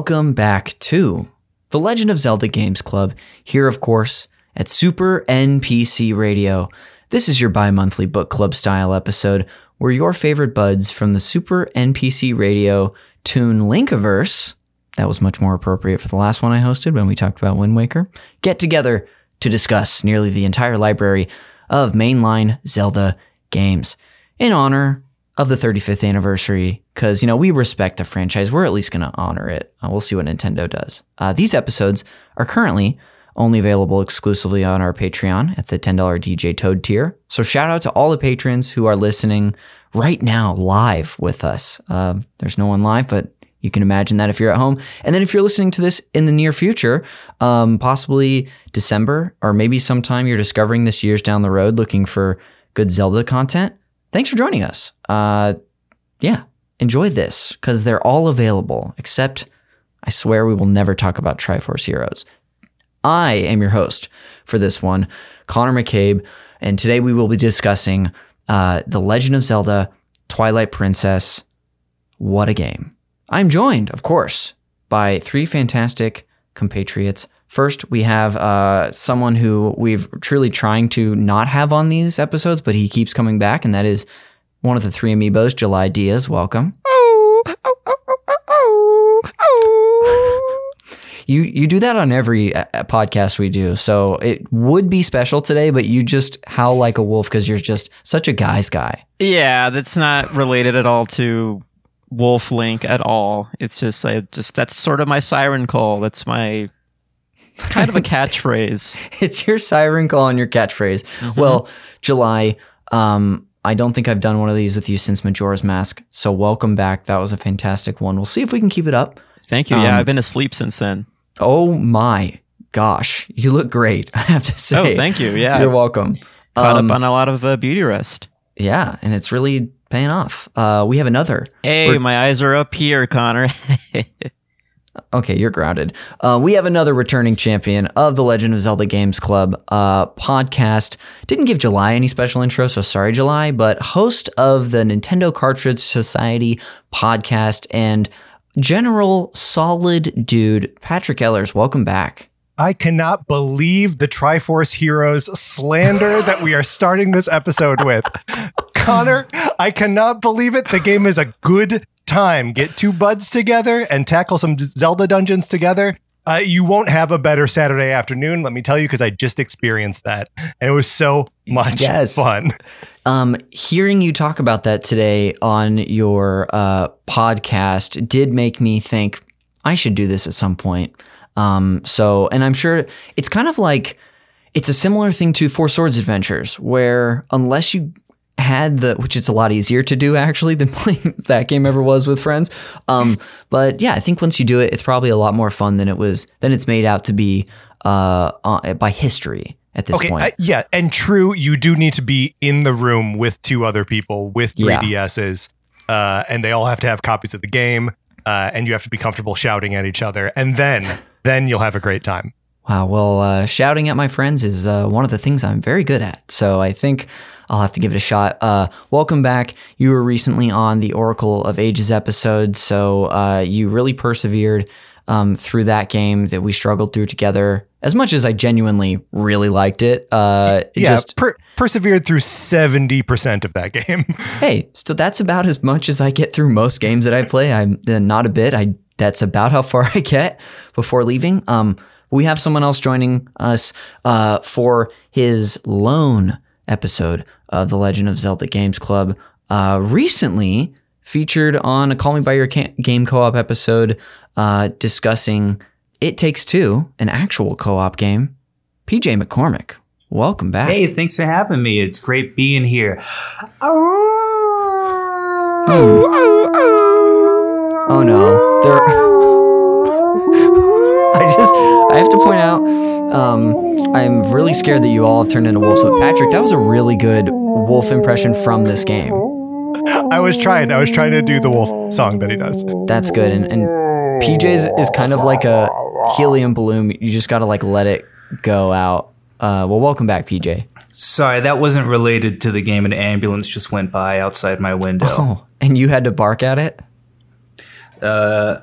welcome back to the Legend of Zelda Games Club, here, of course, at Super NPC Radio. This is your bi monthly book club style episode where your favorite buds from the Super NPC Radio tune Linkiverse, that was much more appropriate for the last one I hosted when we talked about Wind Waker, get together to discuss nearly the entire library of mainline Zelda games in honor of the 35th anniversary because you know we respect the franchise. We're at least going to honor it. Uh, we'll see what nintendo does. Uh, these episodes are currently only available exclusively on our patreon at the $10 dj toad tier. So shout out to all the patrons who are listening right now live with us. Uh, there's no one live but you can imagine that if you're at home. And then if you're listening to this in the near future um, possibly december or maybe sometime you're discovering this years down the road looking for good zelda content thanks for joining us. Uh, yeah, enjoy this because they're all available, except I swear we will never talk about Triforce Heroes. I am your host for this one, Connor McCabe, and today we will be discussing uh, The Legend of Zelda Twilight Princess. What a game! I'm joined, of course, by three fantastic compatriots. First, we have uh, someone who we've truly trying to not have on these episodes, but he keeps coming back, and that is one of the three amiibos, July Diaz. Welcome. Oh, oh, oh, oh, oh, oh. You you do that on every uh, podcast we do, so it would be special today. But you just howl like a wolf because you're just such a guy's guy. Yeah, that's not related at all to Wolf Link at all. It's just I just that's sort of my siren call. That's my kind of a catchphrase. it's your siren call and your catchphrase. Mm-hmm. Well, July. Um, I don't think I've done one of these with you since Majora's Mask. So welcome back. That was a fantastic one. We'll see if we can keep it up. Thank you. Yeah, I've been asleep since then. Oh my gosh, you look great. I have to say. Oh, thank you. Yeah, You're welcome. caught Um, up on a lot of uh, beauty rest. yeah, and it's really paying off. Uh, we have another. Hey, my eyes are up here, Connor. Okay, you're grounded. Uh, we have another returning champion of the Legend of Zelda Games Club uh, podcast. Didn't give July any special intro, so sorry, July, but host of the Nintendo Cartridge Society podcast and general solid dude, Patrick Ellers. Welcome back. I cannot believe the Triforce Heroes slander that we are starting this episode with. Connor, I cannot believe it. The game is a good time. Get two buds together and tackle some Zelda dungeons together. Uh, you won't have a better Saturday afternoon, let me tell you, because I just experienced that. And it was so much Yes. fun. Um, hearing you talk about that today on your uh, podcast did make me think I should do this at some point. Um, so, and I'm sure it's kind of like it's a similar thing to Four Swords Adventures, where unless you had the, which is a lot easier to do actually than playing that game ever was with friends. Um, but yeah, I think once you do it, it's probably a lot more fun than it was than it's made out to be uh, uh, by history at this Okay, point. yeah, and true, you do need to be in the room with two other people with Yeah. 3DSs, uh, and they all have to have copies of the game, uh, and you have to be comfortable shouting at each other, and then then you'll have a great time. Wow. Well, uh, shouting at my friends is uh, one of the things I'm very good at. So I think I'll have to give it a shot. Uh, welcome back. You were recently on the Oracle of Ages episode. So uh, you really persevered um, through that game that we struggled through together. As much as I genuinely really liked it, uh, it Yeah, just per- persevered through seventy percent of that game. hey, so that's about as much as I get through most games that I play. I'm uh, not a bit. I that's about how far I get before leaving. Um, we have someone else joining us uh, for his lone episode of the Legend of Zelda Games Club. Uh, recently featured on a Call Me by Your Game co-op episode uh, discussing It Takes Two, an actual co-op game. PJ McCormick, welcome back. Hey, thanks for having me. It's great being here. Oh no. There I just I have to point out um I'm really scared that you all have turned into wolves. But Patrick, that was a really good wolf impression from this game. I was trying. I was trying to do the wolf song that he does. That's good. And and PJ's is kind of like a helium balloon. You just gotta like let it go out. Uh, well, welcome back, PJ. Sorry, that wasn't related to the game. An ambulance just went by outside my window. Oh, and you had to bark at it. Uh,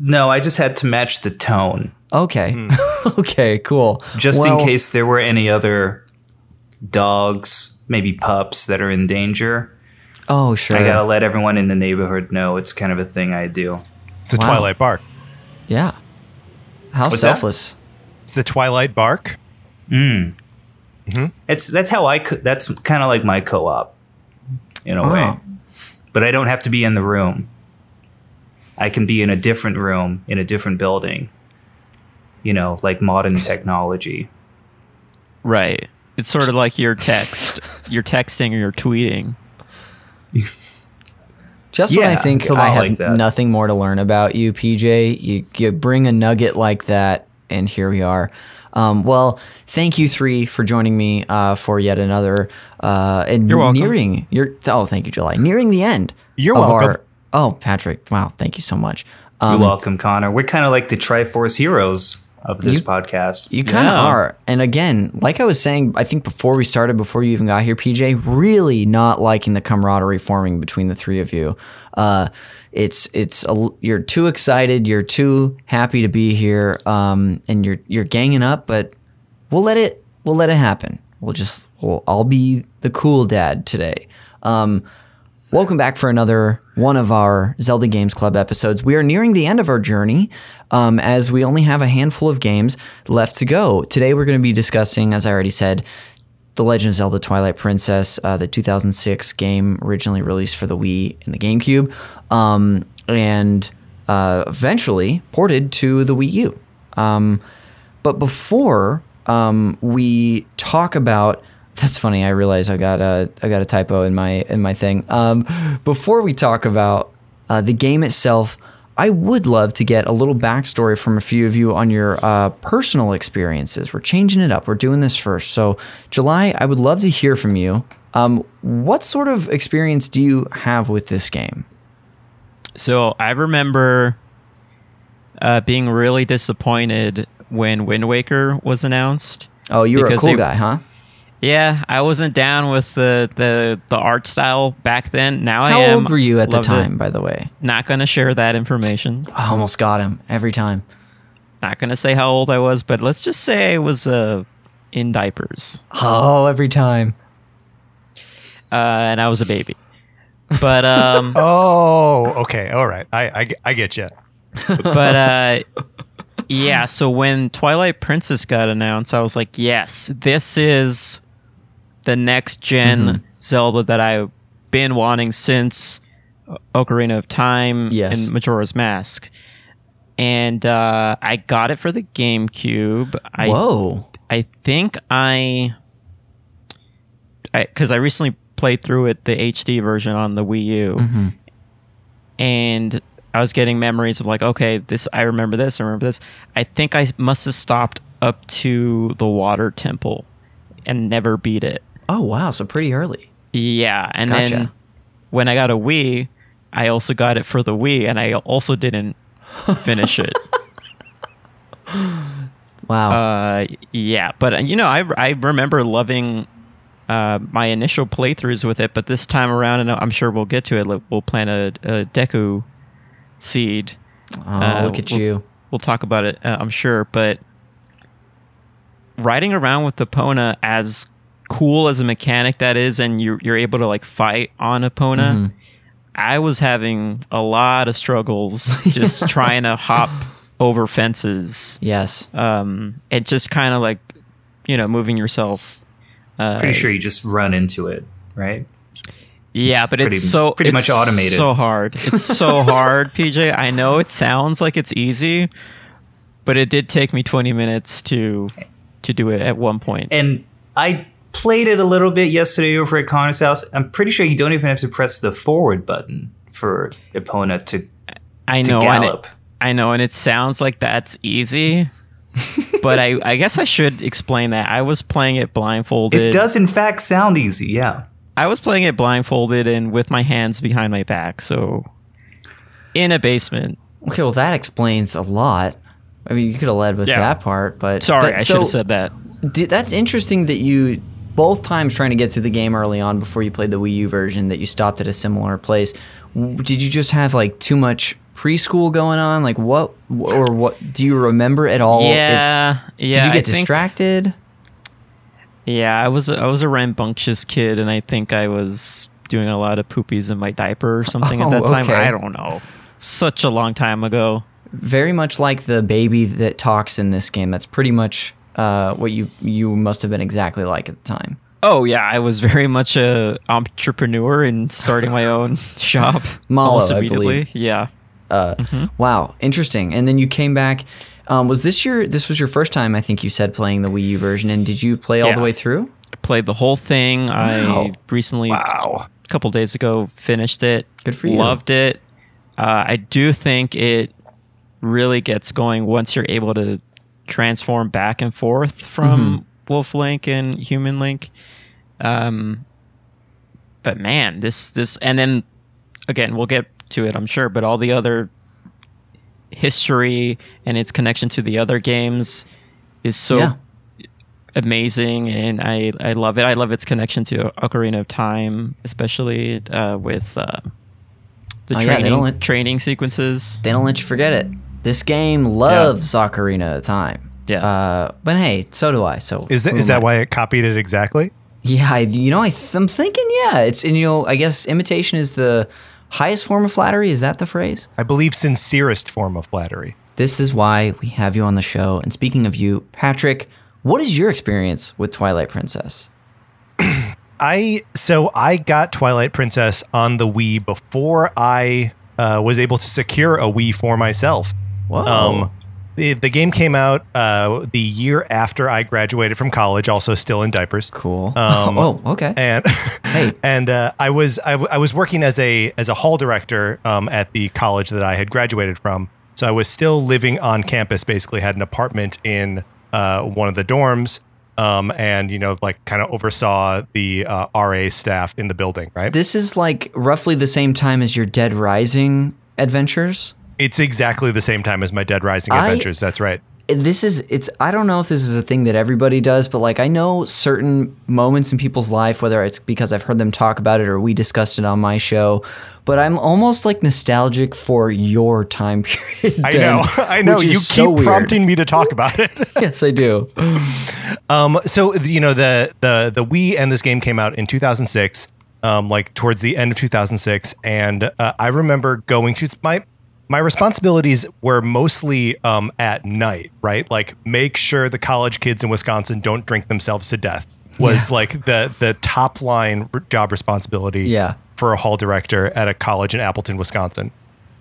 No, I just had to match the tone, Okay. Hmm. okay, cool. just Well, in case there were any other dogs, maybe pups that are in danger. Oh, sure. I gotta let everyone in the neighborhood know it's kind of a thing I do. It's the Wow. Twilight Bark. yeah. How What's that? selfless. It's the Twilight Bark. Hmm. Mm-hmm. It's that's how I co- that's kind of like my co-op in a Oh. way. But I don't have to be in the room. I can be in a different room in a different building. You know, like modern technology. Right. It's sort of like your text. You're texting or you're tweeting. Just when I think it's I have like nothing more to learn about you, PJ, you, you bring a nugget like that, and here we are. Um, well, thank you three for joining me uh, for yet another. Uh, and You're welcome. nearing your oh, thank you, July. Nearing the end. You're of welcome. Our, oh, Patrick. Wow, thank you so much. You're Um, welcome, Connor. We're kind of like the Triforce heroes of this You- podcast. You kind of Yeah. are. And again, like I was saying, I think before we started, before you even got here, PJ, really not liking the camaraderie forming between the three of you. Uh, it's it's a, you're too excited, you're too happy to be here, um, and you're you're ganging up. But we'll let it we'll let it happen. We'll just we'll, I'll be the cool dad today. Um, Welcome back for another one of our Zelda Games Club episodes. We are nearing the end of our journey um, as we only have a handful of games left to go. Today we're going to be discussing, as I already said, The Legend of Zelda Twilight Princess, uh, the 2006 game originally released for the Wii and the GameCube, um, and uh, eventually ported to the Wii U. Um, but before um, we talk about that's funny. I realize I got a I got a typo in my in my thing. Um, before we talk about uh, the game itself, I would love to get a little backstory from a few of you on your uh, personal experiences. We're changing it up. We're doing this first. So, July, I would love to hear from you. Um, what sort of experience do you have with this game? So I remember uh, being really disappointed when Wind Waker was announced. Oh, you were a cool they- guy, huh? Yeah, I wasn't down with the the, the art style back then. Now I am. How old were you at the Loved it. time, by the way? Not going to share that information. I almost got him every time. Not going to say how old I was, but let's just say I was uh, in diapers. Oh, every time. uh, and I was a baby. But um, Oh, okay. All right. I I, I get you. but uh, yeah. So when Twilight Princess got announced, I was like, yes, this is the next general Zelda that I've been wanting since Ocarina of Time Yes. and Majora's Mask. And uh, I got it for the GameCube. I Whoa. I think I, because I, recently played through it the HD version on the Wii U, and I was getting memories of like, okay, this I remember this, I remember this. I think I must have stopped up to the Water Temple and never beat it. Oh, wow. So pretty early. Yeah, and Gotcha. then when I got a Wii, I also got it for the Wii, and I also didn't finish it. Wow. Uh, yeah, but uh, you know, I I remember loving uh, my initial playthroughs with it, but this time around, and I'm sure we'll get to it. We'll plant a, a Deku seed. oh, uh, look at we'll- you. We'll talk about it, uh, I'm sure. But riding around with Epona as cool as a mechanic that is, and you're you're able to like fight on Epona. Mm-hmm. I was having a lot of struggles just trying to hop over fences Yes. um, and just kind of like you know moving yourself. Uh, Pretty sure you just run into it, right? Yeah, It's but pretty- it's so pretty it's much automated. So hard. It's so hard, PJ. I know it sounds like it's easy, but it did take me 20 minutes to to do it at one point. And I played it a little bit yesterday over at Connor's house. I'm pretty sure you don't even have to press the forward button for Epona to, I to know, and it. I know, and it sounds like that's easy. but I, I guess I should explain that I was playing it blindfolded. It does, in fact, sound easy. Yeah. I was playing it blindfolded and with my hands behind my back, so in a basement. Okay, well, that explains a lot. I mean, you could have led with Yeah. that part, but Sorry, but- I so should have said that. di- that's interesting that you both times trying to get through the game early on before you played the Wii U version that you stopped at a similar place. Did you just have like too much preschool going on? Like what or what do you remember at all? if- yeah, yeah. did you I get think- distracted? Yeah, I was I was a rambunctious kid, and I think I was doing a lot of poopies in my diaper or something Oh, at that time. okay. I don't know. Such a long time ago. Very much like the baby that talks in this game. That's pretty much uh, what you you must have been exactly like at the time. Oh yeah, I was very much a entrepreneur in starting my own shop. Malo, almost I believe. Yeah. Wow, interesting. And then you came back. Um, was this your this was your first time? I think you said playing the Wii U version. And did you play all the way through? I played the whole thing. Wow. I recently Wow. a couple days ago finished it. Good for you. Loved it. Uh, I do think it really gets going once you're able to transform back and forth from Mm-hmm. Wolf Link and Human Link. Um, but man, this this and then again we'll get to it, I'm sure. But all the other history and its connection to the other games is so Yeah. amazing and I, I love it. I love its connection to Ocarina of Time, especially uh, with uh, the Oh, yeah, training let- training sequences. They don't let you forget it. This game loves Ocarina of Time. Yeah. Uh, but hey, so do I. So Is that who is am that I? why it copied it exactly? Yeah, I, you know, I th- I'm thinking, yeah, it's and you know, I guess imitation is the highest form of flattery. Is that the phrase? I believe sincerest form of flattery. This is why we have you on the show. And speaking of you, Patrick, what is your experience with Twilight Princess? I so I got Twilight Princess on the Wii before I uh, was able to secure a Wii for myself. Whoa. Um, the, the game came out uh, the year after I graduated from college, also still in diapers. cool. Um, oh, okay. And Hey. and uh, I was I, w- I was working as a as a hall director um, at the college that I had graduated from. So I was still living on campus. Basically, had an apartment in uh, one of the dorms, um, and you know, like kind of oversaw the uh, RA staff in the building. Right. this is like roughly the same time as your Dead Rising adventures. It's exactly the same time as my Dead Rising I- adventures. That's right. this is it's i don't know if this is a thing that everybody does but like i know certain moments in people's life whether it's because i've heard them talk about it or we discussed it on my show but i'm almost like nostalgic for your time period I know. I know. You keep weird. prompting me to talk about it. yes i do Um, so you know the the the Wii and this game came out in 2006, um, like towards the end of 2006, and uh, I remember going to my my responsibilities were mostly um, at night, right? Like make sure the college kids in Wisconsin don't drink themselves to death was like the the top line r- job responsibility Yeah. for a hall director at a college in Appleton, Wisconsin.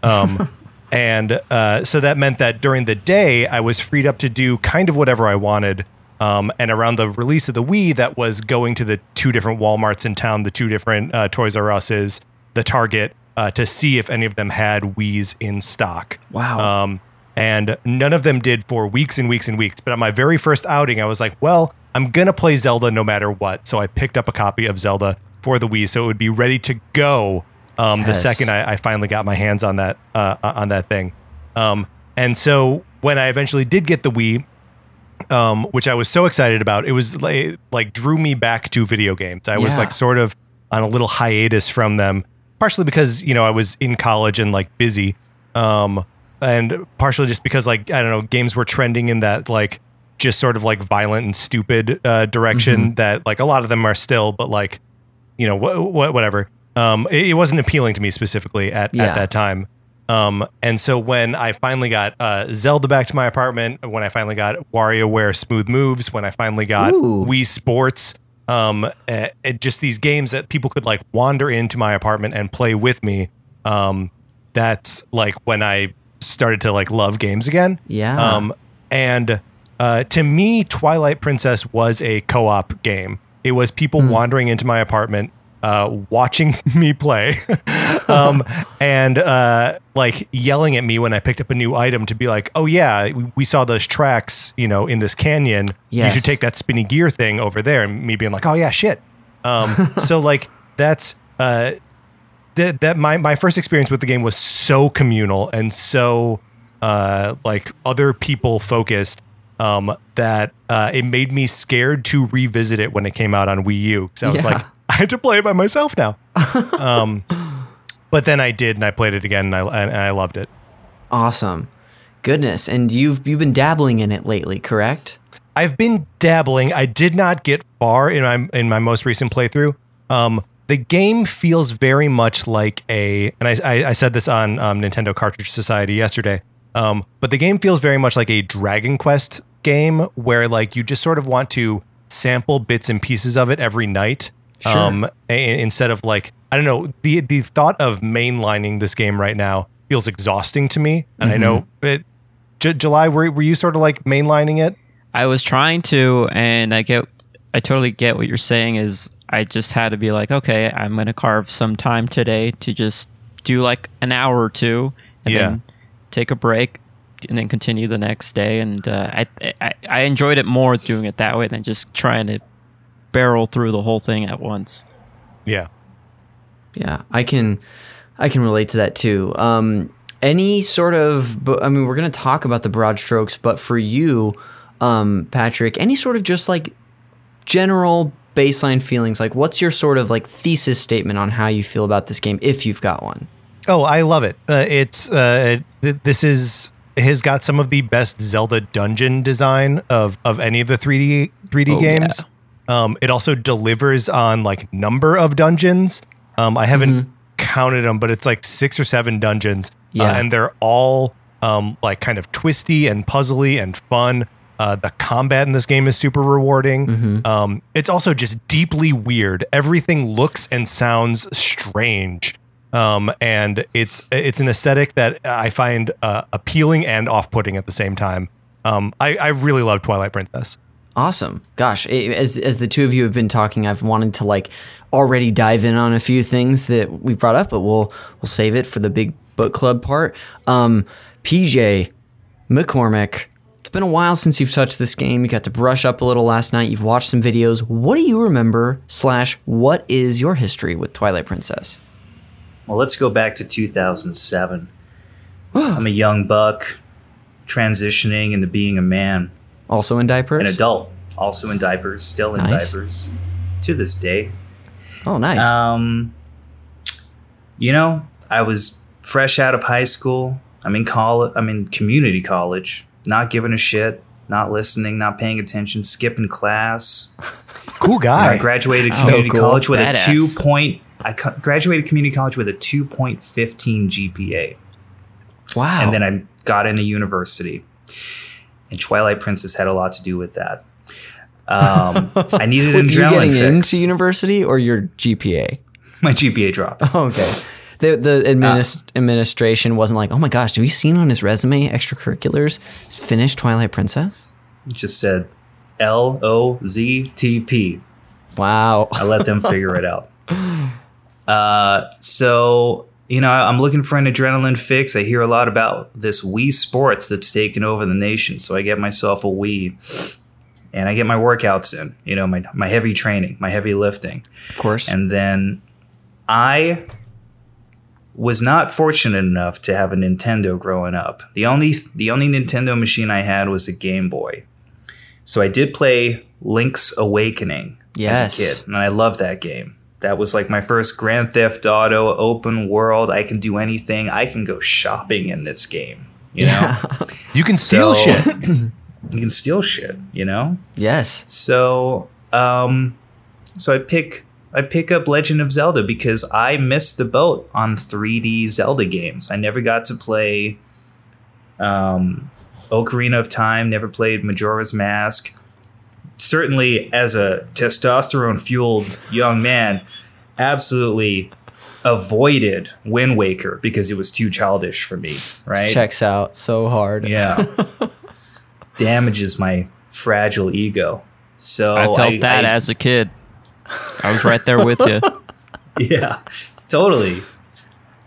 Um, and uh, so that meant that during the day, I was freed up to do kind of whatever I wanted. Um, and around the release of the Wii, that was going to the two different Walmarts in town, the two different uh, Toys R Us's, the Target, uh, to see if any of them had Wii's in stock. Wow. Um, and none of them did for weeks and weeks and weeks. But on my very first outing, I was like, well, I'm going to play Zelda no matter what. So I picked up a copy of Zelda for the Wii so it would be ready to go um, the second I, I finally got my hands on that uh, on that thing. Um, and so when I eventually did get the Wii, um, which I was so excited about, it was like, like drew me back to video games. I was like sort of on a little hiatus from them, partially because you know I was in college and like busy, um, and partially just because like I don't know games were trending in that like just sort of like violent and stupid uh, direction Mm-hmm. that like a lot of them are still, but like you know what wh- whatever. Um, it, it wasn't appealing to me specifically at, Yeah. at that time. Um, and so when I finally got uh, Zelda back to my apartment, when I finally got WarioWare Smooth Moves, when I finally got Ooh. Wii Sports, um, eh, eh, just these games that people could like wander into my apartment and play with me. Um, that's like when I started to like love games again. Yeah. Um, and uh, to me, Twilight Princess was a co-op game. It was people Hmm. wandering into my apartment, uh, watching me play, um, and uh, like yelling at me when I picked up a new item to be like, "Oh yeah, we- saw those tracks, you know, in this canyon. You should take that spinny gear thing over there." And me being like, "Oh yeah, shit." Um, so like that's uh, that that my my first experience with the game was so communal and so uh like other people focused um that uh it made me scared to revisit it when it came out on Wii U cuz I was Yeah. like I had to play it by myself now. um but then I did and I played it again and I and I loved it. Awesome. Goodness. And you've you've been dabbling in it lately, correct? I've been dabbling. I did not get far in my in my most recent playthrough. Um, the game feels very much like a, and I, I, I said this on um, Nintendo Cartridge Society yesterday. Um, but the game feels very much like a Dragon Quest game where like you just sort of want to sample bits and pieces of it every night. Sure. Um, a- instead of like I don't know the the thought of mainlining this game right now feels exhausting to me, and I know it. J- July, were were you sort of like mainlining it? I was trying to, and I get, I totally get what you're saying. Is I just had to be like, okay, I'm gonna carve some time today to just do like an hour or two, and Yeah. then take a break, and then continue the next day. And uh, I, I, I enjoyed it more doing it that way than just trying to barrel through the whole thing at once. Yeah. Yeah, I can I can relate to that too. Um, any sort of, but I mean, we're gonna talk about the broad strokes, but for you, um, Patrick, any sort of just like general baseline feelings, like what's your sort of like thesis statement on how you feel about this game, if you've got one? Oh, I love it. Uh, it's uh, th- this is has got some of the best Zelda dungeon design of of any of the 3D 3D Oh, games. Um, it also delivers on like number of dungeons. Um, I haven't counted them, but it's like six or seven dungeons. Yeah. Uh, and they're all um, like kind of twisty and puzzly and fun. Uh, the combat in this game is super rewarding. Um, it's also just deeply weird. Everything looks and sounds strange, um, and it's it's an aesthetic that I find uh, appealing and off-putting at the same time. Um, I, I really love Twilight Princess. Awesome. Gosh, i- as as the two of you have been talking, I've wanted to like already dive in on a few things that we brought up, but we'll we'll save it for the big book club part. Um, PJ McCormick, it's been a while since you've touched this game. You got to brush up a little last night. You've watched some videos. What do you remember? Slash, what is your history with Twilight Princess? Well, let's go back to 2007. I'm a young buck transitioning into being a man, Also in diapers. an adult, also in diapers, still in Nice. diapers to this day. Oh, nice. Um, you know, I was fresh out of high school. I'm in college. I'm in community college. Not giving a shit. Not listening. Not paying attention. Skipping class. Cool guy. I graduated So community cool. college with Badass. a two point. I co- graduated community college with a two point fifteen GPA, wow. and then I got into university. And Twilight Princess had a lot to do with that. Um, I needed an With you getting fix. into university or your GPA? My GPA dropped. Oh, Okay. The the administ- administration wasn't like, oh my gosh, have you seen on his resume extracurriculars? Finished Twilight Princess. It just said L O Z T P. Wow. I let them figure it out. Uh, so you know, I'm looking for an adrenaline fix. I hear a lot about this Wii Sports that's taken over the nation, so I get myself a Wii, and I get my workouts in. You know, my my heavy training, my heavy lifting, Of course. and then I was not fortunate enough to have a Nintendo growing up. The only the only Nintendo machine I had was a Game Boy. So I did play Link's Awakening Yes. as a kid, and I loved that game. That was like my first Grand Theft Auto open world. I can do anything. I can go shopping in this game. You know, You can steal So- shit. you can steal shit. You know, yes. so um so I pick I pick up Legend of Zelda because I missed the boat on 3D Zelda games. I never got to play um Ocarina of Time, never played Majora's Mask. Certainly as a testosterone fueled young man, absolutely avoided Wind Waker because it was too childish for me, right? Checks out so hard. Yeah. Damages my fragile ego. So I felt that I- as a kid. I was right there with you. yeah, totally.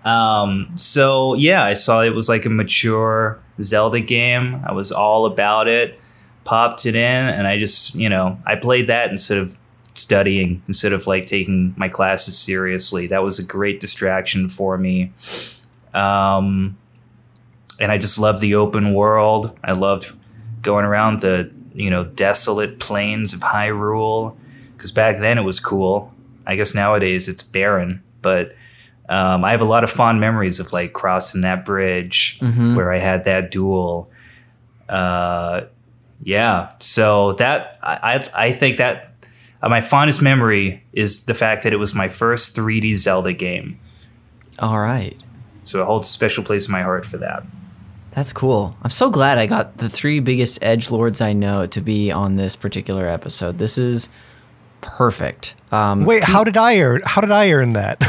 Um, so yeah, I saw it was like a mature Zelda game. I was all about it. Popped it in, and I just you know I played that instead of studying, instead of like taking my classes seriously. That was a great distraction for me. Um, and I just loved the open world. I loved going around the you know desolate plains of Hyrule because back then it was cool. I guess nowadays it's barren, but Um, I have a lot of fond memories of like crossing that bridge where I had that duel. Uh, yeah, so that I I, I think that uh, my fondest memory is the fact that it was my first 3D Zelda game. All right. So it holds a special place in my heart for that. That's cool. I'm so glad I got the three biggest edge lords I know to be on this particular episode. This is perfect. Um, Wait, how did I earn? How did I earn that?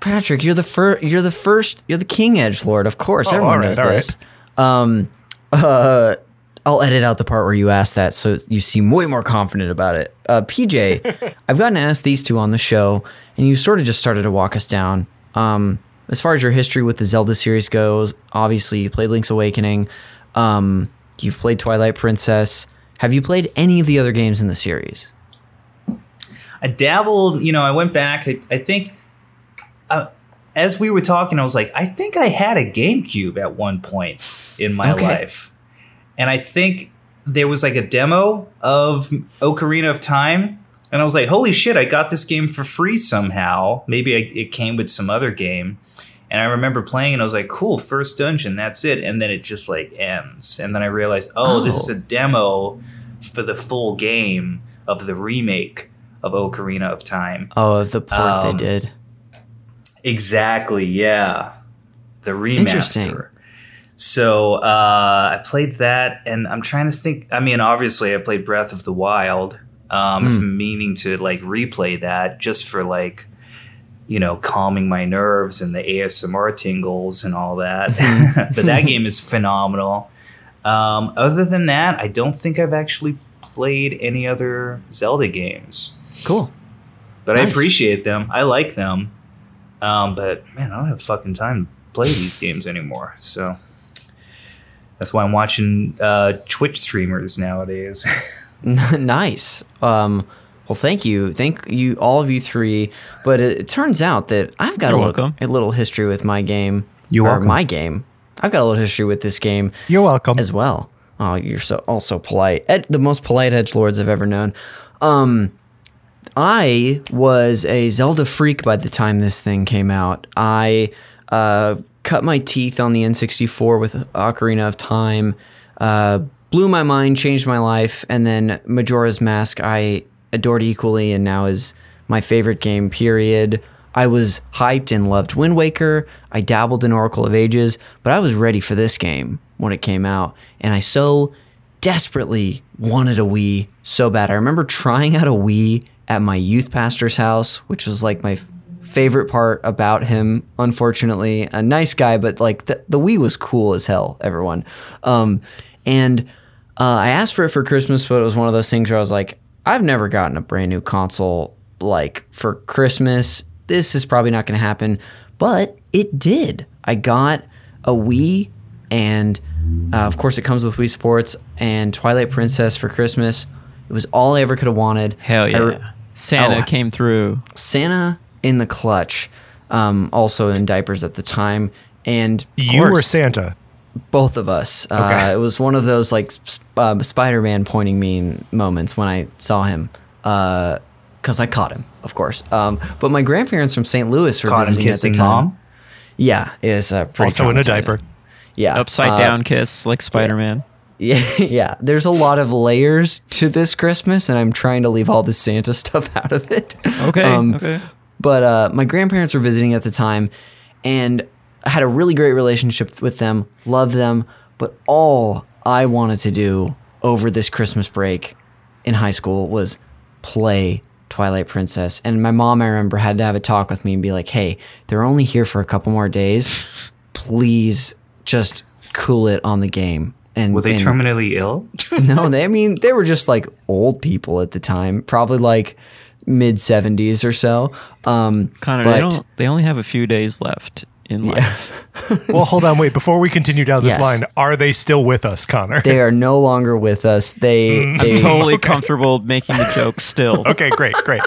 Patrick, you're the first. You're the first. You're the king edge lord. Of course, Oh, everyone all right, knows all right. this. Um, uh, I'll edit out the part where you ask that, so you seem way more confident about it. Uh, PJ, I've gotten to ask these two on the show, and you sort of just started to walk us down. Um, as far as your history with the Zelda series goes, obviously you played Link's Awakening. Um, you've played Twilight Princess. Have you played any of the other games in the series? I dabbled, you know, I went back. I, I think uh, as we were talking, I was like, I think I had a GameCube at one point in my Okay. life. And I think there was like a demo of Ocarina of Time. And I was like, holy shit, I got this game for free somehow. Maybe I, it came with some other game. And I remember playing and I was like, cool, first dungeon, that's it. And then it just like ends. And then I realized, oh, this is Oh. a demo for the full game of the remake of Ocarina of Time. Oh, the port Um, they did. Exactly, yeah. The Interesting. remaster. So uh, I played that, and I'm trying to think. I mean, obviously, I played Breath of the Wild. Um, Hmm. meaning to like replay that just for like, you know, calming my nerves and the ASMR tingles and all that. but that game is phenomenal. Um, other than that, I don't think I've actually played any other Zelda games Cool. but I appreciate them. I like them. Um, but man, I don't have fucking time to play these games anymore. So that's why I'm watching uh, Twitch streamers nowadays. nice. Um, well, thank you, thank you, all of you three. But it, it turns out that I've got a little, a little history with my game. You're or welcome. My game. I've got a little history with this game You're welcome. as well. Oh, you're so also polite. Ed, the most polite edge lords I've ever known. Um, I was a Zelda freak by the time this thing came out. I uh, cut my teeth on the N64 with Ocarina of Time. Uh, blew my mind, changed my life, and then Majora's Mask I adored equally, and now is my favorite game. Period. I was hyped and loved Wind Waker. I dabbled in Oracle of Ages, but I was ready for this game when it came out, and I so desperately wanted a Wii so bad. I remember trying out a Wii at my youth pastor's house, which was like my favorite part about him. Unfortunately, a nice guy, but like the, the Wii was cool as hell. Everyone, um, and uh, I asked for it for Christmas, but it was one of those things where I was like, I've never gotten a brand new console like for Christmas. This is probably not going to happen, but it did. I got a Wii, and uh, of course, it comes with Wii Sports and Twilight Princess for Christmas. It was all I ever could have wanted. Hell yeah. re- Santa Oh. came through. Santa in the clutch, um, also in diapers at the time, and of you were Santa. both of us. Uh, it was one of those like sp- uh, Spider-Man pointing me moments when I saw him, because I caught him, of course. Um, but my grandparents from St. Louis were Caught him visiting at kissing the time. mom. Yeah, is uh, pretty Also in a diaper. Yeah, Upside uh, down kiss like Spider Man. Yeah, yeah. There's a lot of layers to this Christmas, and I'm trying to leave all the Santa stuff out of it. Okay. Um, okay. But uh, my grandparents were visiting at the time, and I had a really great relationship with them, loved them. But all I wanted to do over this Christmas break in high school was play Twilight Princess. And my mom, I remember, had to have a talk with me and be like, hey, they're only here for a couple more days. Please just cool it on the game. And Were they and- terminally ill? no, they. I mean, they were just like old people at the time, probably like mid seventies or so. Um, Connor, but they don't. They only have a few days left in life. Well, hold on, wait. Before we continue down this Yes. line, are they still with us, Connor? they are no longer with us. They, they Totally comfortable making the joke still. okay, great, great.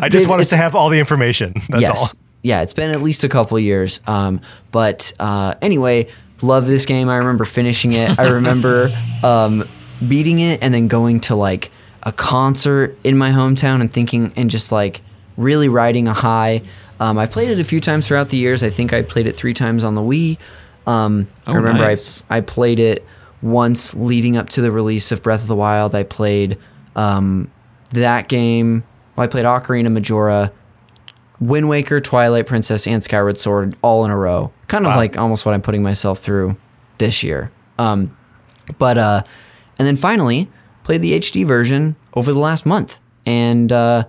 I just They- want us to have all the information. That's yes, all. yeah. It's been at least a couple years. Um, but uh, anyway, love this game. I remember finishing it. I remember um, beating it and then going to like a concert in my hometown and thinking and just like really riding a high. Um, I played it a few times throughout the years. I think I played it three times on the Wii. Um, I Oh, remember nice. I I played it once leading up to the release of Breath of the Wild. I played um, that game. Well, I played Ocarina Majora, Wind Waker, Twilight Princess, and Skyward Sword all in a row. Kind of Wow. like almost what I'm putting myself through this year. Um, but uh, and then finally played the HD version over the last month, and uh,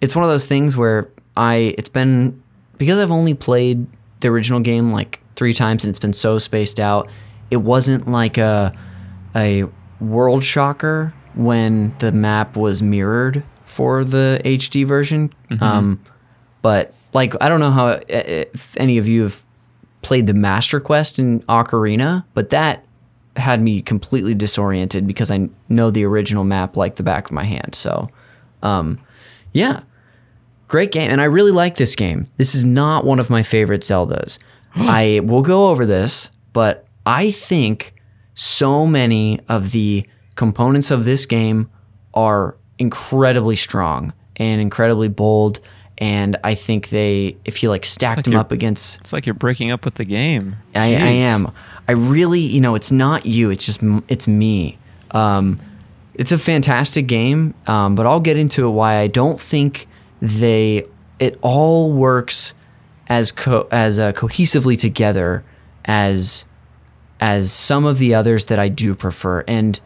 it's one of those things where I it's been because I've only played the original game like three times and it's been so spaced out. It wasn't like a a world shocker when the map was mirrored for the HD version. Um, but like I don't know how if any of you have played the Master Quest in Ocarina, but that had me completely disoriented because I know the original map like the back of my hand. So, um, yeah, great game, and I really like this game. This is not one of my favorite Zeldas. I will go over this, but I think so many of the components of this game are incredibly strong and incredibly bold. And I think they, if you like stacked like them up against It's like you're breaking up with the game. I, I am. I really, you know, it's not you. It's just it's me. Um, it's a fantastic game, um, but I'll get into it why I don't think they it all works as co- as uh, cohesively together as as some of the others that I do prefer, and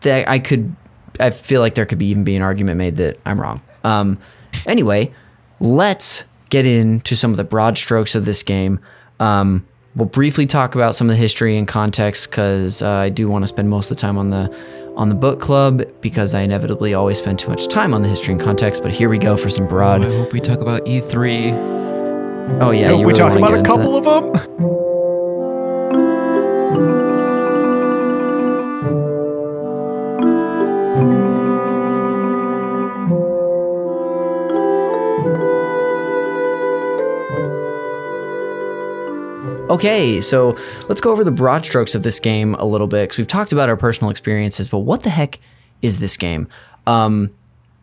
that I could. I feel like there could be even be an argument made that I'm wrong. Um, anyway, let's get into some of the broad strokes of this game. Um, we'll briefly talk about some of the history and context because uh, I do want to spend most of the time on the on the book club because I inevitably always spend too much time on the history and context. But here we go for some Oh, I hope we talk about E E3. Oh yeah, I Hope you we really talk about a couple of them. Okay, so let's go over the broad strokes of this game a little bit because we've talked about our personal experiences, but what the heck is this game? Um,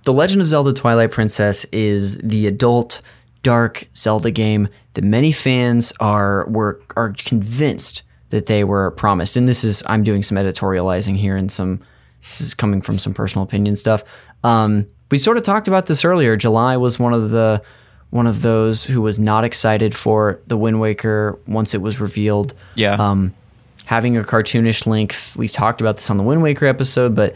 the Legend of Zelda Twilight Princess is the adult dark Zelda game that many fans are were are convinced that they were promised. And this is I'm doing some editorializing here and some this is coming from some personal opinion stuff. Um, we sort of talked about this earlier. July was one of the one of those who was not excited for the Wind Waker once it was revealed. Yeah. Um, having a cartoonish Link, we've talked about this on the Wind Waker episode, but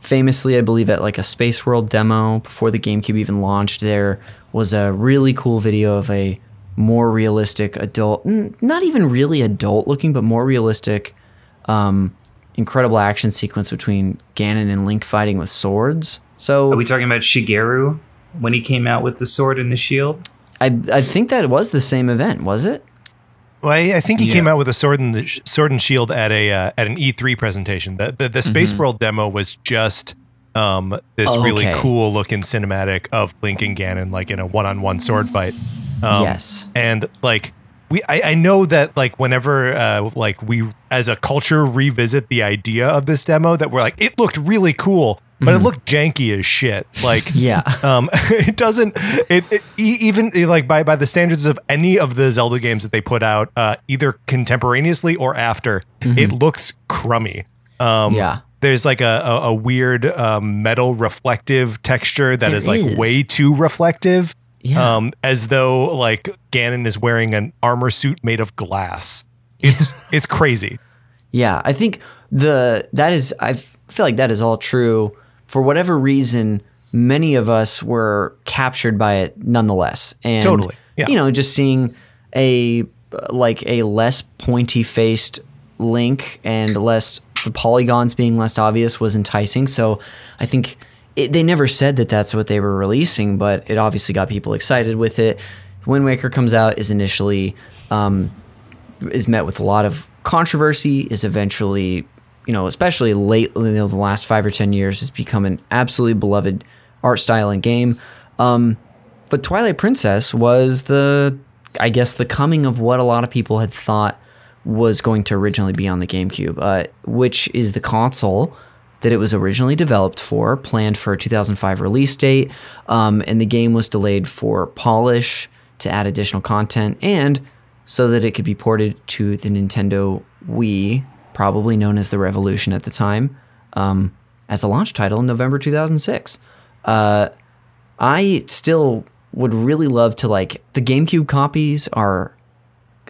famously, I believe at like a Space World demo before the GameCube even launched, there was a really cool video of a more realistic adult, n- not even really adult looking, but more realistic, um, incredible action sequence between Ganon and Link fighting with swords. So Are we talking about Shigeru when he came out with the sword and the shield? I I think that was the same event, was it? Well, I, I think he Yeah. came out with a sword and the sh- sword and shield at a uh, at an E3 presentation. The the, the Space World demo was just um, this Oh, really cool looking cinematic of Link and Ganon like in a one on one sword fight. Um, yes. and like we I, I know that like whenever uh like we as a culture revisit the idea of this demo that we're like it looked really cool but it looked janky as shit like Yeah. um it doesn't it, it even like by by the standards of any of the zelda games that they put out uh either contemporaneously or after it looks crummy um Yeah. there's like a, a, a weird um, metal reflective texture that There is like way too reflective Yeah. um, as though like Ganon is wearing an armor suit made of glass. It's it's crazy. Yeah, I think the that is I feel like that is all true. For whatever reason, many of us were captured by it nonetheless. And Totally, yeah. you know, just seeing a like a less pointy faced Link and less the polygons being less obvious was enticing. So I think it, they never said that that's what they were releasing, but it obviously got people excited with it. Wind Waker comes out is initially um, is met with a lot of controversy. Is eventually, you know, especially lately, you know, the last five or ten years, has become an absolutely beloved art style and game. Um, but Twilight Princess was the, I guess, the coming of what a lot of people had thought was going to originally be on the GameCube, uh, which is the console that it was originally developed for, planned for a 2005 release date, um, and the game was delayed for polish to add additional content and so that it could be ported to the Nintendo Wii, probably known as the Revolution at the time, um, as a launch title in November 2006. Uh, I still would really love to like the GameCube copies are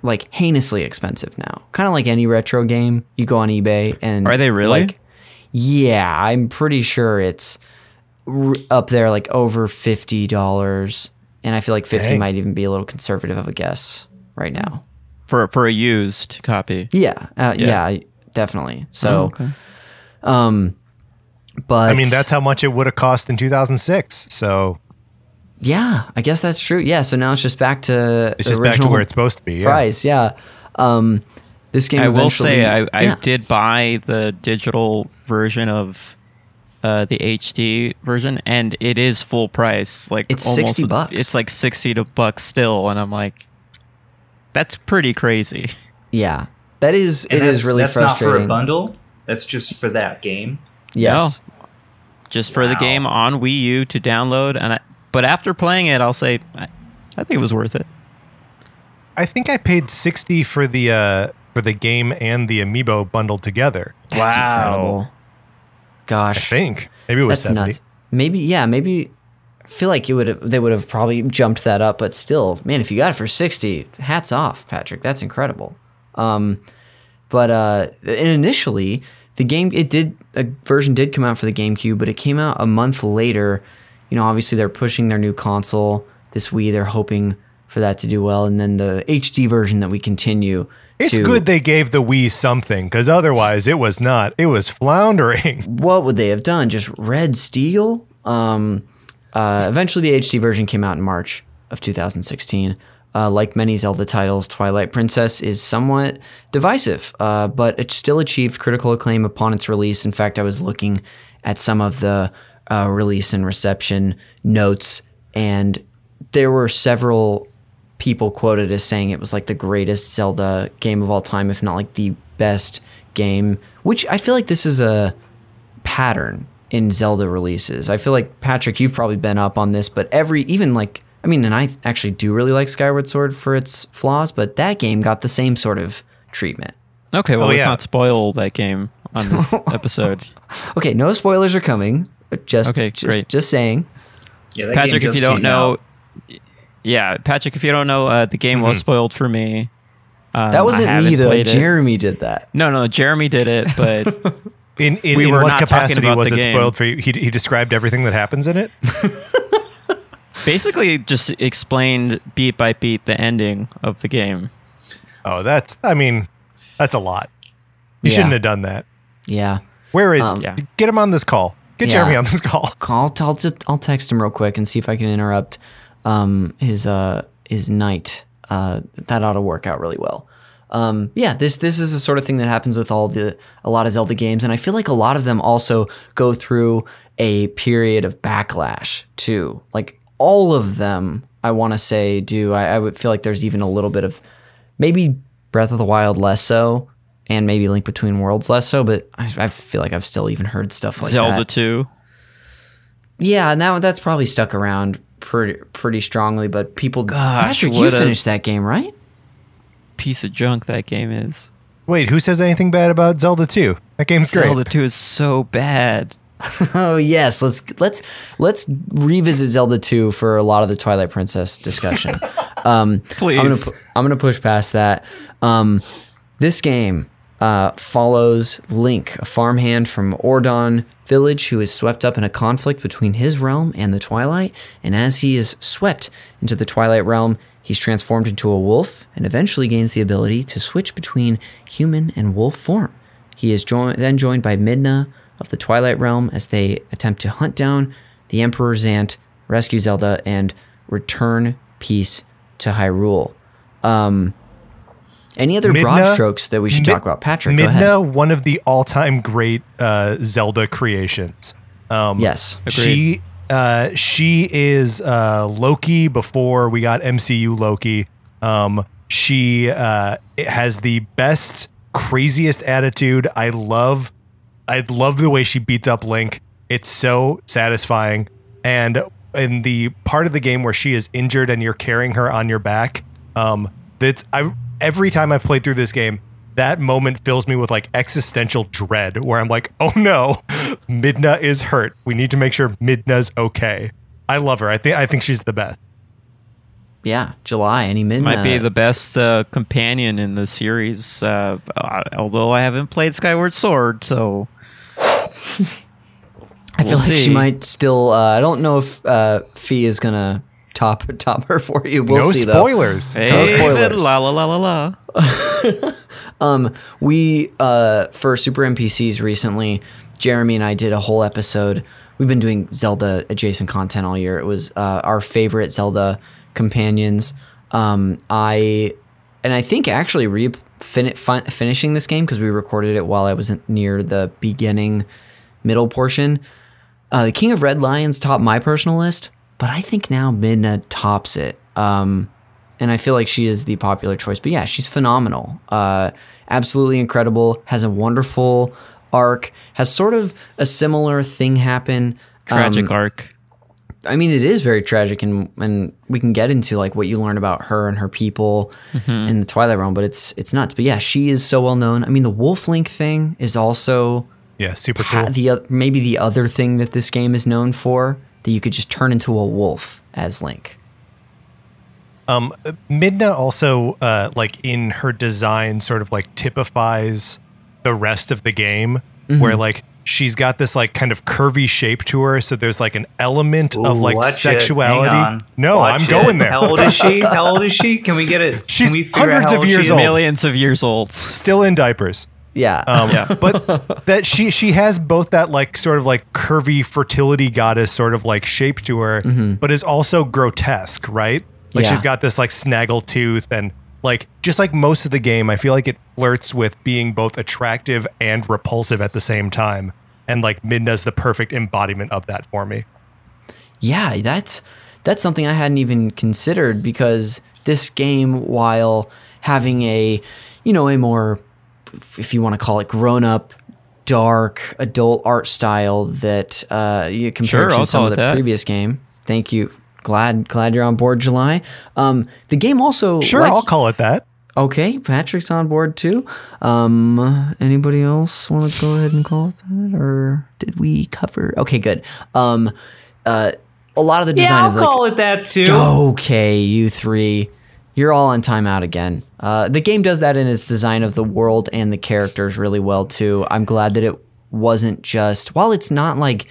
like heinously expensive now. Kind of like any retro game, you go on eBay and Are they really? Like, yeah, I'm pretty sure it's r- up there like over fifty dollars, and I feel like fifty Dang. might even be a little conservative of a guess right now. for for a used copy. Yeah, uh, Yeah. yeah, definitely. So, okay. um, but I mean, that's how much it would have cost in 2006. So yeah, I guess that's true. Yeah, so now it's just back to it's just back to where it's supposed to be. Yeah. price. Yeah. Um, this game. I will say I, I yeah. did buy the digital version of uh, the HD version, and it is full price. Like It's almost, 60 bucks. It's like sixty to bucks still, and I'm like, that's pretty crazy. Yeah, that is. And it that's, is really that's not for a bundle. That's just for that game. Yes. Just for the game on Wii U to download, and I, but after playing it, I'll say I, I think it was worth it. I think I paid 60 for the uh, for the game and the amiibo bundled together. That's Wow. incredible. I Gosh, think maybe it was that's 70. nuts. Maybe yeah, maybe. I feel like it would have, they would have probably jumped that up, but still, man, if you got it for sixty, hats off, Patrick. That's incredible. Um, but uh, initially, the game it did a version did come out for the GameCube, but it came out a month later. You know, obviously they're pushing their new console this Wii. They're hoping for that to do well, and then the HD version that we continue. It's to, good they gave the Wii something because otherwise it was not. It was floundering. what would they have done? Just Red Steel? Um, uh, eventually, the HD version came out in March of 2016. Uh, like many Zelda titles, Twilight Princess is somewhat divisive, uh, but it still achieved critical acclaim upon its release. In fact, I was looking at some of the uh, release and reception notes, and there were several people quoted as saying it was like the greatest Zelda game of all time, if not like the best game. Which I feel like this is a pattern in Zelda releases. I feel like Patrick, you've probably been up on this, but every even like I mean, and I actually do really like Skyward Sword for its flaws, but that game got the same sort of treatment. Okay, well Oh, let's yeah. not spoil that game on this episode. Okay, no spoilers are coming. Just Okay, just, great. just saying. Yeah, that Patrick, game if you don't know, out. yeah, Patrick, if you don't know, uh, the game was spoiled for me. Um, That wasn't me though. played it. Jeremy did that. No, no, Jeremy did it, but In, in, We in were what not capacity about was it game. spoiled for you? He, he described everything that happens in it. basically just explained beat by beat the ending of the game. Oh, that's. I mean, that's a lot. You Yeah. shouldn't have done that. Yeah. Where is? Um, Yeah. Get him on this call. Get Yeah. Jeremy on this call. I'll, I'll, I'll text him real quick and see if I can interrupt um, his uh, his night. Uh, that ought to work out really well. Um, yeah, this this is the sort of thing that happens with all the a lot of Zelda games, and I feel like a lot of them also go through a period of backlash too. Like all of them, I want to say do. I, I would feel like there's even a little bit of maybe Breath of the Wild less so, and maybe Link Between Worlds less so. But I, I feel like I've still even heard stuff like Zelda that. 2. Yeah, and that that's probably stuck around pretty pretty strongly. But people, Gosh, Patrick, you finished that game, right? Piece of junk that game is. Wait, who says anything bad about Zelda 2? That game's great. Zelda 2 is so bad. Oh yes, let's let's let's revisit Zelda 2 for a lot of the Twilight Princess discussion. um, Please. I'm gonna I'm gonna push past that. Um, this game uh, follows Link, a farmhand from Ordon Village, who is swept up in a conflict between his realm and the Twilight. And as he is swept into the Twilight realm, he's transformed into a wolf and eventually gains the ability to switch between human and wolf form. He is joined, then joined by Midna of the Twilight Realm as they attempt to hunt down the Emperor Zant, rescue Zelda, and return peace to Hyrule. Um, any other broad strokes that we should Mid- talk about? Patrick, go Midna, ahead. one of the all-time great uh, Zelda creations. Um, Yes. She uh, she is uh, Loki before we got MCU Loki. Um, she uh, has the best, craziest attitude. I love I love the way she beats up Link. It's so satisfying. And in the part of the game where she is injured and you're carrying her on your back, um, that's I every time I've played through this game, that moment fills me with like existential dread where I'm like, oh no, Midna is hurt. We need to make sure Midna's okay. I love her. I think I think she's the best. Yeah, July. Any Midna Might be the best uh, companion in the series. Uh, uh, although I haven't played Skyward Sword, so I feel we'll like she might still. Uh, I don't know if uh, Fi is gonna top top her for you. We'll no see though. spoilers. hey, spoilers. la la la la la. We uh, for Super NPCs recently, Jeremy and I did a whole episode. We've been doing Zelda adjacent content all year. It was uh, our favorite Zelda companions. Um, I and I think actually re fin- fin- finishing this game because we recorded it while I was near the beginning middle portion. Uh, the King of Red Lions topped my personal list, but I think now Midna tops it. Um, and I feel like she is the popular choice. But yeah, she's phenomenal. Uh, absolutely incredible. Has a wonderful arc. Has sort of a similar thing happen. Tragic Um, arc. I mean, it is very tragic, and and we can get into like what you learn about her and her people in the Twilight Realm. But it's it's nuts. But yeah, she is so well known. I mean, the Wolf Link thing is also Yeah, super cool. the oth- maybe the other thing that this game is known for that you could just turn into a wolf as Link. Um, Midna also, uh, like in her design, sort of like typifies the rest of the game, Mm-hmm. where like she's got this like kind of curvy shape to her. So there's like an element of like sexuality. No, Watch I'm going it. there. How old is she? How old is she? Can we get it? She's can we figure out hundreds how of years she old. Millions of years old. Still in diapers. Yeah, Um, Yeah. but that she she has both that like sort of like curvy fertility goddess sort of like shape to her, but is also grotesque, right? Like Yeah. she's got this like snaggle tooth and like just like most of the game, I feel like it flirts with being both attractive and repulsive at the same time. And like Midna's the perfect embodiment of that for me. Yeah, that's that's something I hadn't even considered because this game, while having a, you know, a more, if you want to call it, grown up, dark adult art style that uh, you compare Sure, to I'll some of the that. previous game. Thank you. Glad glad you're on board, July. Um, the game also Sure, like- I'll call it that. Okay, Patrick's on board too. Um, anybody else want to go ahead and call it that, or did we cover? Okay, good. Um, uh, a lot of the design. Yeah, I'll of the, call it that too. Okay, you three, you're all on timeout again. Uh, the game does that in its design of the world and the characters really well too. I'm glad that it wasn't just while it's not like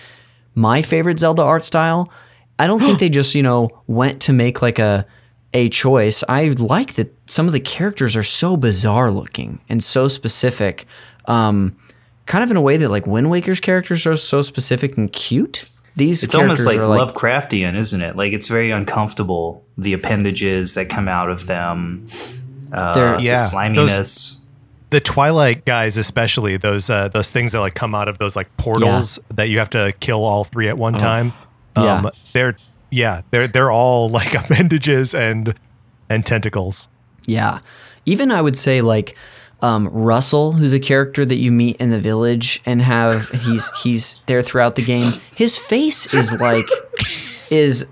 my favorite Zelda art style. I don't think they just you know went to make like a a choice. I like that some of the characters are so bizarre looking and so specific. Um, kind of in a way that like Wind Waker's characters are so specific and cute. These It's almost like, are Lovecraftian, isn't it? Like it's very uncomfortable. The appendages that come out of them, uh, They're- the Yeah, sliminess. the Twilight guys, especially those uh, those things that like come out of those like portals that you have to kill all three at one time. Um, Yeah. they're yeah, they're they're all like appendages and and tentacles. Yeah. Even I would say like um, Russell, who's a character that you meet in the village and have he's he's there throughout the game. His face is like is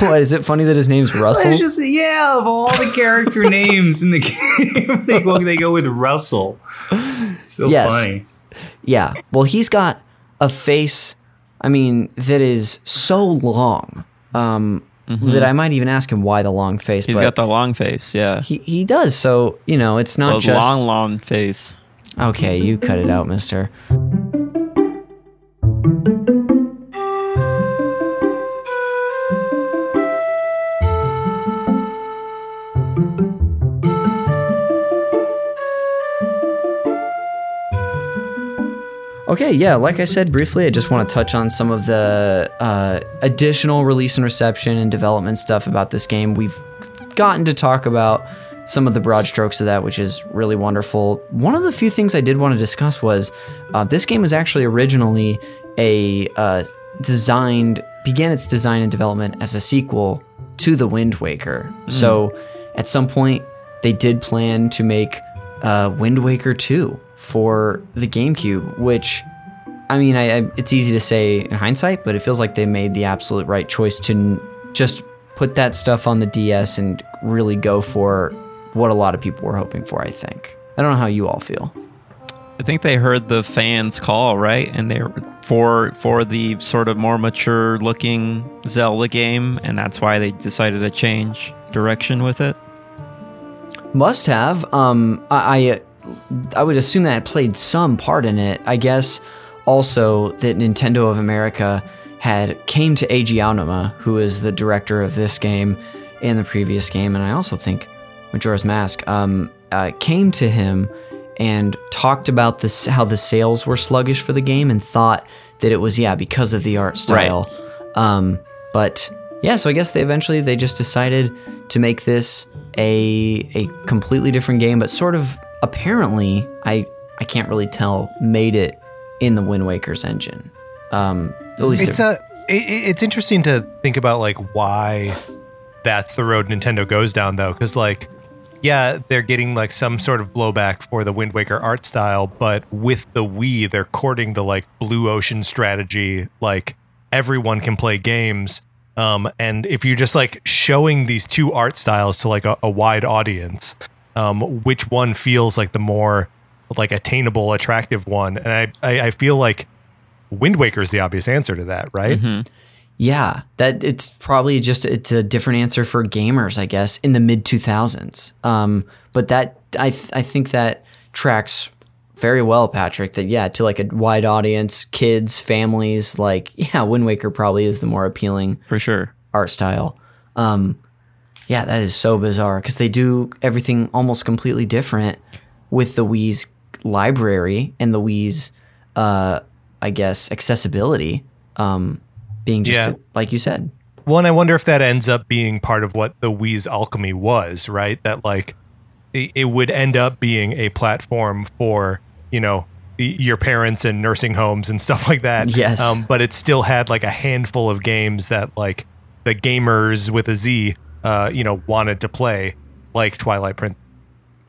what is it funny that his name's Russell? It's just yeah, of all the character names in the game, they go they go with Russell. So Yes. funny. Yeah. Well, he's got a face, I mean, that is so long um, that I might even ask him why the long face. He's but got the long face. Yeah. he, he does. So, you know, it's not The just. long, long face. Okay, you cut it out, mister. Okay, yeah, like I said briefly, I just want to touch on some of the uh, additional release and reception and development stuff about this game. We've gotten to talk about some of the broad strokes of that, which is really wonderful. One of the few things I did want to discuss was uh, this game was actually originally a uh, designed, began its design and development as a sequel to The Wind Waker. So at some point, they did plan to make uh, Wind Waker 2 for the GameCube, which I mean, I, I, it's easy to say in hindsight, but it feels like they made the absolute right choice to n- just put that stuff on the DS and really go for what a lot of people were hoping for. I think. I don't know how you all feel. I think they heard the fans' call, right? And they for for the sort of more mature looking Zelda game, and that's why they decided to change direction with it. Must have. Um, I, I I would assume that it played some part in it. I guess also that Nintendo of America had came to Eiji Aonuma, who is the director of this game and the previous game, and I also think Majora's Mask, um, uh, came to him and talked about this how the sales were sluggish for the game and thought that it was yeah because of the art style. Um, but yeah, so I guess they eventually they just decided to make this a a completely different game, but sort of apparently I I can't really tell made it in the Wind Waker's engine. Um, at least It's a it, it's interesting to think about like why that's the road Nintendo goes down though cuz like yeah, they're getting like some sort of blowback for the Wind Waker art style, but with the Wii, they're courting the like blue ocean strategy. Like everyone can play games. Um, and if you're just like showing these two art styles to like a, a wide audience, um, which one feels like the more like attainable, attractive one? And I, I, I feel like Wind Waker is the obvious answer to that, right? Yeah, that it's probably just it's a different answer for gamers, I guess, in the mid two thousands. Um, but that I th- I think that tracks very well, Patrick. That yeah, to like a wide audience, kids, families, like yeah, Wind Waker probably is the more appealing For sure. art style. Um, yeah, that is so bizarre because they do everything almost completely different with the Wii's library and the Wii's, uh, I guess, accessibility um, being just Yeah. a- like you said. Well, and I wonder if that ends up being part of what the Wii's alchemy was, right? That like it, it would end up being a platform for you know your parents and nursing homes and stuff like that. Yes. Um, but it still had like a handful of games that like the gamers with a Z, uh, you know, wanted to play, like Twilight Princess.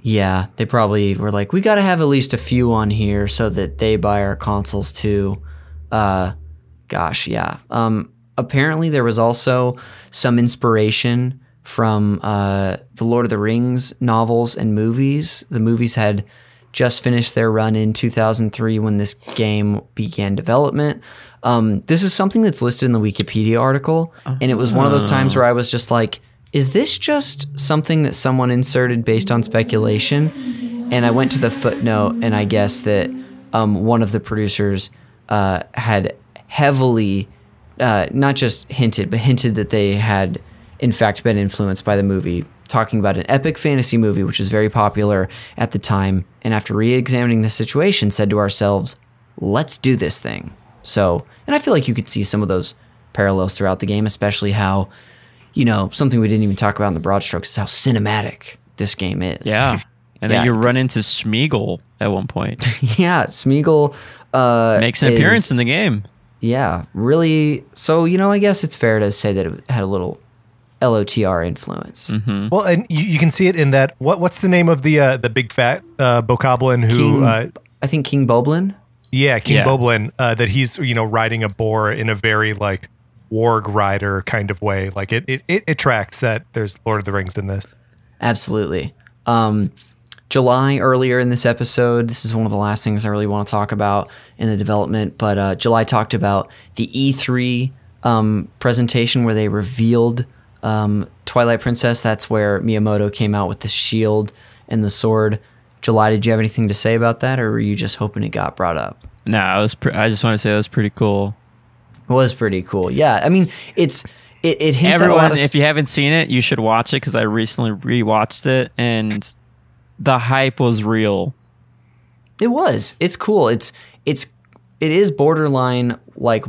Yeah, they probably were like, we got to have at least a few on here so that they buy our consoles too. Uh, gosh, yeah. Um, apparently, there was also some inspiration from uh, the Lord of the Rings novels and movies. The movies had just finished their run in 2003 when this game began development. Um, this is something that's listed in the Wikipedia article, and it was one of those times where I was just like, is this just something that someone inserted based on speculation? And I went to the footnote, and I guess that um, one of the producers uh, had heavily, uh, not just hinted, but hinted that they had, in fact, been influenced by the movie, talking about an epic fantasy movie, which was very popular at the time. And after re examining the situation, said to ourselves, let's do this thing. So, and I feel like you could see some of those parallels throughout the game, especially how, you know, something we didn't even talk about in the broad strokes is how cinematic this game is. Yeah. And Yeah. then you run into Smeagol at one point. yeah, Smeagol uh, Makes an is- appearance in the game. Yeah, really. So you know, I guess it's fair to say that it had a little LOTR influence. Well, and you, you can see it in that. What what's the name of the uh, the big fat uh, bokoblin who? King, Uh, I think King Bulblin. Yeah, King Yeah. Bulblin. Uh, that he's you know riding a boar in a very like warg rider kind of way. Like it it it, it tracks that there's Lord of the Rings in this. Absolutely. Um, July earlier in this episode, this is one of the last things I really want to talk about in the development. But uh, July talked about the E3 um, presentation where they revealed um, Twilight Princess. That's where Miyamoto came out with the shield and the sword. July, did you have anything to say about that, or were you just hoping it got brought up? No, I was. Pre- I just want to say that was pretty cool. Was pretty cool. Yeah, I mean, it's it, it hints Everyone, lot of if you haven't seen it, you should watch it because I recently rewatched it and the hype was real. It was. It's cool. It's it's it is borderline like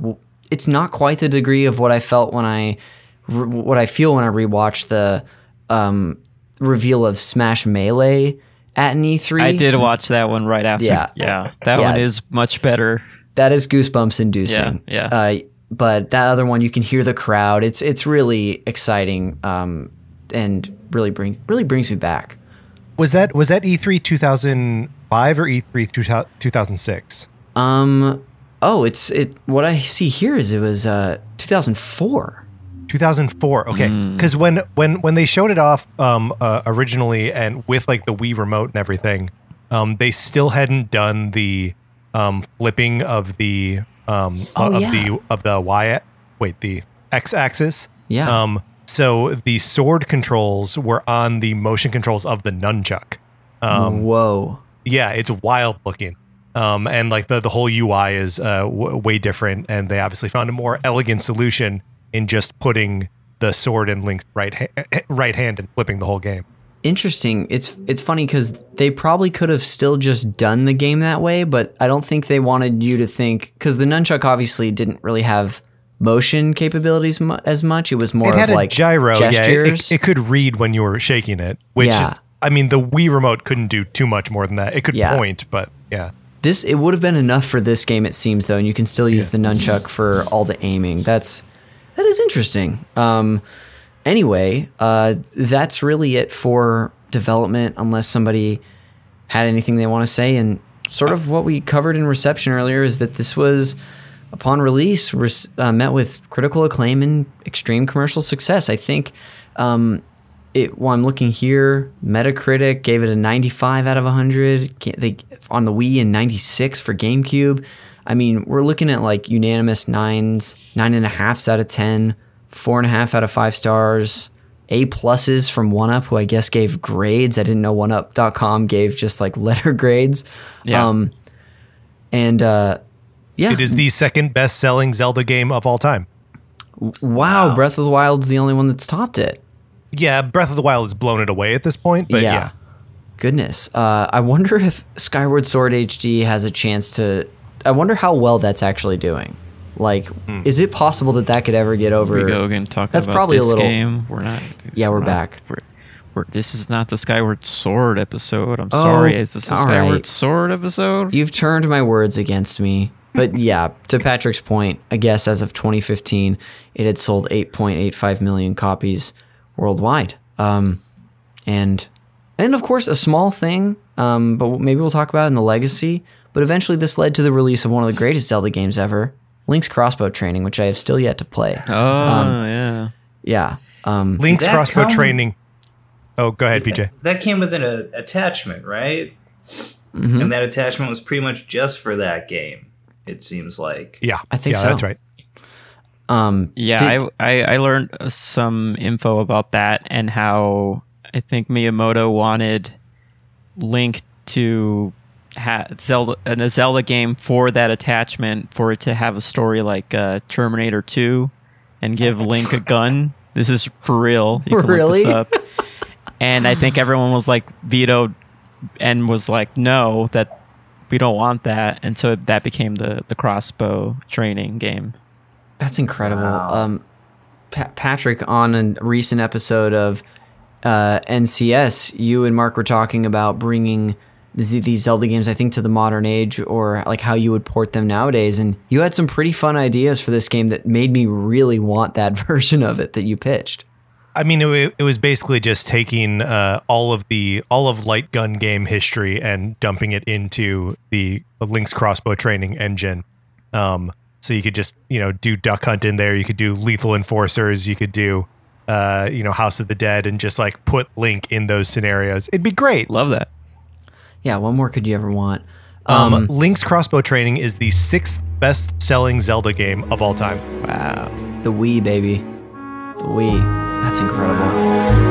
it's not quite the degree of what I felt when I what I feel when I rewatch the um, reveal of Smash Melee at an E3. I did watch that one right after. Yeah. yeah, that Yeah. one is much better. That is goosebumps inducing. Yeah, yeah. Uh, but that other one, you can hear the crowd. It's it's really exciting um, and really bring really brings me back. Was that was that E E3 2005 or E E3 2006? Um, Oh, it's it. What I see here is it was uh, 2004. 2004. Okay, because when when when they showed it off um, uh, originally and with like the Wii remote and everything, um, they still hadn't done the um, flipping of the um, Oh, of yeah. the of the Y wait the X axis. Yeah. Um, so the sword controls were on the motion controls of the nunchuck. Um, Whoa. yeah, it's wild looking. Um, and like the, the whole UI is uh, w- way different, and they obviously found a more elegant solution in just putting the sword in Link's right ha- right hand and flipping the whole game. Interesting. It's it's funny because they probably could have still just done the game that way, but I don't think they wanted you to think because the nunchuck obviously didn't really have motion capabilities mu- as much. It was more It had of a like gyro, yeah. It, it could read when you were shaking it, which Yeah. is, I mean, the Wii remote couldn't do too much more than that. It could Yeah. point, but yeah. This it would have been enough for this game, it seems though, and you can still use the nunchuck for all the aiming. That's that is interesting. Um, anyway, uh, that's really it for development, unless somebody had anything they want to say. And sort of what we covered in reception earlier is that this was, upon release, res- uh, met with critical acclaim and extreme commercial success. I think. Um, it well, I'm looking here. Metacritic gave it a 95 out of 100. They on the Wii and 96 for GameCube. I mean, we're looking at like unanimous nines, nine and a halfs out of 10, four and a half out of five stars, A pluses from 1UP, who I guess gave grades. I didn't know 1UP.com gave just like letter grades. Yeah. Um, and uh, yeah, It is the second best selling Zelda game of all time. wow, Breath of the Wild's the only one that's topped it. Yeah, Breath of the Wild has blown it away at this point, but yeah. yeah. Goodness. Uh, I wonder if Skyward Sword HD has a chance to. I wonder how well that's actually doing. Like, Hmm. is it possible that that could ever get over? we go again talking That's about probably a this little- game. We're not. Yeah, we're not- back. We're, we're, this is not the Skyward Sword episode. I'm Oh, sorry. Is this the Skyward right. Sword episode? You've turned my words against me. But yeah, to Patrick's point, I guess as of 2015, it had sold 8.85 million copies worldwide. Um, and and of course, a small thing, um, but maybe we'll talk about it in the legacy. But eventually, this led to the release of one of the greatest Zelda games ever, Link's Crossbow Training, which I have still yet to play. Oh yeah. Yeah. Um, Link's crossbow come- training. Oh, go ahead, PJ. That came with an uh, attachment, right? Mm-hmm. And that attachment was pretty much just for that game. It seems like. Yeah, I think yeah, so. that's right. um, Yeah, Did- I, I I learned some info about that and how I think Miyamoto wanted Link to have Zelda a Zelda game for that attachment for it to have a story like uh, Terminator Two and give Link a gun. This is for real. You can Really? Look this up. And I think everyone was like vetoed and was like, no, that we don't want that. And so that became the the crossbow training game. That's incredible. Wow. Um, Pa- Patrick, on a recent episode of uh, NCS, you and Mark were talking about bringing these, these Zelda games, I think, to the modern age or like how you would port them nowadays. And you had some pretty fun ideas for this game that made me really want that version of it that you pitched. I mean, it, it was basically just taking uh, all of the all of light gun game history and dumping it into the Link's crossbow training engine. Um, so you could just you know do Duck Hunt in there. You could do Lethal Enforcers. You could do uh, you know House of the Dead and just like put Link in those scenarios. It'd be great. Love that. Yeah, what more could you ever want? Um, Link's crossbow training is the sixth best selling Zelda game of all time. Wow. The Wii, baby. The Wii. That's incredible.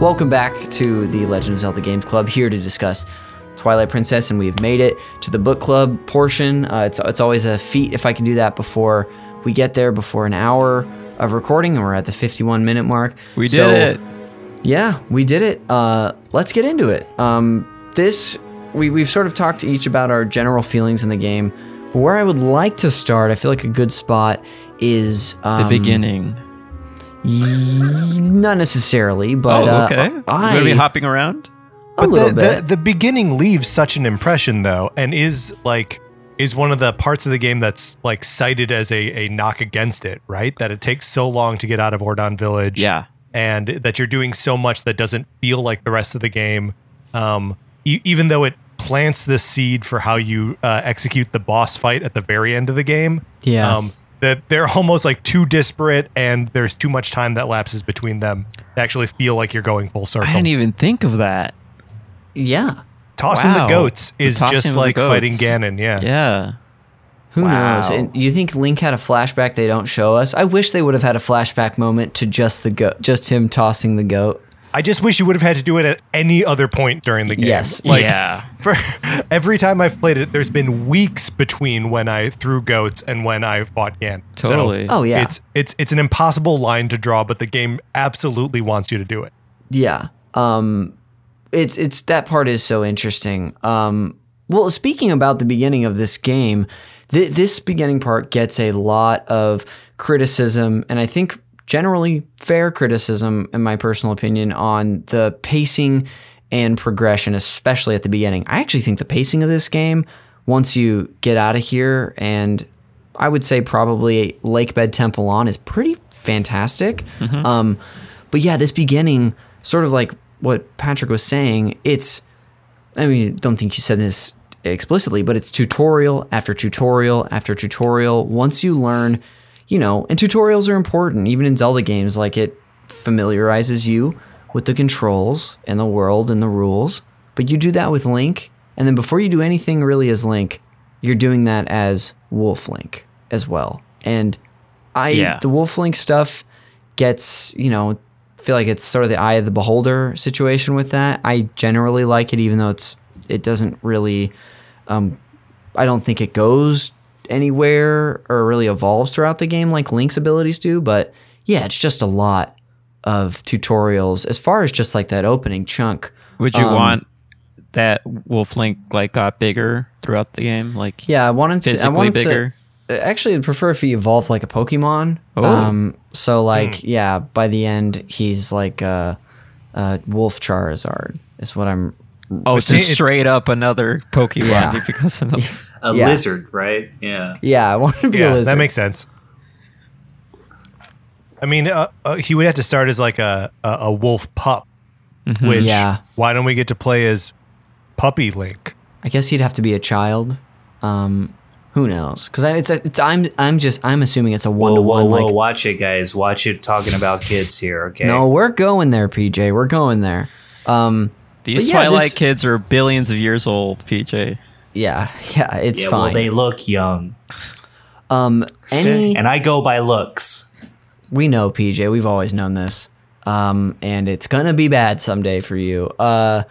Welcome back to the Legend of Zelda Games Club, here to discuss Twilight Princess, and we've made it to the book club portion. Uh, it's, it's always a feat if I can do that before we get there, before an hour of recording, and we're at the 51 minute mark. We did So, it. Yeah, we did it. Uh, let's get into it. Um, this, we, we've sort of talked to each about our general feelings in the game, but where I would like to start, I feel like a good spot is um, The beginning. Y- not necessarily, but oh, uh. I, We're gonna be hopping around. a But little the, bit. The, the beginning leaves such an impression though, and is like is one of the parts of the game that's like cited as a, a knock against it, right? That it takes so long to get out of Ordon Village. Yeah. And that you're doing so much that doesn't feel like the rest of the game. Um, e- even though it plants the seed for how you uh, execute the boss fight at the very end of the game. Yeah. Um, that they're almost like too disparate and there's too much time that lapses between them to actually feel like you're going full circle. I didn't even think of that. Yeah. Tossing Wow. the goats is tossing just like fighting. Ganon. Yeah. Yeah. Who Wow. knows? And you think Link had a flashback they don't show us? I wish they would have had a flashback moment to just the goat, just him tossing the goat. I just wish you would have had to do it at any other point during the game. Yes. Like yeah. for every time I've played it, there's been weeks between when I threw goats and when I fought Ganon. So Totally. Oh yeah. It's it's it's an impossible line to draw, but the game absolutely wants you to do it. Yeah. Um it's it's that part is so interesting. Um well, speaking about the beginning of this game, th- this beginning part gets a lot of criticism and I think generally fair criticism in my personal opinion on the pacing and progression especially at the beginning. I actually think the pacing of this game once you get out of here and I would say probably Lakebed Temple on is pretty fantastic. Um, but yeah, this beginning, sort of like what Patrick was saying, it's, I mean, don't think you said this explicitly, but it's tutorial after tutorial after tutorial. Once you learn, you know, and tutorials are important, even in Zelda games, like it familiarizes you with the controls and the world and the rules. But you do that with Link, and then before you do anything really as Link, you're doing that as Wolf Link as well. And I, Yeah. the Wolf Link stuff gets, you know, feel like it's sort of the eye of the beholder situation with that. I generally like it, even though it's it doesn't really. Um, I don't think it goes anywhere or really evolves throughout the game like Link's abilities do. But yeah, it's just a lot of tutorials as far as just like that opening chunk. Would you Um, want that Wolf Link like got bigger throughout the game? Like Yeah, I wanted to. I physically wanted bigger? to. Actually, I'd prefer if he evolved like a Pokemon. Oh. Um, so like, yeah, by the end, he's like a, a Wolf Charizard. Is what I'm. Oh, see, just straight up another Pokemon Yeah. because of A Yeah. lizard, right? Yeah. Yeah, I want to be a lizard. that makes sense. I mean, uh, uh, he would have to start as like a a, a wolf pup, which Yeah. why don't we get to play as puppy Link? I guess he'd have to be a child. Um, who knows? Because it's a, it's I'm I'm just I'm assuming it's a one Whoa, to whoa, one. whoa! Like Watch it, guys. Watch it. Talking about kids here. Okay. no, we're going there, PJ. We're going there. Um, These yeah, Twilight this- kids are billions of years old, PJ. Yeah, yeah, it's Yeah. Well, fine. they look young, um, any and I go by looks. we know PJ. We've always known this. Um, and it's gonna be bad someday for you. Uh,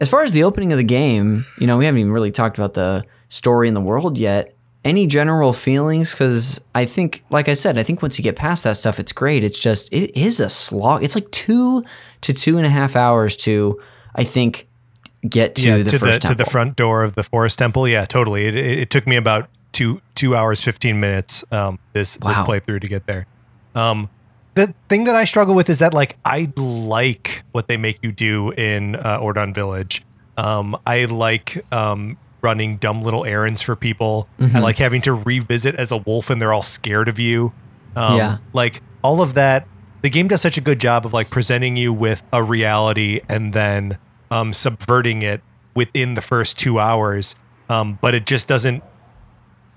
as far as the opening of the game, you know, we haven't even really talked about the story in the world yet. Any general feelings? Because I think, like I said, I think once you get past that stuff, it's great. It's just it is a slog. It's like two to two and a half hours to, I think, get to yeah, the to first the to the front door of the forest temple. Yeah, totally. It, it, it took me about two two hours fifteen minutes um, this this playthrough to get there. Um, the thing that I struggle with is that like I like what they make you do in uh, Ordon Village. Um, I like um, running dumb little errands for people. Mm-hmm. I like having to revisit as a wolf and they're all scared of you. Um, Yeah. like all of that. The game does such a good job of like presenting you with a reality and then um, subverting it within the first two hours. Um, but it just doesn't.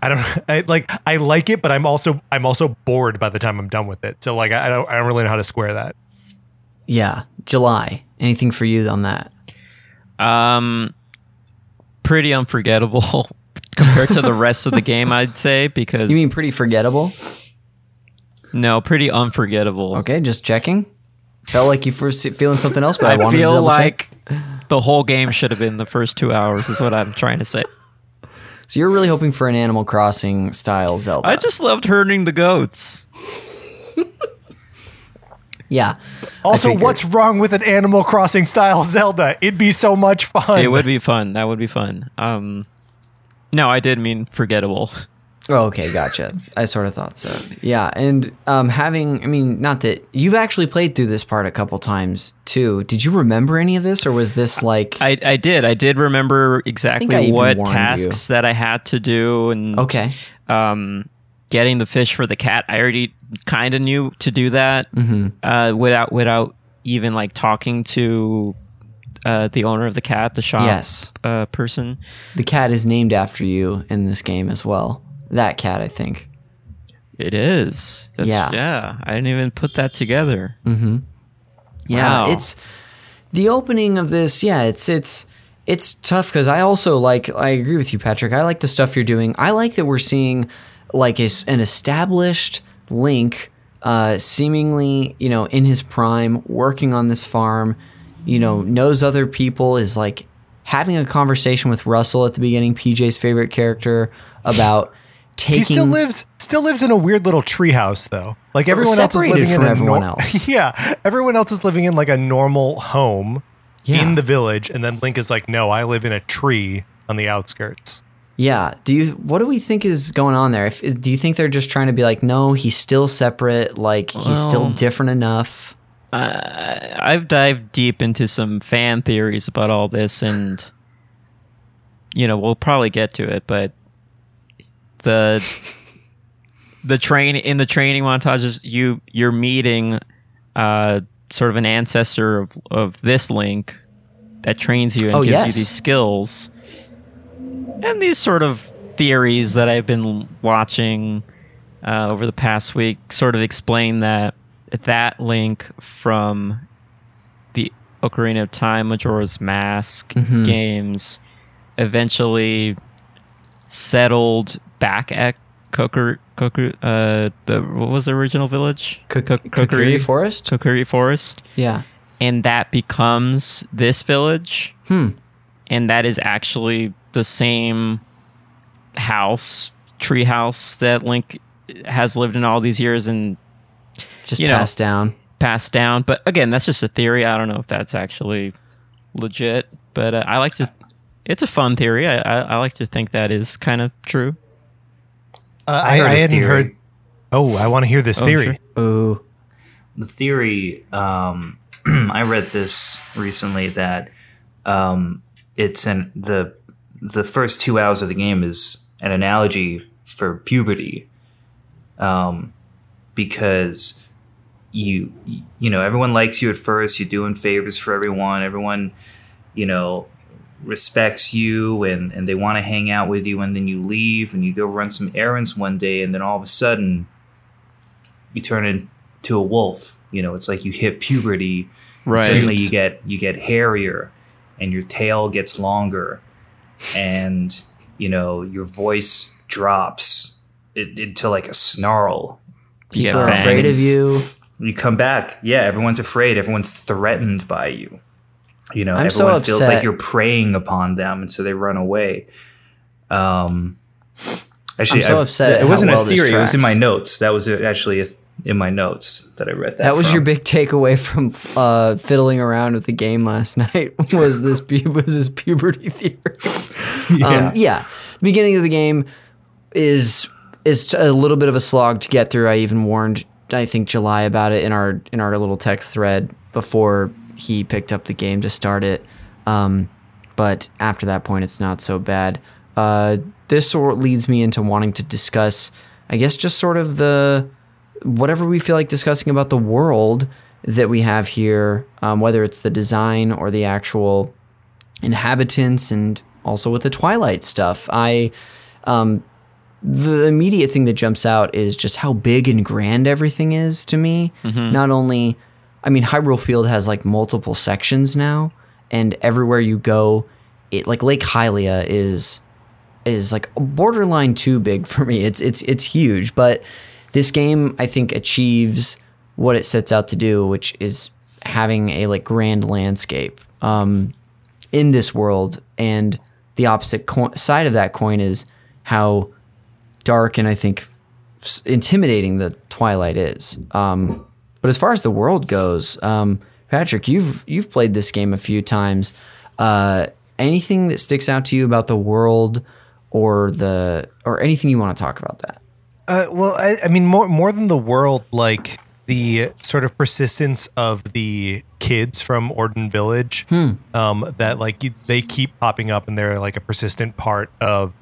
I don't I, like. I like it, but I'm also I'm also bored by the time I'm done with it. So like I don't I don't really know how to square that. Yeah, July. Anything for you on that? Um, pretty unforgettable compared to the rest of the game, I'd say. Because You mean pretty forgettable? no, pretty unforgettable. Okay, just checking. Felt like you were feeling something else, but I, I wanted to feel double check. like the whole game should have been the first two hours. Is what I'm trying to say. So you're really hoping for an Animal Crossing style Zelda? I just loved herding the goats. yeah. Also, what's wrong with an Animal Crossing style Zelda? It'd be so much fun. It would be fun. That would be fun. Um, no, I did mean forgettable. Oh, okay, gotcha. I sort of thought so. Yeah, and um, having, I mean, not that you've actually played through this part a couple times too. Did you remember any of this, or was this like? I, I did. I did remember I exactly what tasks that I had to do, and okay, um, getting the fish for the cat. I already kind of knew to do that Mm-hmm. uh, without without even like talking to uh, the owner of the cat, the shop yes, uh, person. the cat is named after you in this game as well. That cat, I think. It is. That's, Yeah. yeah. I didn't even put that together. Yeah, Wow. it's the opening of this. Yeah, it's it's it's tough because I also like. I agree with you, Patrick. I like the stuff you're doing. I like that we're seeing like a an established Link, uh, seemingly you know in his prime, working on this farm. You know, knows other people. Is like having a conversation with Russell at the beginning, PJ's favorite character, about taking. He still lives still lives in a weird little treehouse though. Like everyone else is Separated living in a everyone nor- else. yeah, everyone else is living in like a normal home Yeah. in the village, and then Link is like, "No, I live in a tree on the outskirts." Yeah. Do you? What do we think is going on there? If, do you think they're just trying to be like, no, he's still separate, like he's still different enough? Uh, I've dived deep into some fan theories about all this, and you know we'll probably get to it. But the the train in the training montages, you you're meeting uh, sort of an ancestor of, of this Link that trains you and Oh, gives yes. you these skills, and these sort of theories that I've been watching uh, over the past week sort of explain that that Link from the Ocarina of Time, Majora's Mask Mm-hmm. games eventually settled back at Kokiri, Kokiri, uh, the what was the original village? K- Ko- Kokiri Forest? Kokiri Forest, Yeah. and that becomes this village, Hmm. and that is actually the same house, tree house that Link has lived in all these years and Just You know. passed down. passed down. But again, that's just a theory. I don't know if that's actually legit. But uh, I like to. It's a fun theory. I, I, I like to think that is kind of true. Uh, I I, heard I a hadn't theory. heard. Oh, I want to hear this Oh, theory. sure. Ooh. the theory um, I read this recently that um, it's an the the first two hours of the game is an analogy for puberty um, because you you know everyone likes you at first you're doing favors for everyone everyone you know respects you and, and they want to hang out with you and then you leave and you go run some errands one day and then all of a sudden you turn into a wolf. You know it's like you hit puberty. Right. suddenly you get you get hairier and your tail gets longer and you know your voice drops into like a snarl. People are afraid of you. you come back. Yeah everyone's afraid. Everyone's threatened by you you know I'm so everyone feels like you're preying upon them and so they run away um actually I'm so I- upset it wasn't well a theory it was in my notes that was actually in my notes that i read that That was from. your big takeaway from uh, fiddling around with the game last night. Was this pu- was this puberty theory? yeah. Um, yeah. The beginning of the game is is a little bit of a slog to get through. I even warned I think July about it in our in our little text thread before he picked up the game to start it. Um, but after that point, it's not so bad. Uh, this sort of leads me into wanting to discuss, I guess, just sort of the whatever we feel like discussing about the world that we have here, um, whether it's the design or the actual inhabitants and also with the Twilight stuff. I um the immediate thing that jumps out is just how big and grand everything is to me. Not only I mean Hyrule Field has like multiple sections now and everywhere you go it like Lake Hylia is is like borderline too big for me. It's it's it's huge, but this game I think achieves what it sets out to do, which is having a like grand landscape um, in this world. And the opposite co- side of that coin is how dark and I think intimidating the Twilight is. Um, but as far as the world goes, um, Patrick, you've you've played this game a few times. Uh, anything that sticks out to you about the world or the or anything you want to talk about that. Uh, well, I, I mean, more more than the world, like the sort of persistence of the kids from Ordon Village, um, that like they keep popping up and they're like a persistent part of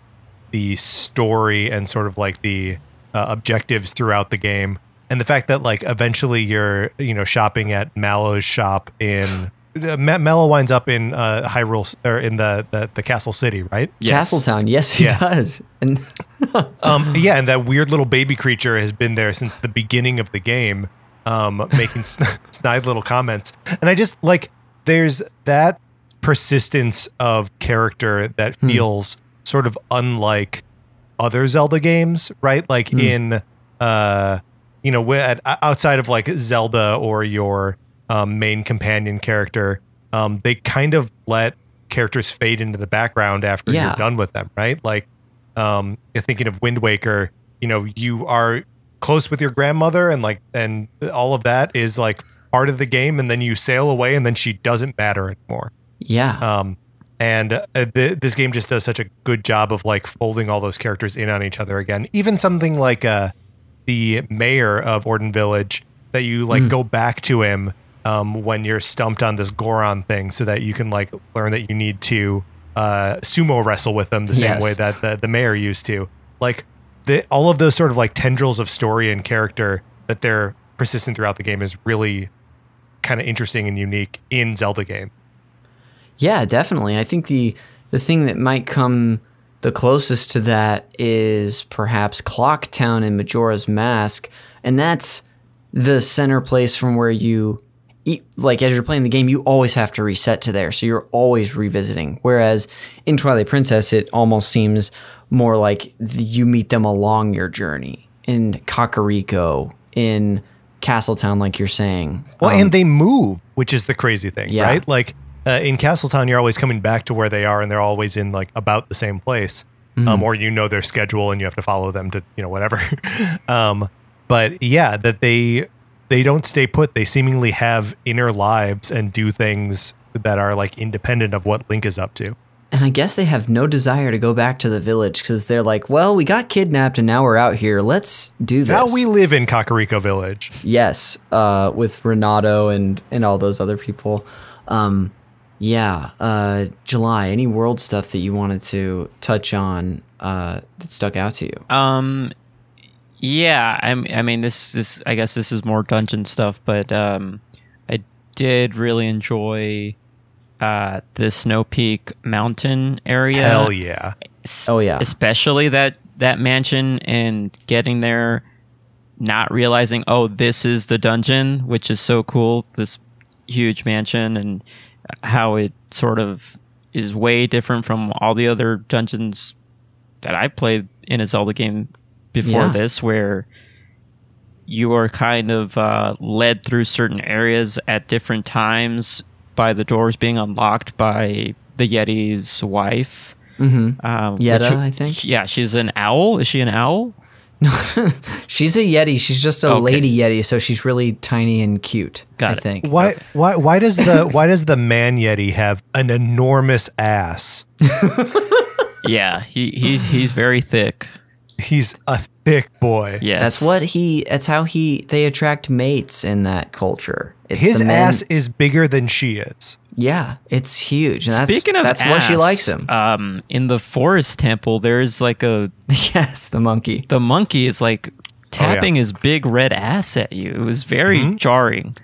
the story and sort of like the uh, objectives throughout the game. And the fact that like eventually you're you know shopping at Malo's shop in uh, Mallow winds up in uh, Hyrule or in the, the the castle city, right? Yes. Castletown, yes, he Yeah. does. And Um, yeah, and that weird little baby creature has been there since the beginning of the game, um, making sn- snide little comments. And I just like there's that persistence of character that feels sort of unlike other Zelda games, right? Like in uh, you know, at, outside of like Zelda or your um, main companion character, um, they kind of let characters fade into the background after Yeah. you're done with them, right? Like um you're thinking of Wind Waker, you know, you are close with your grandmother and like and all of that is like part of the game and then you sail away and then she doesn't matter anymore. yeah, Um and uh, th- this game just does such a good job of like folding all those characters in on each other again. Even something like uh the mayor of Ordon Village that you like go back to him um, when you're stumped on this Goron thing so that you can like learn that you need to uh, sumo wrestle with them the same Yes. way that the, the mayor used to. Like the, all of those sort of like tendrils of story and character that they're persistent throughout the game is really kind of interesting and unique in Zelda game. Yeah, definitely. I think the the thing that might come the closest to that is perhaps Clock Town in Majora's Mask, and that's the center place from where you like as you're playing the game, you always have to reset to there, so you're always revisiting. Whereas in Twilight Princess, it almost seems more like you meet them along your journey in Kakariko, in Castletown, like you're saying. Well, and um, they move, which is the crazy thing, Yeah. right? Like uh, in Castletown, you're always coming back to where they are, and they're always in like about the same place, um, or you know their schedule, and you have to follow them to you know whatever. um, but yeah, that they they don't stay put. They seemingly have inner lives and do things that are like independent of what Link is up to. And I guess they have no desire to go back to the village because they're like, well, we got kidnapped and now we're out here. Let's do this. Now we live in Kakariko Village. yes, uh, with Renado and and all those other people. Um, yeah, uh, July. Any world stuff that you wanted to touch on uh, that stuck out to you? Um, yeah, I'm, I mean, this this I guess this is more dungeon stuff, but um, I did really enjoy uh the Snow Peak Mountain area. Hell yeah! Es- Oh, yeah. especially that that mansion and getting there, not realizing oh this is the dungeon, which is so cool. This huge mansion and how it sort of is way different from all the other dungeons that I played in a Zelda game before Yeah. this, where you are kind of uh, led through certain areas at different times by the doors being unlocked by the Yeti's wife. Mm-hmm. Um, Yeta, which- I think. Yeah, she's an owl. Is she an owl? She's a yeti. She's just a Okay. lady yeti, so she's really tiny and cute. Got I it. think. Why why why does the why does the man yeti have an enormous ass? yeah, he he's he's very thick. He's a thick boy. Yeah, That's what he. That's how he. They attract mates in that culture. It's His ass is bigger than she is. Yeah, it's huge. And that's, Speaking of that's why she likes him. Um, in the forest temple, there's like a yes, the monkey. the monkey is like Oh, tapping his big red ass at you. It was very Mm-hmm. jarring.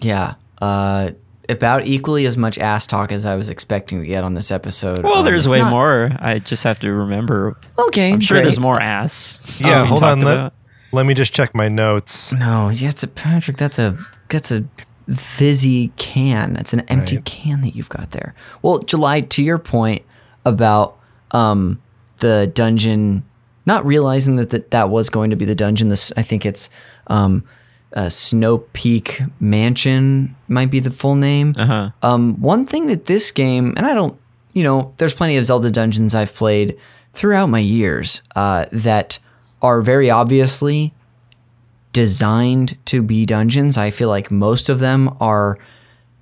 Yeah. Uh, about equally as much ass talk as I was expecting to get on this episode. Well, Um, there's way not- more. I just have to remember. Okay, I'm sure great. there's more ass. Yeah, hold on. Let, let me just check my notes. No, yeah, it's a Patrick. That's a that's a fizzy can. That's an empty Right. can that you've got there. Well, July, to your point about um the dungeon, not realizing that that, that was going to be the dungeon. This, I think it's um, uh, Snow Peak Mansion might be the full name. Uh-huh. Um, one thing that this game, and I don't, you know, there's plenty of Zelda dungeons I've played throughout my years uh, that are very obviously designed to be dungeons. I feel like most of them are.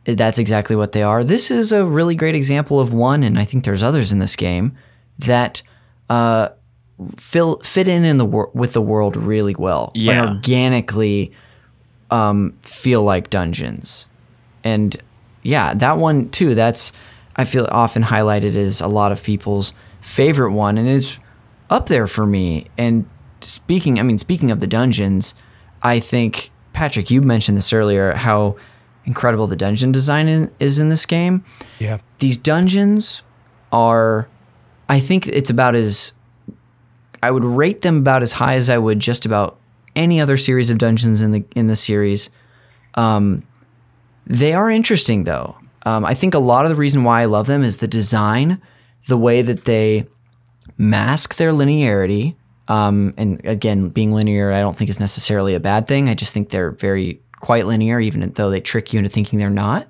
That's exactly what they are. This is a really great example of one, and I think there's others in this game that uh, fill fit in in the wor- with the world really well. and Yeah. organically um, feel like dungeons. And yeah, that one too. That's I feel often highlighted as a lot of people's favorite one, and is up there for me. And speaking, I mean, speaking of the dungeons, I think Patrick, you mentioned this earlier, how incredible the dungeon design in, is in this game Yeah. these dungeons are I think it's about as I would rate them about as high as I would just about any other series of dungeons in the in the series. Um, they are interesting though. Um, I think a lot of the reason why I love them is the design, the way that they mask their linearity. Um, and again, being linear, I don't think is necessarily a bad thing. I just think they're very quite linear, even though they trick you into thinking they're not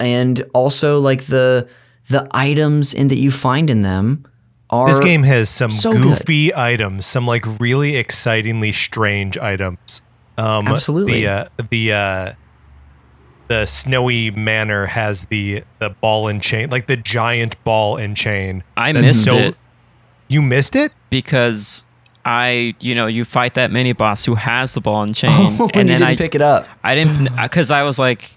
and also like the the items in that you find in them are This game has some so good. goofy items, some like really excitingly strange items. Um, Absolutely. The uh, the uh, the snowy manor has the the ball and chain, like the giant ball and chain. I That's missed so- it You missed it? because I, you know, you fight that mini boss who has the ball and chain, oh, and then didn't I pick it up. I didn't because I was like,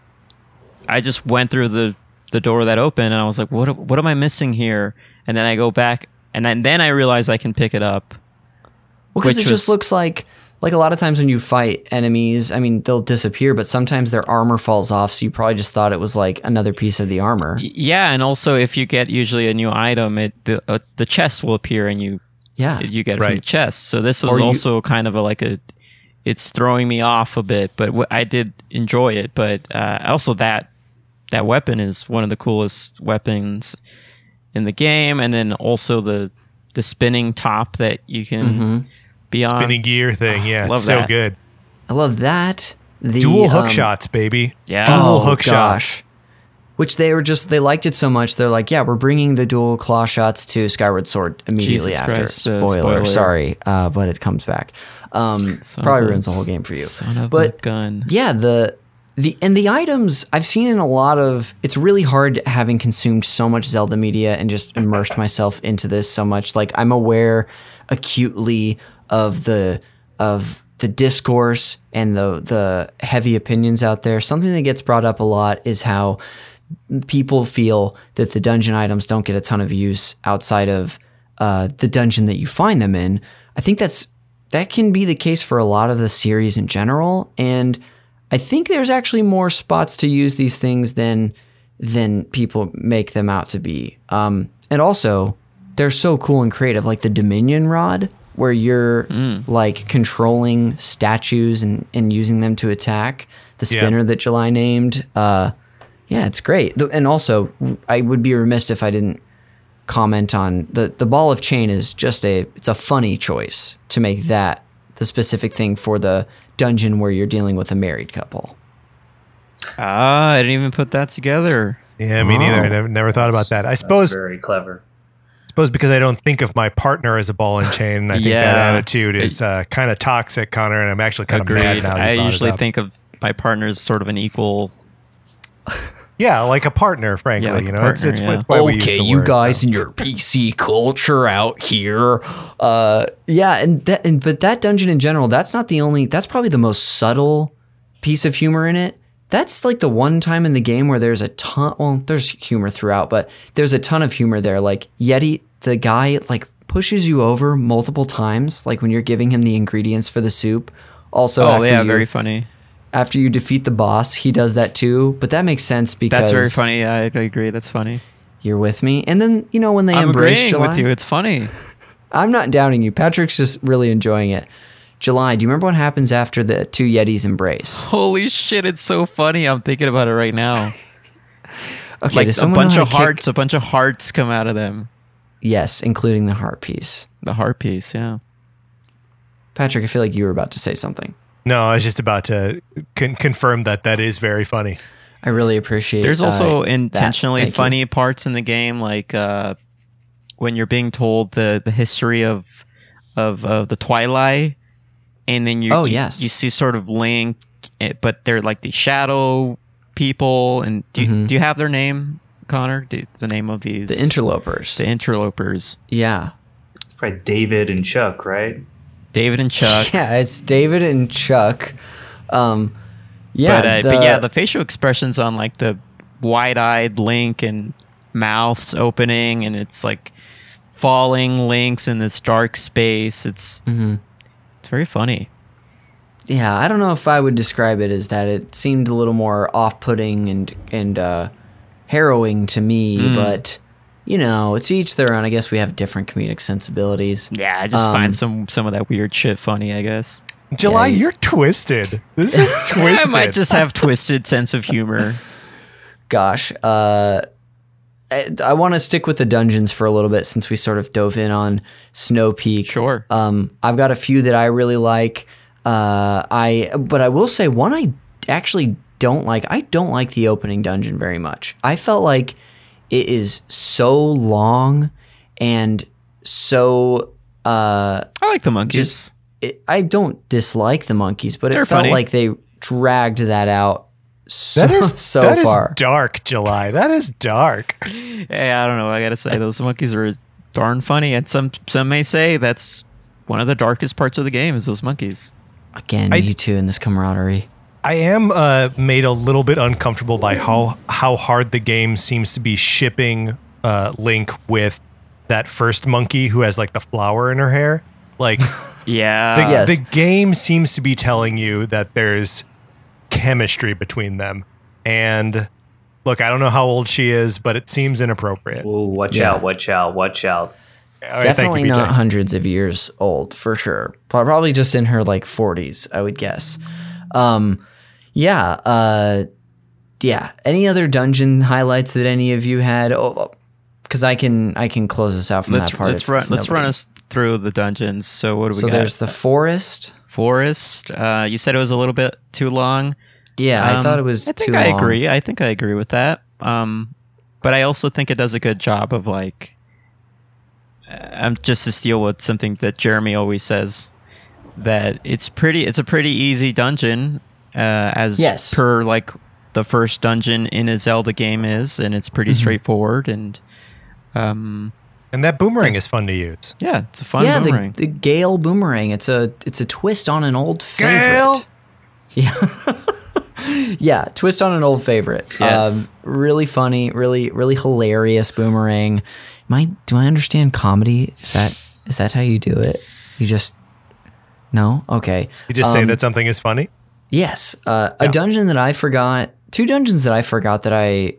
I just went through the the door that opened, and I was like, what what am I missing here? And then I go back, and then, then I realize I can pick it up. Well, because it which just looks like like a lot of times when you fight enemies, I mean they'll disappear, but sometimes their armor falls off, so you probably just thought it was like another piece of the armor. Yeah, and also if you get usually a new item, it the uh, the chest will appear, and you Yeah, you get it from the chest. So this was Or you- also kind of a, like a, it's throwing me off a bit, but wh- I did enjoy it. But uh, also that that weapon is one of the coolest weapons in the game, and then also the the spinning top that you can be on. Spinning gear thing. Yeah, love it's so good. I love that. The Dual hook um, shots, baby. Yeah. Dual Oh, hook shots. Which they were just they liked it so much they're like, yeah, we're bringing the dual claw shots to Skyward Sword immediately Jesus after. Christ, uh, spoiler, spoiler. sorry, uh, but it comes back. Um, probably of ruins the whole game for you. Son of but a gun. yeah, the the and the items I've seen in a lot of. It's really hard having consumed so much Zelda media and just immersed myself into this so much. Like I'm aware acutely of the of the discourse and the the heavy opinions out there. Something that gets brought up a lot is how people feel that the dungeon items don't get a ton of use outside of uh, the dungeon that you find them in. I think that's that can be the case for a lot of the series in general, and I think there's actually more spots to use these things than than people make them out to be. Um, and also, they're so cool and creative, like the Dominion Rod, where you're like controlling statues and, and using them to attack. The Yeah. spinner that July named. Uh, yeah, it's great. The- And also, I would be remiss if I didn't comment on the the ball of chain is just a it's a funny choice to make that the specific thing for the dungeon where you're dealing with a married couple. Ah, I didn't even put that together. Yeah, me neither. I Oh. never, never thought about that. I suppose very clever. Suppose because I don't think of my partner as a ball and chain, and I think that attitude is uh, kind of toxic, Connor. And I'm actually kind of mad now. I you brought it usually think of my partner as sort of an equal. yeah, like a partner. Frankly, Yeah, like you know, it's, partner, it's, yeah. it's why we use okay, the you word. guys and your PC culture out here. Uh, yeah, and that, and but that dungeon in general, that's not the only. That's probably the most subtle piece of humor in it. That's like the one time in the game where there's a ton. Well, there's humor throughout, but there's a ton of humor there. Like Yeti, the guy, like pushes you over multiple times. Like when you're giving him the ingredients for the soup. Also, Oh after yeah, you, very funny. after you defeat the boss, he does that too. But that makes sense because That's very funny. I, I agree. That's funny. you're with me. And then you know when they I'm embrace July, with you. It's funny. I'm not doubting you. Patrick's just really enjoying it. July, do you remember what happens after the two Yetis embrace? Holy shit! It's so funny. I'm thinking about it right now. Okay, like a bunch of kick- hearts. A bunch of hearts come out of them. Yes, including the heart piece. The heart piece. Yeah. Patrick, I feel like you were about to say something. No, I was just about to con- confirm that that is very funny. I really appreciate. There's uh, also that. intentionally Thank you. funny parts in the game, like uh, when you're being told the, the history of of of the Twilight, and then you Oh, yes. you, see sort of Link, eh, but they're like the shadow people. And do you, Mm-hmm. do you have their name? Connor? Do- The name of these The interlopers. the interlopers. yeah. It's probably David and Chuck, right? David and Chuck. Yeah, it's David and Chuck. Um, yeah, but, uh, the- but yeah, the facial expressions on like the wide-eyed Link and mouths opening, and it's like falling Links in this dark space. It's Mm-hmm. it's very funny. yeah, I don't know if I would describe it as that. It seemed a little more off-putting and and uh, harrowing to me, Hmm. but you know, it's each their own. I guess we have different comedic sensibilities. Yeah, I just Um, find some some of that weird shit funny. I guess July, he's- you're twisted. This is twisted. I might just have twisted sense of humor. Gosh, uh, I, I want to stick with the dungeons for a little bit since we sort of dove in on Snow Peak. Sure. Um, I've got a few that I really like. Uh, I but I will say one I actually don't like. I don't like the opening dungeon very much. I felt like it is so long and so. Uh, I like the monkeys. just it, I don't dislike the monkeys, but it They're felt funny. like they dragged that out so That is so that is far. dark, July. That is dark. yeah, I don't know. I gotta say those monkeys are darn funny, and some some may say that's one of the darkest parts of the game is those monkeys. Again, I- you two in this camaraderie. I am uh, made a little bit uncomfortable by how how hard the game seems to be shipping uh, Link with that first monkey who has like the flower in her hair. Like Yeah. the, Yes. the game seems to be telling you that there's chemistry between them. And look, I don't know how old she is, but it seems inappropriate. Ooh, watch Yeah. out, watch out, watch out. All right, thank you, Definitely not hundreds of years old for sure. Probably just in her like 40s, I would guess. Um, yeah. Uh, yeah. Any other dungeon highlights that any of you had? Oh, because I can I can close this out from let's that part. let's run let's nobody- run us through the dungeons. So what do we So got? there's the forest. forest. Uh, you said it was a little bit too long. Yeah, I Um, thought it was I think I long. agree. I think I agree with that. Um, but I also think it does a good job of like. I'm just to steal with something that Jeremy always says that it's pretty. It's a pretty easy dungeon, uh, as Yes. per like the first dungeon in a Zelda game is, and it's Mm-hmm. pretty straightforward. And um, And that boomerang is fun to use. yeah, it's a fun yeah, boomerang. the the Gale boomerang. It's a it's a twist on an old favorite. Gale! Yeah, yeah, twist on an old favorite. Yes. Um, really funny, really really hilarious boomerang. Am I, do I understand comedy? Is that is that how you do it? You just no? Okay. You just say Um, that something is funny. Yes, uh, a dungeon that I forgot. Two dungeons that I forgot that I.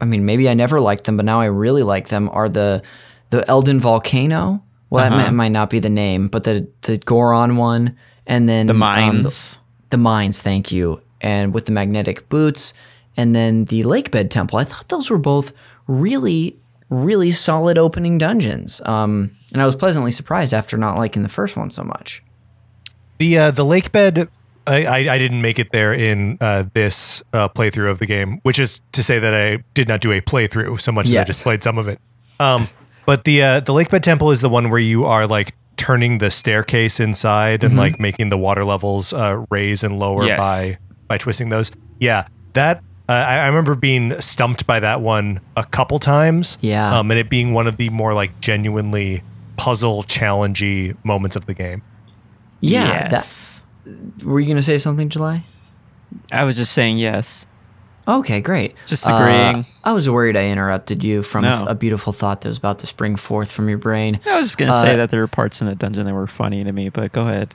I mean, maybe I never liked them, but now I really like them. Are the the Eldin Volcano? Well, that Uh-huh. might, might not be the name, but the the Goron one, and then the um, mines. the mines, thank you. And with the magnetic boots and then the Lakebed temple. I thought those were both really, really solid opening dungeons. Um, and I was pleasantly surprised after not liking the first one so much. The uh, the lake bed. I, I, I didn't make it there in uh, this uh, playthrough of the game, which is to say that I did not do a playthrough so much as I just played some of it. Um, but the uh, the Lakebed temple is the one where you are like turning the staircase inside and like making the water levels uh, raise and lower Yes. by by twisting those. Yeah, that uh, I, I remember being stumped by that one a couple times. Yeah. um, and it being one of the more like genuinely puzzle challengey moments of the game. Yeah. yes. Were you going to say something, July? I was just saying yes. Okay, great. Just Uh, agreeing. I was worried I interrupted you from No. a beautiful thought that was about to spring forth from your brain. I was just gonna Uh, say that there were parts in the dungeon that were funny to me, but go ahead.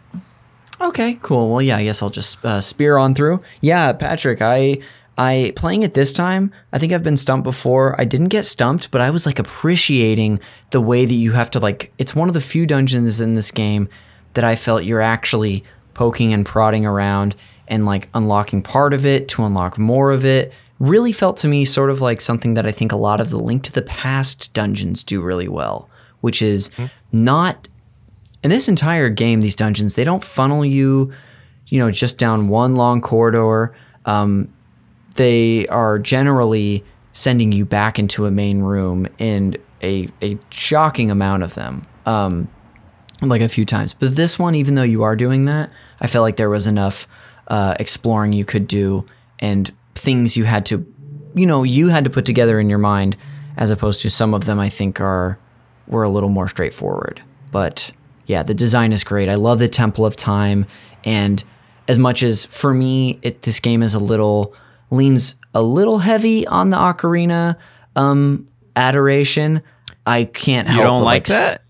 Okay, cool. Well, yeah, I guess I'll just uh, spear on through. Yeah, Patrick, I I playing it this time. I think I've been stumped before. I didn't get stumped, but I was like appreciating the way that you have to like. It's one of the few dungeons in this game that I felt you're actually poking and prodding around and like unlocking part of it to unlock more of it. Really felt to me sort of like something that I think a lot of the Link to the Past dungeons do really well, which is not in this entire game, these dungeons, they don't funnel you, you know, just down one long corridor. Um, they are generally sending you back into a main room in a, a shocking amount of them, um, like a few times. But this one, even though you are doing that, I felt like there was enough uh, exploring you could do and things you had to you know you had to put together in your mind, as opposed to some of them I think are were a little more straightforward. But yeah, the design is great. I love the Temple of Time, and as much as for me, it this game is a little leans a little heavy on the ocarina um, adoration. I can't help. You don't but, like that?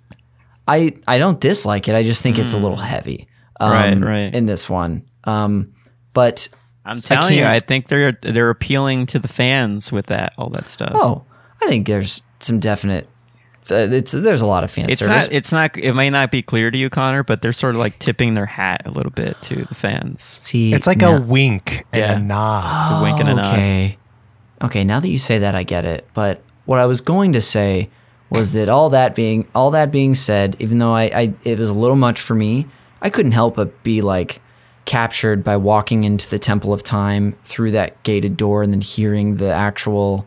I I don't dislike it. I just think it's a little heavy. Um, Right, right. In this one, um, but I'm telling you, I think they're they're appealing to the fans with that all that stuff. oh, I think there's some definite. Uh, it's there's a lot of fan it's service. not. It's not. It may not be clear to you, Connor, but they're sort of like tipping their hat a little bit to the fans. See, It's like now- a wink and Yeah. a nod. It's a wink and a nod. Okay. Okay, now that you say that I get it. But what I was going to say was that all that being all that being said, even though I, I it was a little much for me, I couldn't help but be like captured by walking into the Temple of Time through that gated door and then hearing the actual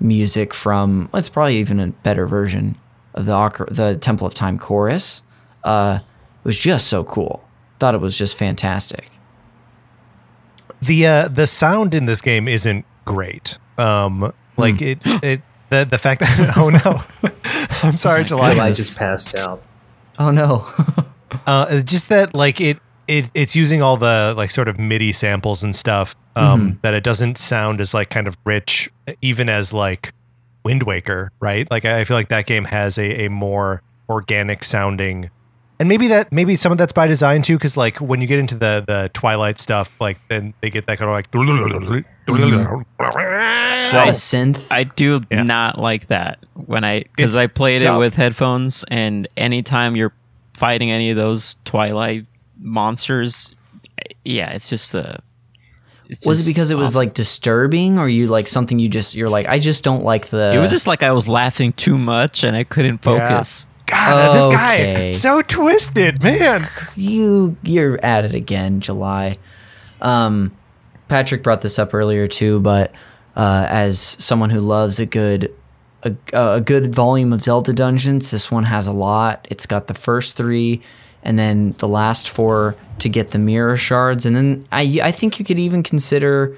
music from it's probably even a better version of the the Temple of Time chorus. Uh it was just so cool. Thought it was just fantastic. the uh, the sound in this game isn't great. Um, like it it the the fact that oh no, I'm sorry, July. July just passed out. Oh no. Uh, just that like it it it's using all the like sort of MIDI samples and stuff. Um, that it doesn't sound as like kind of rich, even as like Wind Waker, right? Like I feel like that game has a a more organic sounding. And maybe that maybe some of that's by design too, because like when you get into the the Twilight stuff, like then they get that kind of like a lot synth. I do Yeah. not like that when I because I played tough. it with headphones, and anytime you're fighting any of those Twilight monsters, yeah, it's just the. It's Was it because it was awful. like disturbing, or you like something you just you're like I just don't like the. It was just like I was laughing too much and I couldn't focus. God, this guy so twisted, man. you you're at it again, July. Um, Patrick brought this up earlier too, but uh, as someone who loves a good a, a good volume of Zelda dungeons, this one has a lot. It's got the first three, and then the last four to get the mirror shards, and then I I think you could even consider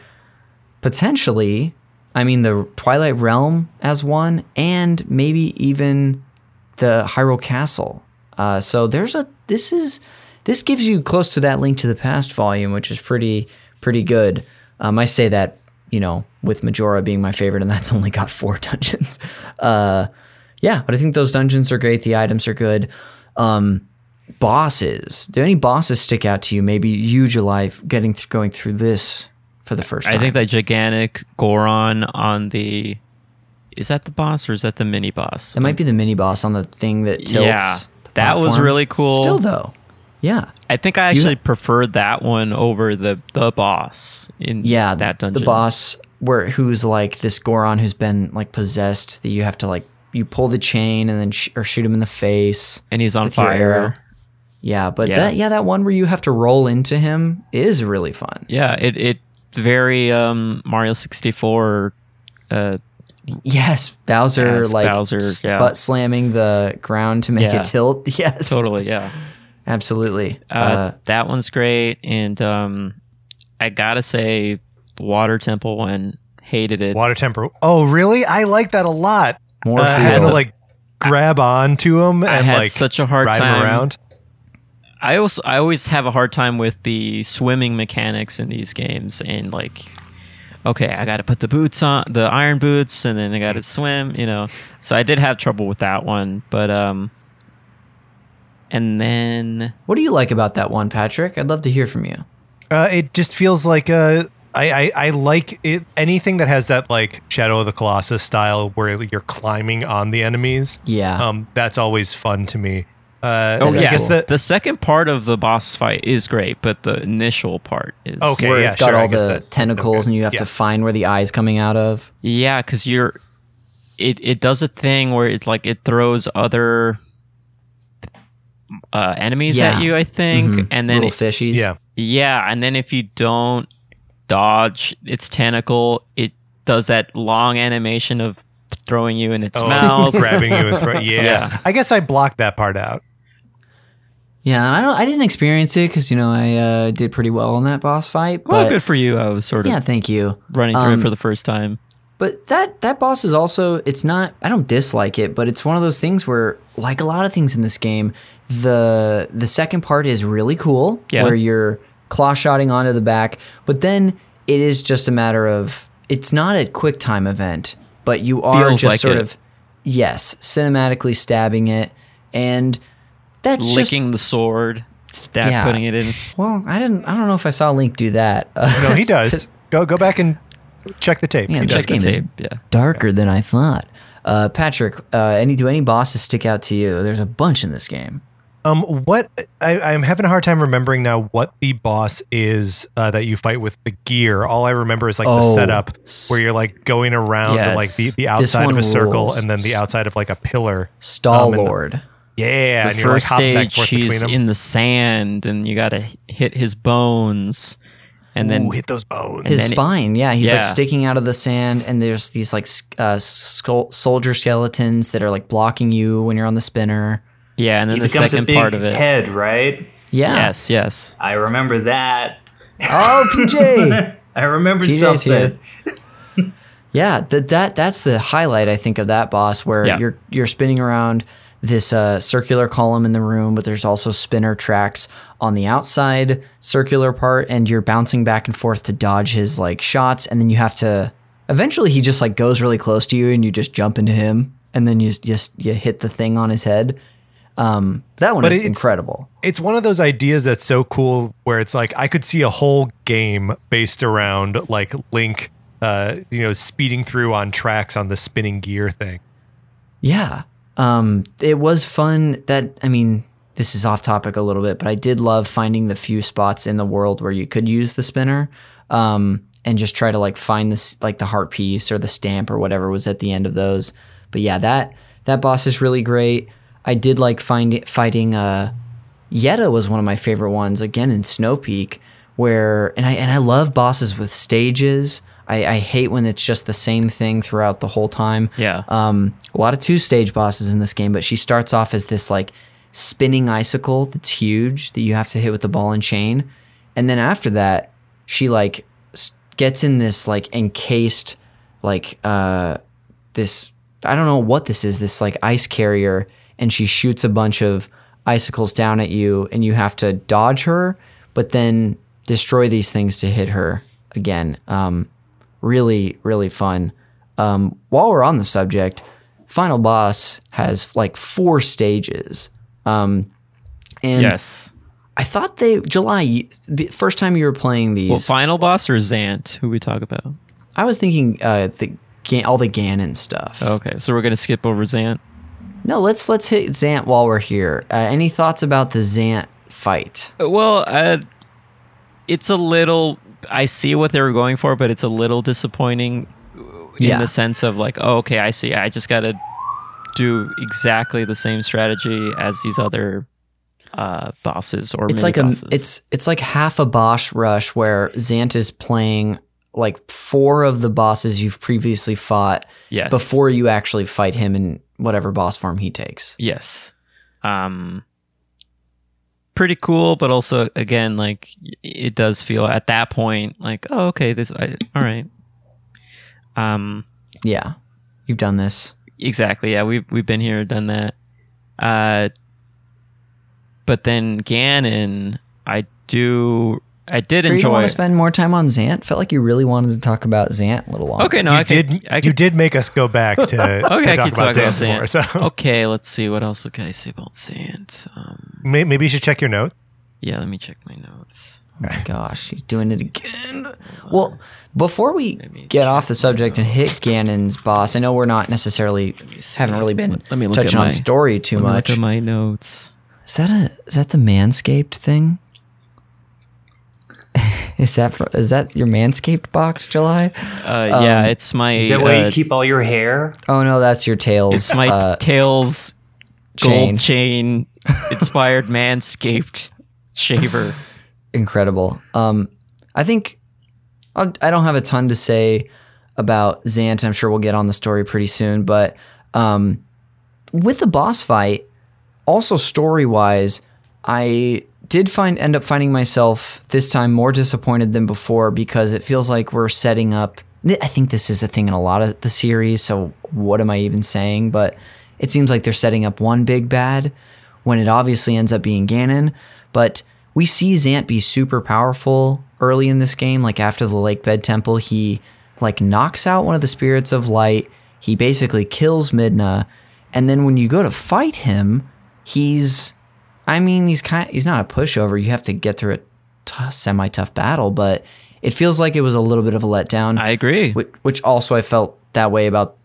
potentially. I mean, the Twilight Realm as one, and maybe even the Hyrule Castle. Uh, so there's a this is this gives you close to that Link to the Past volume, which is pretty pretty good. Um, I say that you know with Majora being my favorite, and that's only got four dungeons. Uh, yeah, but I think those dungeons are great. The items are good. Um, bosses. Do any bosses stick out to you? Maybe you, July, getting th- going through this for the first time. I think that gigantic Goron on the. Is that the boss or is that the mini boss? it might be the mini boss on the thing that tilts. Yeah, that was really cool. Still though, yeah. I think I actually preferred that one over the the boss in yeah that dungeon. the boss where who's like this goron who's been like possessed that you have to like you pull the chain and then sh- or shoot him in the face and he's on with your arrow. fire. yeah but Yeah. that yeah that one where you have to roll into him is really fun Yeah, it it very um Mario sixty four. Uh, yes bowser Yes, like Bowser, yeah. butt slamming the ground to make Yeah. it tilt yes totally, yeah. Absolutely Uh, uh, that one's great, and um, I gotta say, Water Temple one hated it. Water Temple. Oh, really? I like that a lot. more Uh, I had to like grab on to him and I had like such a hard ride time. around. I also I always have a hard time with the swimming mechanics in these games, and like, okay, I got to put the boots on, the iron boots, and then I got to swim, you know. So I did have trouble with that one, but um, and then what do you like about that one patrick i'd love to hear from you Uh, it just feels like uh, I, I I like it. Anything that has that like Shadow of the Colossus style where you're climbing on the enemies. yeah Um, that's always fun to me. Uh, oh I yeah, guess that the second part of the boss fight is great, but the initial part is Okay. where yeah, it's got sure, all the that- tentacles and you have Yeah. to find where the eye's coming out of Yeah, because you're it it does a thing where it's like it throws other uh, enemies Yeah. at you, I think, Mhm. and then little it- fishies yeah. yeah, and then if you don't dodge its tentacle, it does that long animation of throwing you in its Oh, mouth. grabbing you and throw- yeah. Yeah. I guess I blocked that part out. Yeah, and I don't. I didn't experience it because you know I uh, did pretty well in that boss fight. well, good for you. I was sort of yeah, thank you. running through Um, it for the first time. But that that boss is also it's not I don't dislike it, but it's one of those things where like a lot of things in this game, the the second part is really cool Yeah. where you're claw shotting onto the back, but then it is just a matter of it's not a quick time event, but you are Feels just like sort it. of yes, cinematically stabbing it and that's just Licking the sword, stab Yeah. putting it in. well, I didn't I don't know if I saw Link do that. Uh, No, he does. Go go back and check the tape. Yeah, He check does. the game is- Yeah. darker than I thought. Uh, Patrick, uh, any do any bosses stick out to you? There's a bunch in this game. Um, what I, I'm having a hard time remembering now what the boss is uh, that you fight with the gear. All I remember is like the Oh, setup where you're like going around Yes. like the, the outside of a circle rules. and then the outside of like a pillar. Stall Um, and- Lord. Yeah, the and you're like first hopping back stage, forth he's in the sand, and you got to hit his bones, and then Ooh, hit those bones. His then it- spine, yeah, he's Yeah. like sticking out of the sand, and there's these like uh, skull, soldier skeletons that are like blocking you when you're on the spinner. Yeah, and then He the becomes a second big part of it. head, right? Yeah. Yes, yes. I remember that. Oh, PJ. I remember PJ's something. here. yeah, that that that's the highlight I think of that boss, where Yeah. you're you're spinning around this uh, circular column in the room, but there's also spinner tracks on the outside circular part, and you're bouncing back and forth to dodge his like shots, and then you have to. Eventually, he just like goes really close to you, and you just jump into him, and then you just you hit the thing on his head. Um, that one But is it's- incredible. it's one of those ideas that's so cool where it's like I could see a whole game based around like Link, uh, you know, speeding through on tracks on the spinning gear thing. Yeah. Um, it was fun that, I mean, this is off topic a little bit, but I did love finding the few spots in the world where you could use the spinner um, and just try to like find this, like the heart piece or the stamp or whatever was at the end of those. But yeah, that, that boss is really great. I did like find fighting, uh, Yeta was one of my favorite ones again in Snow Peak where and I and I love bosses with stages. I, I hate when it's just the same thing throughout the whole time. Yeah. Um, a lot of two stage bosses in this game, but she starts off as this like spinning icicle that's huge that you have to hit with the ball and chain, and then after that, she like gets in this like encased like uh this I don't know what this is this like ice carrier, and she shoots a bunch of icicles down at you, and you have to dodge her, but then destroy these things to hit her again. Um, really really fun. Um, while we're on the subject, Final Boss has like four stages. Um, and yes. I thought they July the first time you were playing these. Well, final boss or Zant? Who we talk about? I was thinking uh, the all the Ganon stuff. Okay, so we're gonna skip over Zant. No, let's let's hit Zant while we're here. Uh, any thoughts about the Zant fight? Well, uh, it's a little. I see what they were going for, but it's a little disappointing in Yeah. the sense of like, oh, okay, I see. I just got to do exactly the same strategy as these other uh, bosses or It's like a it's it's like half a boss rush where Zant is playing like four of the bosses you've previously fought yes before you actually fight him in whatever boss form he takes. Yes. Um pretty cool, but also again like it does feel at that point like oh okay this I, all right. Um Yeah, you've done this. exactly. Yeah, we've we've been here done that. Uh but then Ganon I do I did Sure you don't want to spend more time on Zant? Felt like you really wanted to talk about Zant a little longer. Okay, no, you I could, did I you could did make us go back to, to Okay, I talk could about talk about Zant more. So Okay, let's see what else can I say about Zant. Um, may- maybe you should check your note. yeah, let me check my notes. Oh my gosh, he's doing it again. Well, before we get off the subject and hit Ganon's boss, I know we're not necessarily haven't really been Let me look touching at on story too Let me much. Look at my notes. Is that a is that the Manscaped thing? Is that fr- is that your Manscaped box, July? Uh, yeah, it's my. Is that where uh, you keep all your hair? Oh no, that's your tails. It's my uh, Tails chain. gold chain inspired Manscaped shaver. incredible. Um, I think I I don't have a ton to say about Zant. I'm sure we'll get on the story pretty soon, but um, with the boss fight, also story wise, I did find end up finding myself this time more disappointed than before because it feels like we're setting up I think this is a thing in a lot of the series. So what am I even saying? But it seems like they're setting up one big bad when it obviously ends up being Ganon. But we see Zant be super powerful early in this game. Like after the Lakebed Temple, he like knocks out one of the spirits of light. He basically kills Midna, and then when you go to fight him, he's, I mean, he's kind, he's not a pushover. You have to get through a t- semi tough battle, but it feels like it was a little bit of a letdown. I agree. Which, which also I felt that way about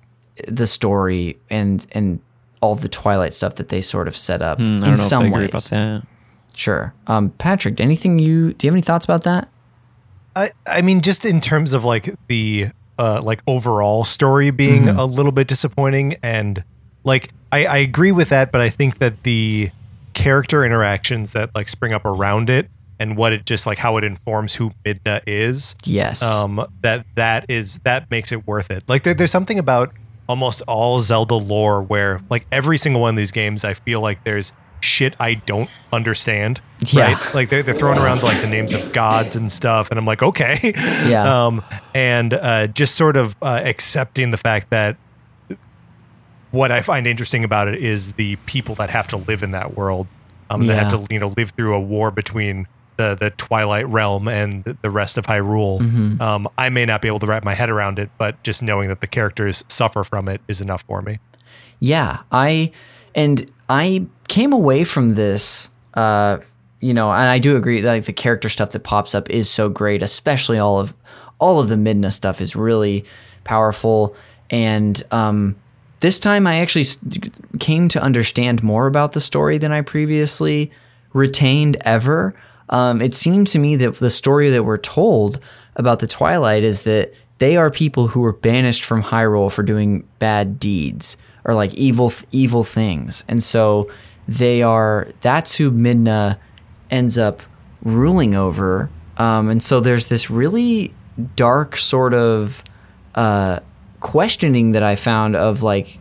the story and and all the Twilight stuff that they sort of set up Hmm, I in don't know some if I agree ways. about that. Sure. Um, Patrick, anything you do you have any thoughts about that? I, I mean, just in terms of like the uh, like overall story being Mm-hmm. a little bit disappointing, and like I, I agree with that, but I think that the character interactions that like spring up around it and what it just like how it informs who Midna is, Yes. um, that that is that makes it worth it. Like there, there's something about almost all Zelda lore where like every single one of these games, I feel like there's shit I don't understand. Yeah. Right? Like they're, they're throwing around like the names of gods and stuff, and I'm like, okay. Yeah. Um, and uh, just sort of uh, accepting the fact that what I find interesting about it is the people that have to live in that world. Um, that have to you know live through a war between the the Twilight Realm and the rest of Hyrule. Mm-hmm. Um, I may not be able to wrap my head around it, but just knowing that the characters suffer from it is enough for me. Yeah, I and I came away from this uh you know, and I do agree that like the character stuff that pops up is so great, especially all of all of the Midna stuff is really powerful and um this time I actually came to understand more about the story than I previously retained ever. Um, it seemed to me that the story that we're told about the Twilight is that they are people who were banished from Hyrule for doing bad deeds or like evil evil things, and so they are. That's who Midna ends up ruling over. Um, and so there's this really dark sort of uh, questioning that I found of like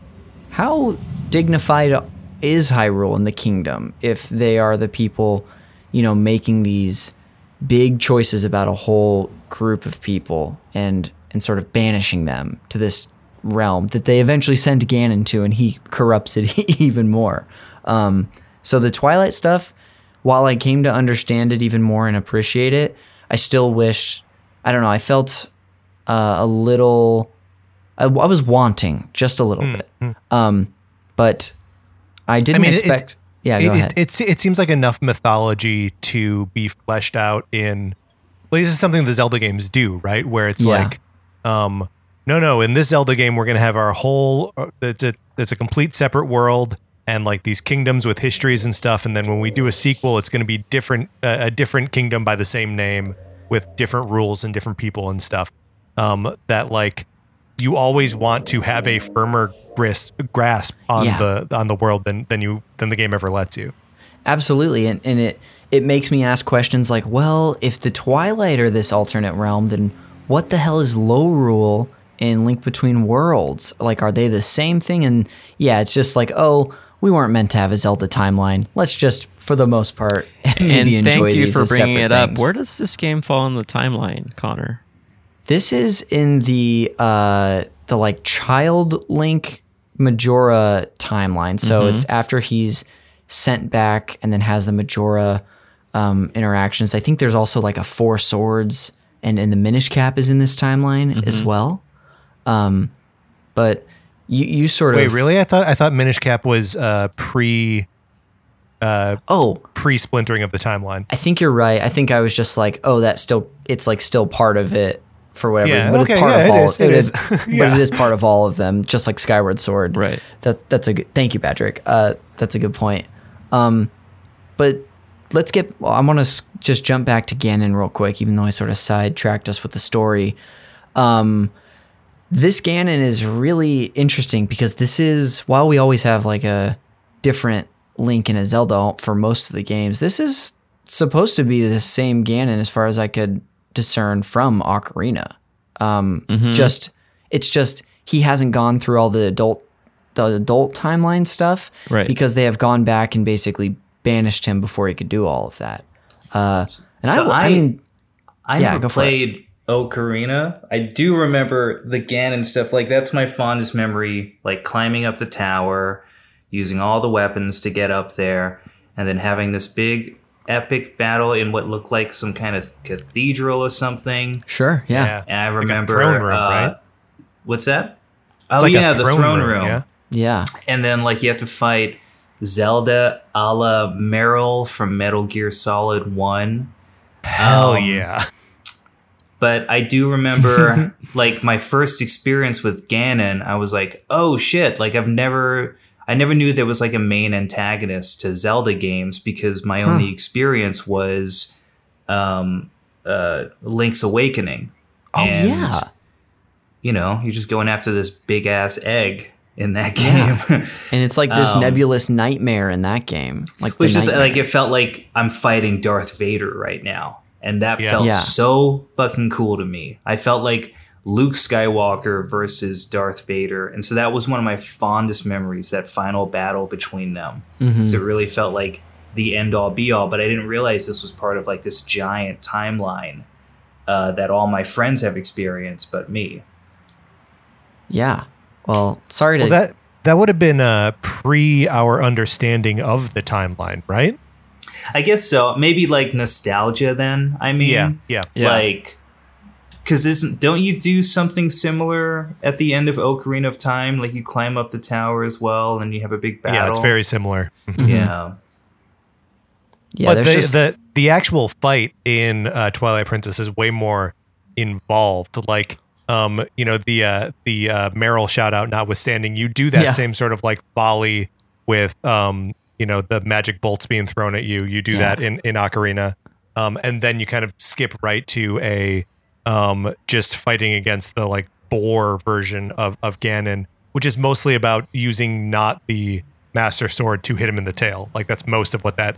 how dignified is Hyrule in the kingdom if they are the people, you know, making these big choices about a whole group of people and and sort of banishing them to this realm that they eventually send Ganon to and he corrupts it even more. Um, so the Twilight stuff, while I came to understand it even more and appreciate it, I still wish I don't know, I felt uh, a little I, I was wanting just a little bit. Um, but I didn't mean, it- expect. yeah, go it- ahead. It, it seems like enough mythology to be fleshed out in. Well, this is something the Zelda games do, right? Where it's Yeah. like, um, no, no, in this Zelda game, we're gonna have our whole. uh, It's a it's a complete separate world and like these kingdoms with histories and stuff. And then when we do a sequel, it's gonna be different, uh, a different kingdom by the same name with different rules and different people and stuff. Um, that like you always want to have a firmer grasp grasp on Yeah. the on the world than than you than the game ever lets you. Absolutely, and, and it it makes me ask questions like, well, if the Twilight are this alternate realm, then what the hell is Lorule in Link Between Worlds? Like, are they the same thing? And yeah, it's just like, oh, we weren't meant to have a Zelda timeline. Let's just, for the most part, maybe and enjoy thank you these for bringing separate it up. things. Where does this game fall in the timeline, Connor? This is in the uh the like child Link Majora timeline. So it's after he's sent back and then has the Majora um, interactions. I think there's also like a Four Swords and and the Minish Cap is in this timeline as well. Um, but you you sort Wait, of wait really? I thought I thought Minish Cap was uh, pre Uh, oh pre splintering of the timeline. I think you're right. I think I was just like, oh, that's still it's like still part of it for whatever. Yeah. But okay, it's part yeah, of it all. is, it is. But Yeah. it is part of all of them, just like Skyward Sword. Right. That that's a good. Thank you, Patrick. Uh, that's a good point. Um, but let's get. Well, I want to just jump back to Ganon real quick, even though I sort of sidetracked us with the story. Um, this Ganon is really interesting because this is while we always have like a different Link and a Zelda for most of the games. This is supposed to be the same Ganon as far as I could discern from Ocarina. Um, Just it's just he hasn't gone through all the adult the adult timeline stuff, Right. Because they have gone back and basically banished him before he could do all of that. Uh, and So I, I I- mean, I Yeah, never go for it. played Ocarina, I do remember the Ganon stuff. Like that's my fondest memory. Like climbing up the tower, using all the weapons to get up there, and then having this big epic battle in what looked like some kind of cathedral or something. Sure. Yeah. And I Like a remember throne room, uh, right? What's that? It's oh like a yeah, the throne room. yeah? Yeah. And then like you have to fight Zelda a la Meryl from Metal Gear Solid One. Hell Um, yeah. But I do remember like my first experience with Ganon, I was like, oh shit, like I've never I never knew there was like a main antagonist to Zelda games because my only experience was um uh Link's Awakening. Oh yeah. You know, you're just going after this big ass egg in that game. And it's like this Um, nebulous nightmare in that game. Like It was the just nightmare. like it felt like I'm fighting Darth Vader right now. And that Yeah. felt Yeah. so fucking cool to me. I felt like Luke Skywalker versus Darth Vader. And so that was one of my fondest memories, that final battle between them. Mm-hmm. So it really felt like the end all be all, but I didn't realize this was part of like this giant timeline uh, that all my friends have experienced but me. yeah. Well, sorry to Well, that that would have been uh, pre our understanding of the timeline, right? I guess so. Maybe like nostalgia then. I mean, Yeah, yeah. Yeah. like because isn't don't you do something similar at the end of Ocarina of Time? Like you climb up the tower as well, and you have a big battle. Yeah, it's very similar. yeah. yeah. but the, just the the actual fight in uh, Twilight Princess is way more involved. Like, um, you know, the uh, the uh, Meryl shout out notwithstanding, you do that Yeah. same sort of like volley with um, you know, the magic bolts being thrown at you. You do Yeah. that in in Ocarina, um, and then you kind of skip right to a um, just fighting against the like boar version of of Ganon, which is mostly about using not the Master Sword to hit him in the tail. Like that's most of what that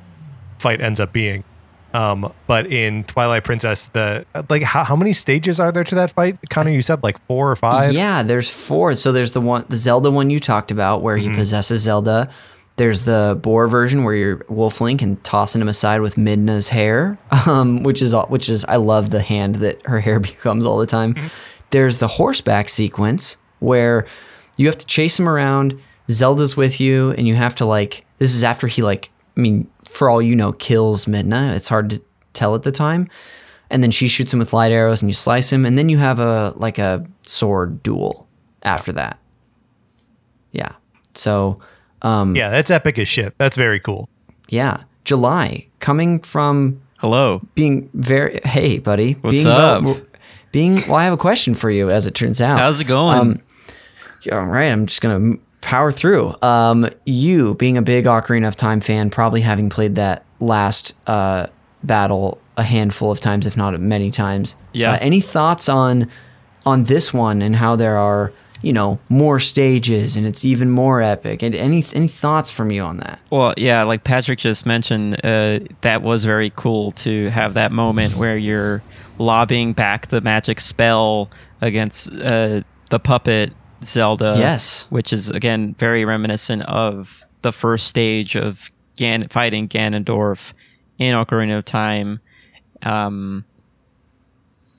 fight ends up being. Um, but in Twilight Princess, the like how, how many stages are there to that fight? Connor, you said like four or five. Yeah, there's four. So there's the one, the Zelda one you talked about, where Mm-hmm. he possesses Zelda. There's the boar version where you're Wolf Link and tossing him aside with Midna's hair, um, which is which is I love the hand that her hair becomes all the time. Mm-hmm. There's the horseback sequence where you have to chase him around. Zelda's with you, and you have to like. This is after he like. I mean, for all you know, kills Midna. It's hard to tell at the time and then she shoots him with light arrows and you slice him and then you have a like a sword duel after that yeah so um Yeah, that's epic as shit. That's very cool. yeah july coming from Hello. being very hey buddy What's being up? being well i have a question for you as it turns out How's it going? Um, Yeah, all right, I'm just gonna power through. Um, you being a big Ocarina of Time fan, probably having played that last uh, battle a handful of times, if not many times. Yeah. Uh, any thoughts on on this one and how there are you know more stages and it's even more epic? And any any thoughts from you on that? Well, yeah, like Patrick just mentioned, uh, that was very cool to have that moment where you're lobbying back the magic spell against uh, the puppet Zelda. Yes. Which is, again, very reminiscent of the first stage of Gan- fighting Ganondorf in Ocarina of Time. Um,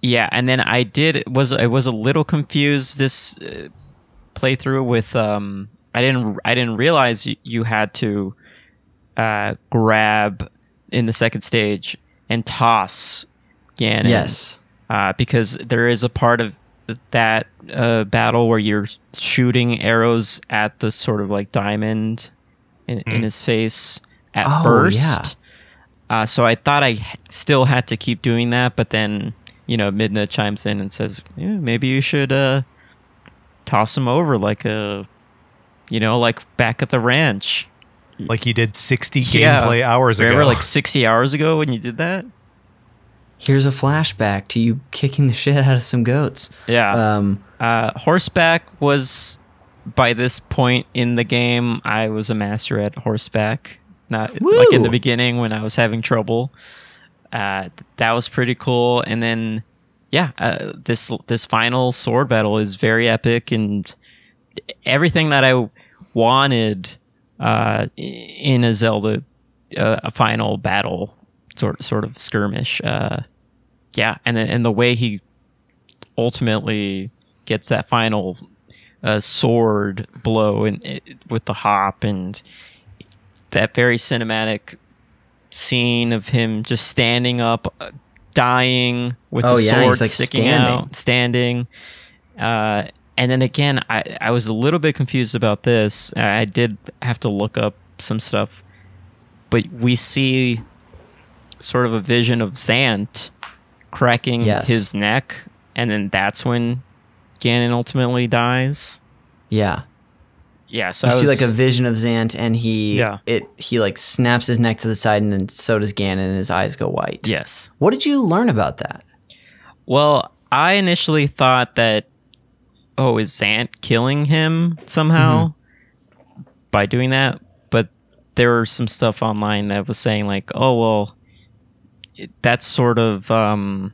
yeah, and then I did was I was a little confused this uh, playthrough with um I didn't I didn't realize y- you had to uh grab in the second stage and toss Ganon. Yes. Uh, because there is a part of that uh, battle where you're shooting arrows at the sort of like diamond in, in his face at Oh, first. yeah. Uh, so I thought I still had to keep doing that, but then you know Midna chimes in and says, yeah, maybe you should uh, toss him over like a, you know, like back at the ranch. Like you did 60 Yeah. gameplay hours ago. Remember, ago. like sixty hours ago when you did that? Here's a flashback to you kicking the shit out of some goats. Yeah. Um, Uh, horseback was by this point in the game. I was a master at horseback. Not like in the beginning when I was having trouble. Uh, that was pretty cool. And then, yeah, uh, this this final sword battle is very epic and everything that I wanted uh, in a Zelda uh, a final battle sort sort of skirmish. Uh, yeah, and then and the way he ultimately gets that final uh, sword blow and with the hop and that very cinematic scene of him just standing up, uh, dying with Oh, the yeah, sword like, sticking standing. out, standing. Uh, and then again, I, I was a little bit confused about this. I I did have to look up some stuff, but we see sort of a vision of Zant cracking Yes. his neck, and then that's when Ganon ultimately dies. Yeah. Yeah, so You I see was, like a vision of Zant and he Yeah. it he like snaps his neck to the side and then so does Ganon and his eyes go white. yes. What did you learn about that? Well, I initially thought that oh, is Zant killing him somehow by doing that? But there was some stuff online that was saying like, oh well, it, that's sort of um,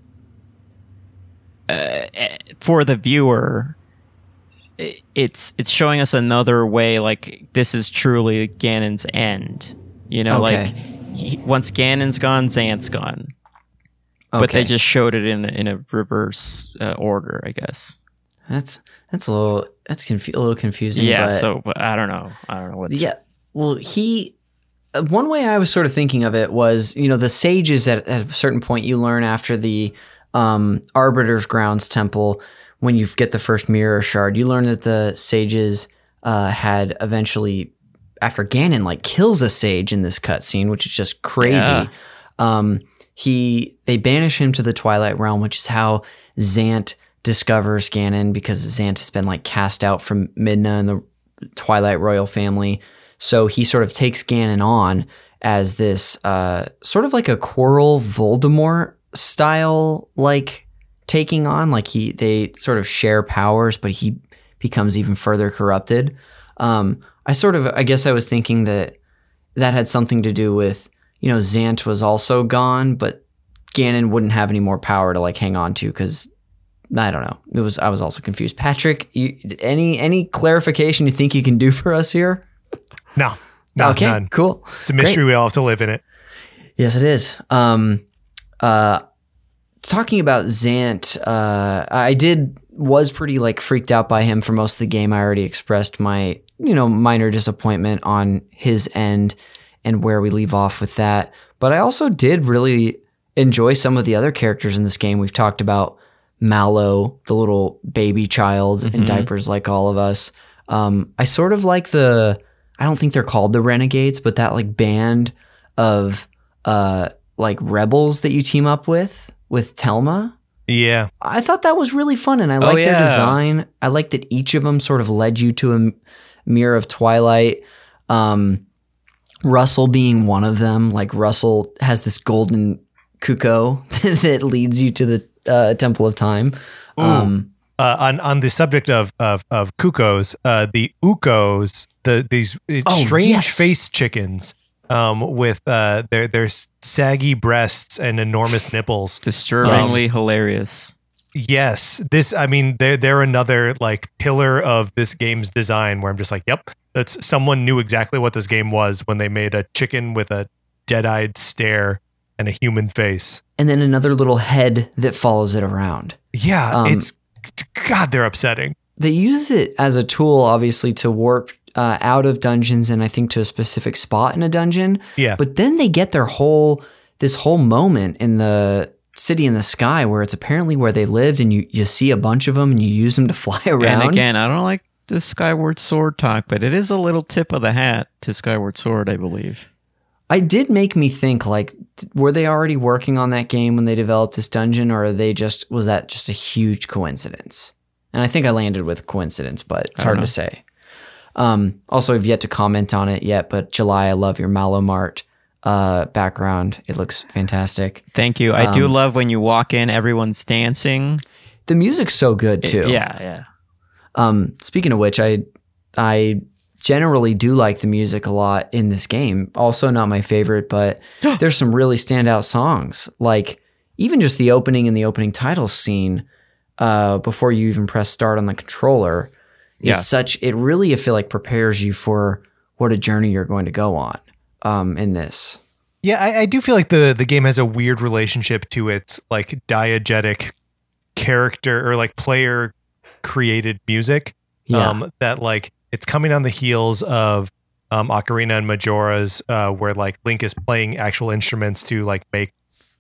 uh, eh, for the viewer. It's it's showing us another way, like this is truly Ganon's end. You know, Okay. like he, once Ganon's gone, Zant's gone but they just showed it in in a reverse uh, order, I guess. That's that's a little that's confu- a little confusing. Yeah, but so but I don't know. I don't know what's yeah. Well, he uh, one way I was sort of thinking of it was you know the sages at, at a certain point you learn after the um, Arbiter's Grounds Temple when you get the first mirror shard you learn that the sages uh, had eventually after Ganon like kills a sage in this cutscene which is just crazy. Yeah. Um, he they banish him to the Twilight Realm, which is how Zant discovers Ganon because Zant has been like cast out from Midna and the Twilight royal family. So he sort of takes Ganon on as this uh, sort of like a Quirrell Voldemort style like taking on. Like he they sort of share powers, but he becomes even further corrupted. Um, I sort of I guess I was thinking that that had something to do with you know Zant was also gone, but Ganon wouldn't have any more power to like hang on to because I don't know. It was I was also confused. Patrick, you, any any clarification you think you can do for us here? No, no, okay, none. cool. It's a mystery. We all have to live in it. Yes, it is. Um, uh, talking about Zant, uh, I did was pretty like freaked out by him for most of the game. I already expressed my you know minor disappointment on his end and where we leave off with that. But I also did really enjoy some of the other characters in this game. We've talked about Malo, the little baby child in Mhm. diapers, like all of us. Um, I sort of like the. I don't think they're called the Renegades, but that like band of uh like rebels that you team up with with Telma. Yeah. I thought that was really fun, and I Oh, liked their design. I liked that each of them sort of led you to a mirror of twilight. Um, Rusl being one of them, like Rusl has this golden cuckoo that leads you to the uh, Temple of Time. Um, Uh, on on the subject of of of Cuccos, uh, the Ooccas, the these uh, Oh, strange yes. face chickens, um, with uh, their their saggy breasts and enormous nipples. disturbingly hilarious. Yes, this. I mean, they're they're another like pillar of this game's design where I'm just like, yep, that's someone knew exactly what this game was when they made a chicken with a dead-eyed stare and a human face. and then another little head that follows it around. Yeah, Um, it's God, they're upsetting. they use it as a tool, obviously, to warp uh, out of dungeons and I think to a specific spot in a dungeon. Yeah, But then they get their whole this whole moment in the city in the sky where it's apparently where they lived, and you you see a bunch of them and you use them to fly around. And again, I don't like the Skyward Sword talk, but it is a little tip of the hat to Skyward Sword, I believe. I did make me think like, were they already working on that game when they developed this dungeon, or are they just was that just a huge coincidence? And I think I landed with coincidence, but it's hard don't to say. Um, also, I've yet to comment on it yet, but July, I love your Malo Mart uh, background. It looks fantastic. Thank you. I do Um, love when you walk in, everyone's dancing. The music's so good It- too. yeah, yeah. Um, speaking of which, I I generally do like the music a lot in this game. Also, not my favorite, but there's some really standout songs. Like even just the opening and the opening title scene uh, before you even press start on the controller. Yeah. It's such. It really I feel like prepares you for what a journey you're going to go on. Um, in this, yeah. I, I do feel like the the game has a weird relationship to its like diegetic character or like player created music. Yeah. Um, that like it's coming on the heels of um, Ocarina and Majora's, uh, where like Link is playing actual instruments to like make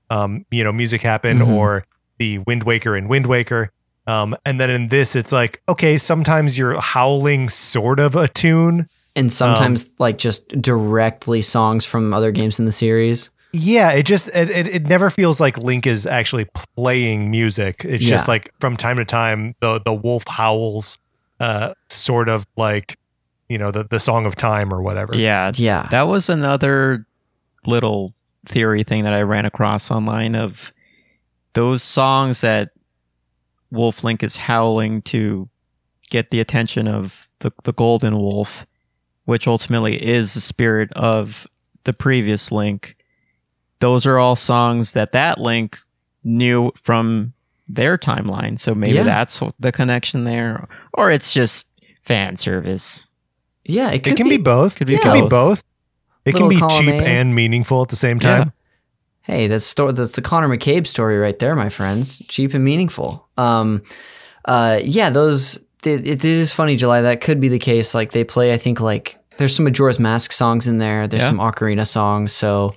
um, you know music happen, Mhm. or the Wind Waker and Wind Waker. Um, and then in this, it's like okay, sometimes you're howling sort of a tune. and sometimes um, like just directly songs from other games in the series. Yeah, it just it, it, it never feels like Link is actually playing music. It's just like from time to time the the wolf howls, uh, sort of like you know the the song of time or whatever. Yeah, Yeah. that was another little theory thing that I ran across online of those songs that Wolf Link is howling to get the attention of the, the Golden Wolf, which ultimately is the spirit of the previous Link. Those are all songs that that Link knew from their timeline. So maybe Yeah. that's the connection there, or it's just fan service. yeah, it, It can be, both. Could be it can be both. both. It Little can be cheap A. and meaningful at the same Yeah. time. Hey, that's sto- that's the Connor McCabe story right there, my friends. Cheap and meaningful. Um, uh, yeah, those. It, it is funny, July. That could be the case. Like they play, I think like there's some Majora's Mask songs in there. There's Yeah. some Ocarina songs. So,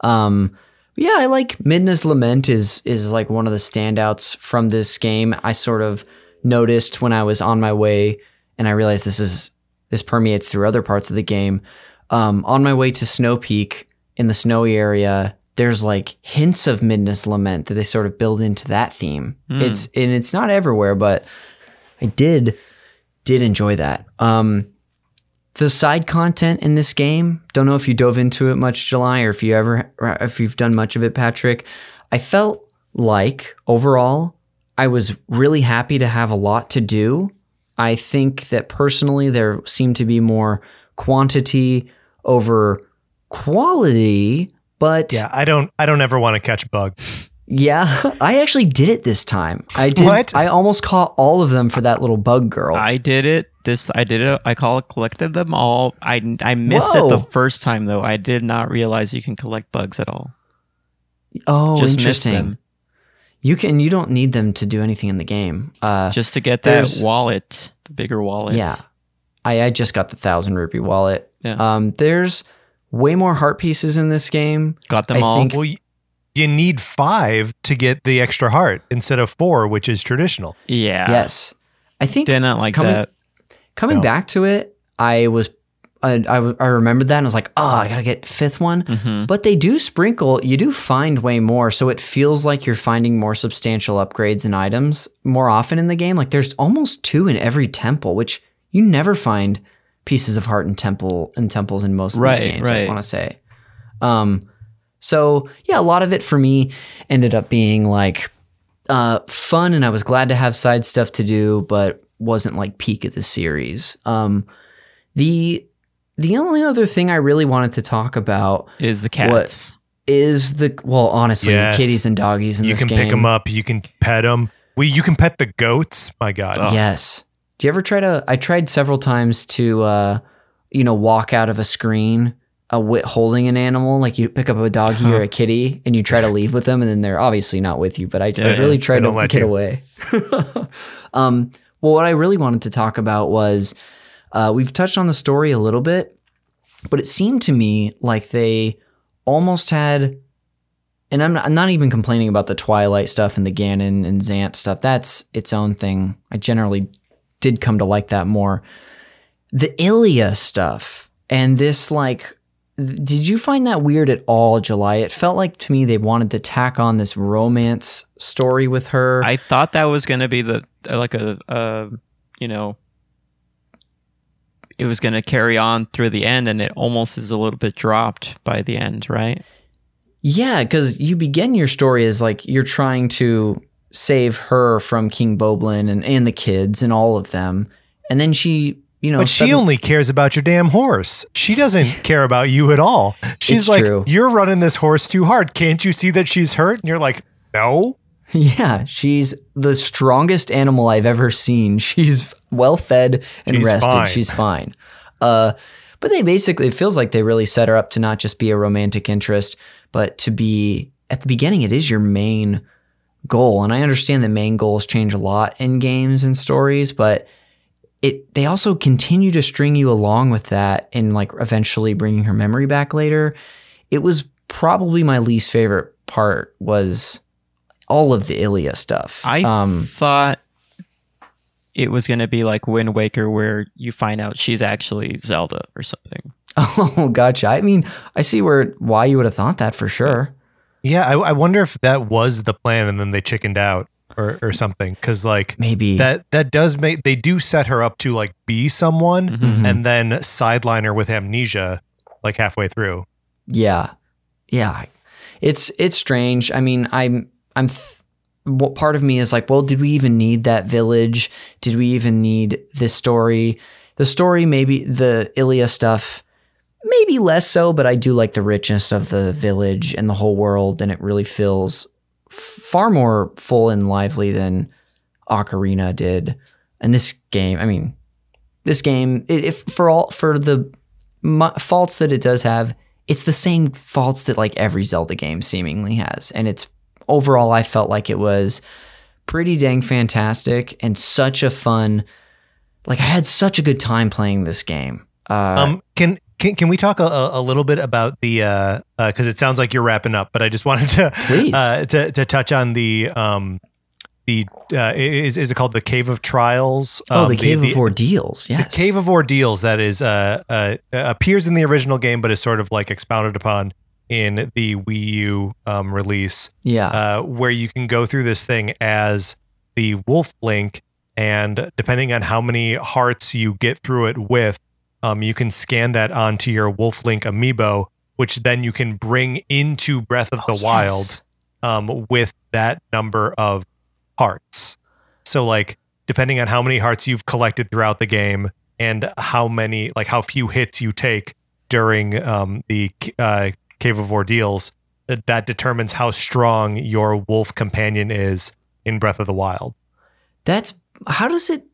um, yeah, I like Midna's Lament is is like one of the standouts from this game. I sort of noticed when I was on my way, and I realized this is this permeates through other parts of the game. Um, on my way to Snow Peak in the snowy area, there's like hints of Midna's Lament that they sort of build into that theme. It's and it's not everywhere, but I did did enjoy that. Um, the side content in this game, don't know if you dove into it much, July, or if you ever if you've done much of it, Patrick. I felt like overall, I was really happy to have a lot to do. I think that personally, there seemed to be more quantity over quality, but Yeah, I don't I don't ever want to catch a bug. yeah, I actually did it this time. I did. What? I almost caught all of them for that little bug girl. I did it. This I did it. I call it collected them all. I I missed it the first time though. I did not realize you can collect bugs at all. oh, Just interesting. them You can. You don't need them to do anything in the game. Uh, just to get that wallet, the bigger wallet. yeah, I, I just got the thousand rupee wallet. Yeah. Um, there's way more heart pieces in this game. got them I all. think- Well, y- you need five to get the extra heart instead of four, which is traditional. yeah. yes, I think Didn't like coming- that. coming No. back to it, I was. I, I, I remembered that and I was like, oh, I gotta get fifth one. hmm But they do sprinkle, you do find way more. So it feels like you're finding more substantial upgrades and items more often in the game. Like there's almost two in every temple, which you never find pieces of heart and temple in temples in most of these games, I want to say. Um so yeah, a lot of it for me ended up being like uh fun and I was glad to have side stuff to do, but wasn't like peak of the series. Um the the only other thing I really wanted to talk about Is the cats? is the well, honestly, Yes. the kitties and doggies in you this can pick them up. You can pet them. We you can pet the goats. My God. Oh. Yes. Do you ever try to? I tried several times to, uh, you know, walk out of a screen, uh, wi- holding an animal. Like you pick up a doggy or a kitty, and you try to leave with them, and then they're obviously not with you. But I, I really they tried to get you. away. um, well, what I really wanted to talk about was uh, we've touched on the story a little bit, but it seemed to me like they almost had and I'm not, I'm not even complaining about the Twilight stuff and the Ganon and Zant stuff. That's its own thing. I generally did come to like that more. The Ilia stuff and this like did you find that weird at all, July? It felt like to me they wanted to tack on this romance story with her. I thought that was going to be the like a uh, you know it was going to carry on through the end and it almost is a little bit dropped by the end, right? Yeah, because you begin your story as like you're trying to save her from King Bulblin and, and the kids and all of them. And then she, you know, But she suddenly- only cares about your damn horse. She doesn't care about you at all. She's like, true. you're running this horse too hard. Can't you see that she's hurt? And you're like, no. Yeah, she's the strongest animal I've ever seen. She's well fed and She's rested. fine. She's fine. Uh, but they basically, it feels like they really set her up to not just be a romantic interest, but to be at the beginning, it is your main goal. And I understand the main goals change a lot in games and stories, but it they also continue to string you along with that and like eventually bringing her memory back later. It was probably my least favorite part was all of the Ilia stuff. I um thought it was going to be like Wind Waker, where you find out she's actually Zelda or something. oh gotcha. I mean, I see where why you would have thought that for sure. Yeah, I, I wonder if that was the plan and then they chickened out or, or something. Cause like Maybe that that does make they do set her up to like be someone Mhm. and then sideline her with amnesia like halfway through. Yeah, yeah. It's it's strange. I mean, I'm I'm. Th- what part of me is like, well, did we even need that village? Did we even need this story? The story, maybe the Ilia stuff, maybe less so, but I do like the richness of the village and the whole world, and it really feels far more full and lively than Ocarina did. And this game, I mean, this game, if for all for the faults that it does have, it's the same faults that like every Zelda game seemingly has. And it's overall, I felt like it was pretty dang fantastic and such a fun. Like I had such a good time playing this game. Uh, Um, can can can we talk a, a little bit about the uh because it sounds like you're wrapping up, but I just wanted to uh to to touch on the um the uh is is it called the Cave of Trials? oh, Um, the Cave of Ordeals. Yes. The Cave of Ordeals that is uh, uh appears in the original game, but is sort of like expounded upon in the Wii U um, release, yeah. uh, where you can go through this thing as the Wolf Link, and depending on how many hearts you get through it with, um, you can scan that onto your Wolf Link amiibo, which then you can bring into Breath of the Oh, Wild yes. um, with that number of hearts. So, like, depending on how many hearts you've collected throughout the game and how many, like, how few hits you take during um, the uh, Cave of Ordeals, that, that determines how strong your wolf companion is in Breath of the Wild. That's how does it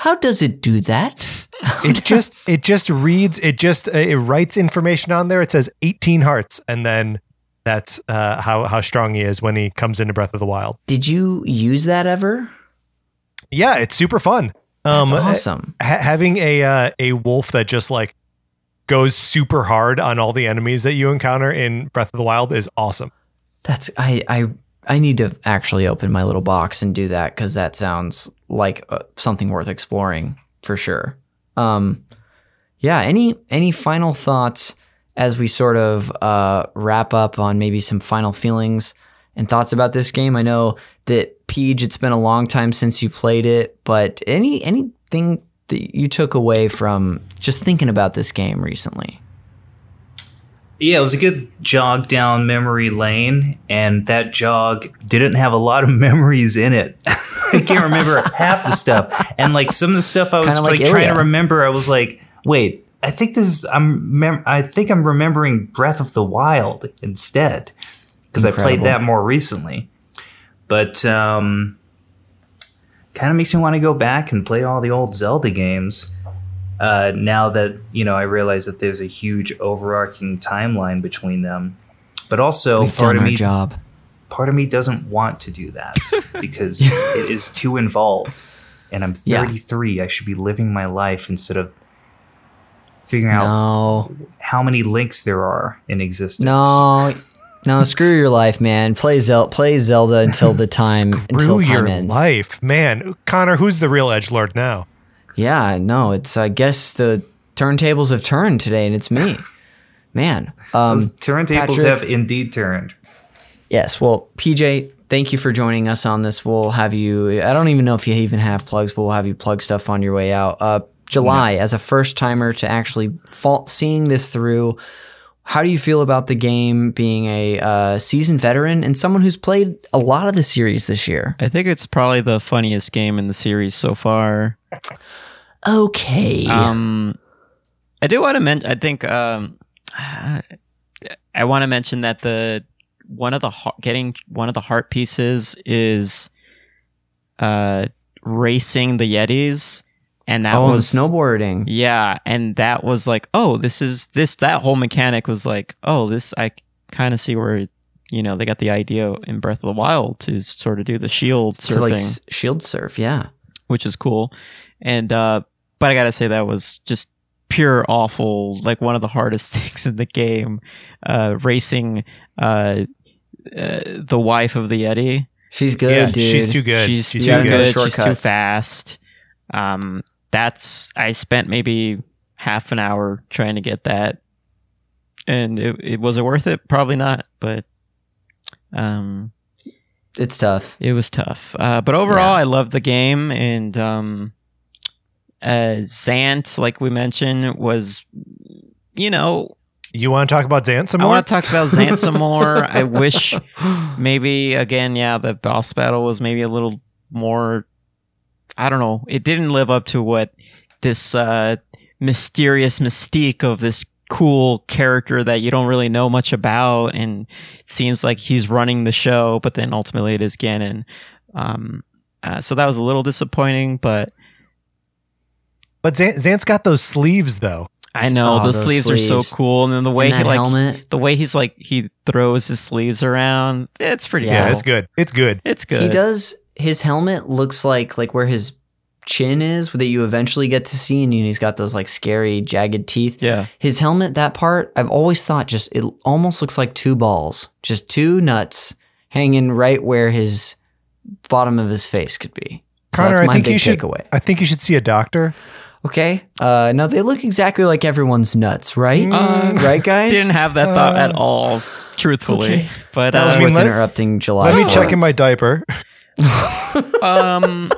how does it do that? It just, it just reads, it just, uh, it writes information on there. It says 18 hearts, and then that's uh, how how strong he is when he comes into Breath of the Wild. Did you use that ever? Yeah, it's super fun. That's Um, awesome. ha- having a uh, a wolf that just like goes super hard on all the enemies that you encounter in Breath of the Wild is awesome. That's I I I need to actually open my little box and do that because that sounds like uh, something worth exploring for sure. Um, yeah. Any any final thoughts as we sort of uh, wrap up on maybe some final feelings and thoughts about this game? I know that Peach, it's been a long time since you played it, but any anything that you took away from just thinking about this game recently? Yeah, it was a good jog down memory lane, and that jog didn't have a lot of memories in it. I can't remember half the stuff, and like some of the stuff I was Kinda like like, trying to remember, I was like, wait, I think this is I'm mem- I think I'm remembering Breath of the Wild instead because I played that more recently, but um, kind of makes me want to go back and play all the old Zelda games uh, now that you know I realize that there's a huge overarching timeline between them. But also, We've part of me, job. part of me doesn't want to do that because it is too involved. And I'm Yeah. 33. I should be living my life instead of figuring out how many links there are in existence. No, no, screw your life, man. Play Zelda. Play Zelda until the time until Screw time your ends. life, man. Connor, who's the real edge lord now? Yeah, no, it's. I guess the turntables have turned today, and it's me, man. Um, Those turntables Patrick- have indeed turned. yes. Well, PJ, thank you for joining us on this. We'll have you. I don't even know if you even have plugs, but we'll have you plug stuff on your way out. Uh, July, as a first timer to actually fall, seeing this through. How do you feel about the game being a uh, seasoned veteran and someone who's played a lot of the series this year? I think it's probably the funniest game in the series so far. Okay. Um, I do want to mention. I think um, I want to mention that the one of the getting one of the heart pieces is uh racing the Yetis, and that oh, was snowboarding. Yeah, and that was like, oh, this is this that whole mechanic was like, oh, this I kind of see where you know, they got the idea in Breath of the Wild to sort of do the shield surfing, To like shield surf, yeah. which is cool. And uh, but I gotta say that was just pure awful. Like one of the hardest things in the game, uh, racing uh, uh, the wife of the Yeti. She's good, yeah, dude. she's too good. She's she's too too good. good. She's too fast. Um, that's I spent maybe half an hour trying to get that, and it, it was it worth it? Probably not, but um, It's tough. it was tough. Uh, but overall, Yeah. I loved the game, and um, uh, Zant, like we mentioned, was you know You want to talk about Zant some I more? want to talk about Zant some more. I wish maybe again, yeah, the boss battle was maybe a little more. I don't know. It didn't live up to what this uh, mysterious mystique of this cool character that you don't really know much about, and it seems like he's running the show, but then ultimately it is Ganon. Um, uh, so that was a little disappointing, but but Zant, Zant's got those sleeves though. I know Oh, the those sleeves, are so cool, and then the way And he like helmet. the way he's like he throws his sleeves around. It's pretty Yeah. Yeah, cool. it's good. It's good. It's good. He does. His helmet looks like like where his chin is, that you eventually get to see, and he's got those like scary jagged teeth. Yeah. His helmet, that part, I've always thought just it almost looks like two balls, just two nuts hanging right where his bottom of his face could be. So Connor, that's I my think big you should. takeaway. I think you should see a doctor. Okay. Uh, no, they look exactly like everyone's nuts, right? Uh, right, guys. Didn't have that thought at Uh, all, truthfully. okay. But that was uh, mean, worth let- interrupting July. Let me for. check in my diaper. um,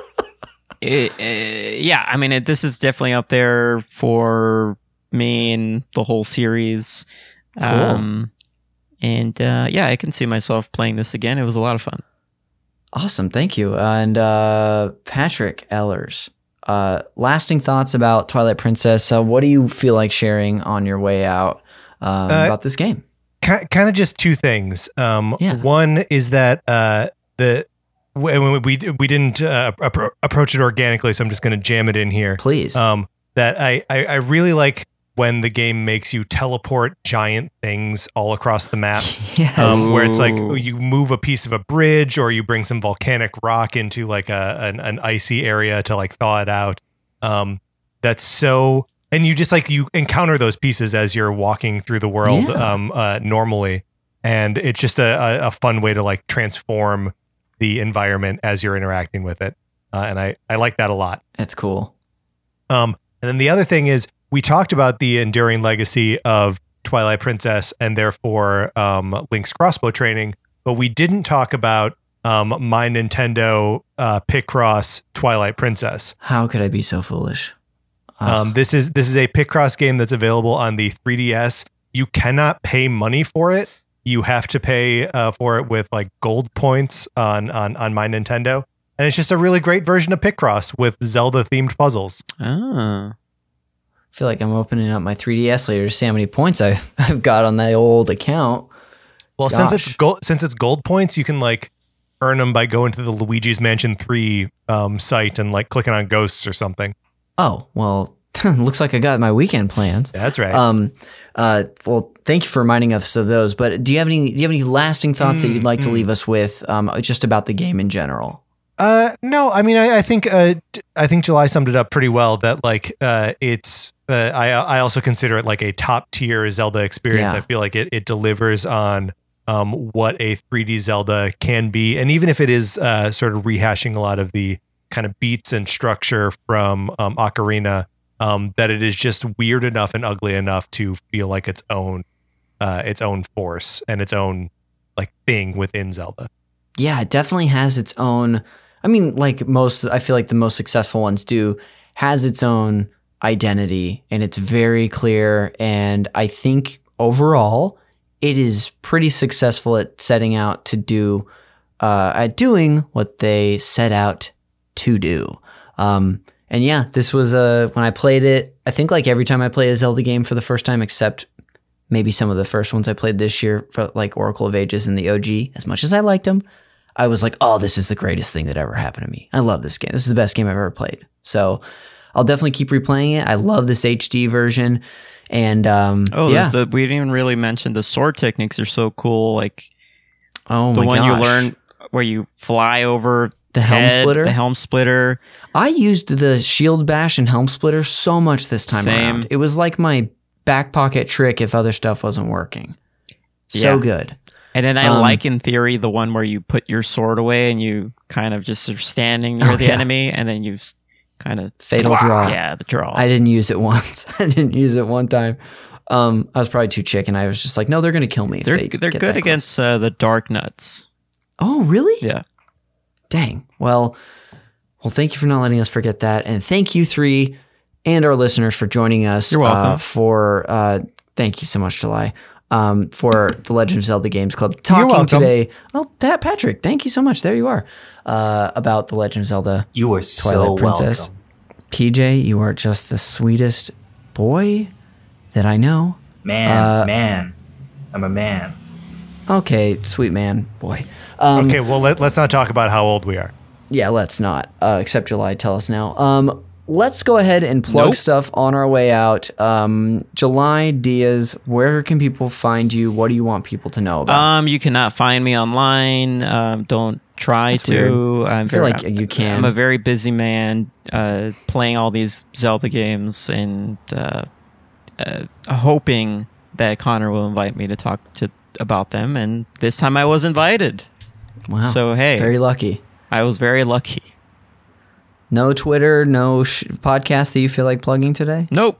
it, uh, yeah, I mean, it, this is definitely up there for me and the whole series. Cool. Um, and uh, yeah, I can see myself playing this again. It was a lot of fun. Awesome, thank you. And uh, Patrick Ellers, uh, lasting thoughts about Twilight Princess. Uh, what do you feel like sharing on your way out um, Uh, about this game? kind of just two things. Um, Yeah. One is that uh, the we, we didn't uh, appro- approach it organically, so I'm just going to jam it in here. Please. Um, that I, I I really like when the game makes you teleport giant things all across the map. yes. Um, where it's like you move a piece of a bridge or you bring some volcanic rock into like a an, an icy area to like thaw it out. Um, that's so, and you just like you encounter those pieces as you're walking through the world Yeah. um, uh, normally, and it's just a, a, a fun way to like transform the environment as you're interacting with it, uh, and I I like that a lot. That's cool. Um, and then the other thing is we talked about the enduring legacy of Twilight Princess and therefore um, Link's crossbow training, but we didn't talk about um, my Nintendo uh, Picross Twilight Princess. How could I be so foolish? Um, this is this is a Picross game that's available on the 3DS. You cannot pay money for it. You have to pay uh, for it with like gold points on on on my Nintendo, and it's just a really great version of Picross with Zelda themed puzzles. Ah. I feel like I'm opening up my 3DS later to see how many points I, I've got on that old account. Well, since it's gold, since it's gold points, you can like earn them by going to the Luigi's Mansion Three um, site and like clicking on ghosts or something. Oh, well, looks like I got my weekend plans. That's right. Um, uh, well, thank you for reminding us of those. But do you have any? Do you have any lasting thoughts that you'd like to leave us with, um, just about the game in general? Uh, no, I mean, I, I think uh, I think July summed it up pretty well. That like uh, it's uh, I I also consider it like a top tier Zelda experience. Yeah. I feel like it it delivers on um what a 3D Zelda can be, and even if it is uh sort of rehashing a lot of the kind of beats and structure from um, Ocarina, um, that it is just weird enough and ugly enough to feel like its own uh its own force and its own like thing within Zelda. Yeah, it definitely has its own. I mean, like most, I feel like the most successful ones do, has its own identity and it's very clear. And I think overall, it is pretty successful at setting out to do, uh, at doing what they set out to do. Um, and yeah, this was a when I played it. I think like every time I play a Zelda game for the first time, except maybe some of the first ones I played this year, like Oracle of Ages and the OG. As much as I liked them, I was like, "Oh, this is the greatest thing that ever happened to me. I love this game. This is the best game I've ever played." So I'll definitely keep replaying it. I love this HD version, and um, Oh, yeah, the we didn't even really mention the sword techniques are so cool. Like Oh the one you learn where you fly over The helm head, splitter? The helm splitter. I used the shield bash and helm splitter so much this time Same. around. It was like my back pocket trick if other stuff wasn't working. So Yeah. good. And then I Um, like in theory the one where you put your sword away and you kind of just are standing near Oh, the yeah. enemy and then you kind of Fatal draw. Yeah, the draw. I didn't use it once. I didn't use it one time. Um, I was probably too chicken. I was just like, no, they're gonna kill me. They're they they're good against uh, the Darknuts. Oh, really? Yeah. Dang. Well, well, thank you for not letting us forget that, and thank you three and our listeners for joining us. You're welcome. Uh, for uh, thank you so much, July. Um, for the Legend of Zelda Games Club talking today. Oh, Pat Patrick, thank you so much. There you are. Uh, about the Legend of Zelda. You are so Princess. welcome. PJ, you are just the sweetest boy that I know. Man, Uh, man. I'm a man. Okay, sweet man, boy. Um, okay, well let, let's not talk about how old we are. Yeah, let's not. Uh, except July, tell us now. Um, let's go ahead and plug Nope. stuff on our way out. Um, July Diaz, where can people find you? What do you want people to know about? Um, you cannot find me online. Um, don't try That's to. I'm feel very, like you can. I'm a very busy man, uh, playing all these Zelda games and uh, uh, hoping that Connor will invite me to talk to about them. And this time I was invited. wow. so, hey. very lucky. I was very lucky. No Twitter, no sh- podcast that you feel like plugging today. Nope.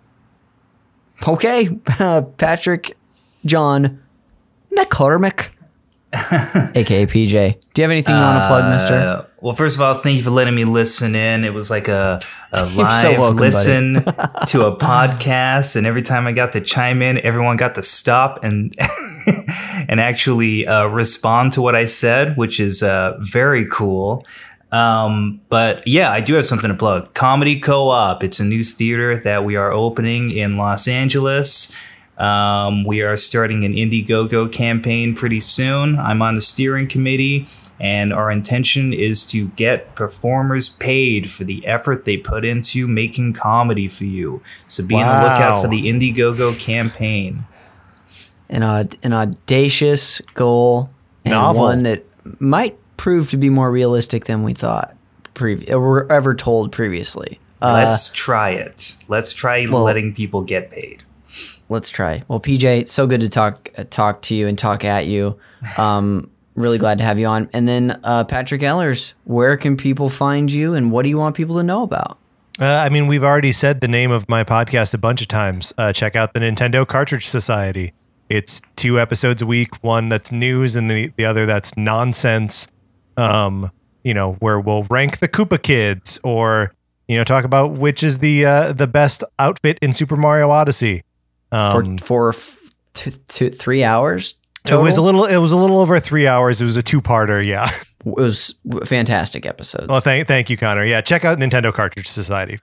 Okay, uh, Patrick, John, McCormick, aka PJ. Do you have anything you want to plug, Mister? Uh, well, first of all, thank you for letting me listen in. It was like a, a live so welcome, listen to a podcast, and every time I got to chime in, everyone got to stop and and actually uh, respond to what I said, which is uh, very cool. Um, but yeah, I do have something to plug. Comedy Co-op. It's a new theater that we are opening in Los Angeles. Um, we are starting an Indiegogo campaign pretty soon. I'm on the steering committee, and our intention is to get performers paid for the effort they put into making comedy for you. So be on the lookout for the Indiegogo campaign. an aud- an audacious goal and Novel. one that might prove to be more realistic than we thought previ- or were ever told previously. Uh, Let's try it. Let's try well- letting people get paid. let's try. Well, PJ, so good to talk uh, talk to you and talk at you. Um, really glad to have you on. And then uh, Patrick Ellers, where can people find you, and what do you want people to know about? Uh, I mean, we've already said the name of my podcast a bunch of times. Uh, check out the Nintendo Cartridge Society. It's two episodes a week, one that's news and the, the other that's nonsense. Um, you know, where we'll rank the Koopa Kids or you know talk about which is the uh, the best outfit in Super Mario Odyssey. Um, for for f- two, two, three hours. it was a little it was a little over three hours. It was a two parter. Yeah. It was fantastic episodes. well, thank thank you, Connor. Yeah, check out Nintendo Cartridge Society.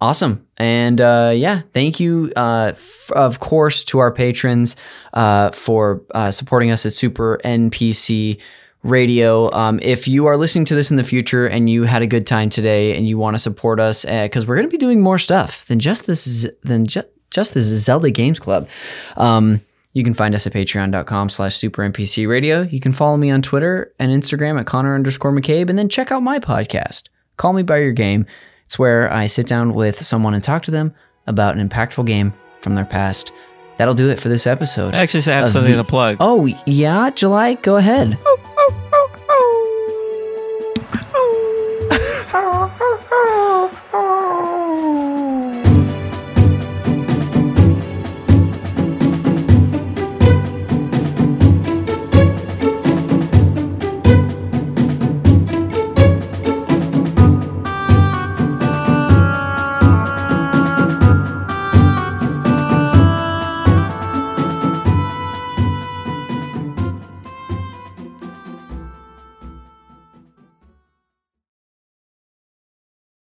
Awesome. And uh, yeah, thank you, uh, f- of course, to our patrons uh, for uh, supporting us at Super NPC Radio. Um, if you are listening to this in the future and you had a good time today and you want to support us, because we're going to be doing more stuff than just this, than ju- just this Zelda Games Club. Um, you can find us at patreon.com slash super NPC radio. You can follow me on Twitter and Instagram at Connor underscore McCabe, and then check out my podcast, Call Me By Your Game. It's where I sit down with someone and talk to them about an impactful game from their past. That'll do it for this episode. I actually have something the- to plug. Oh, yeah, July, go ahead. 啊啊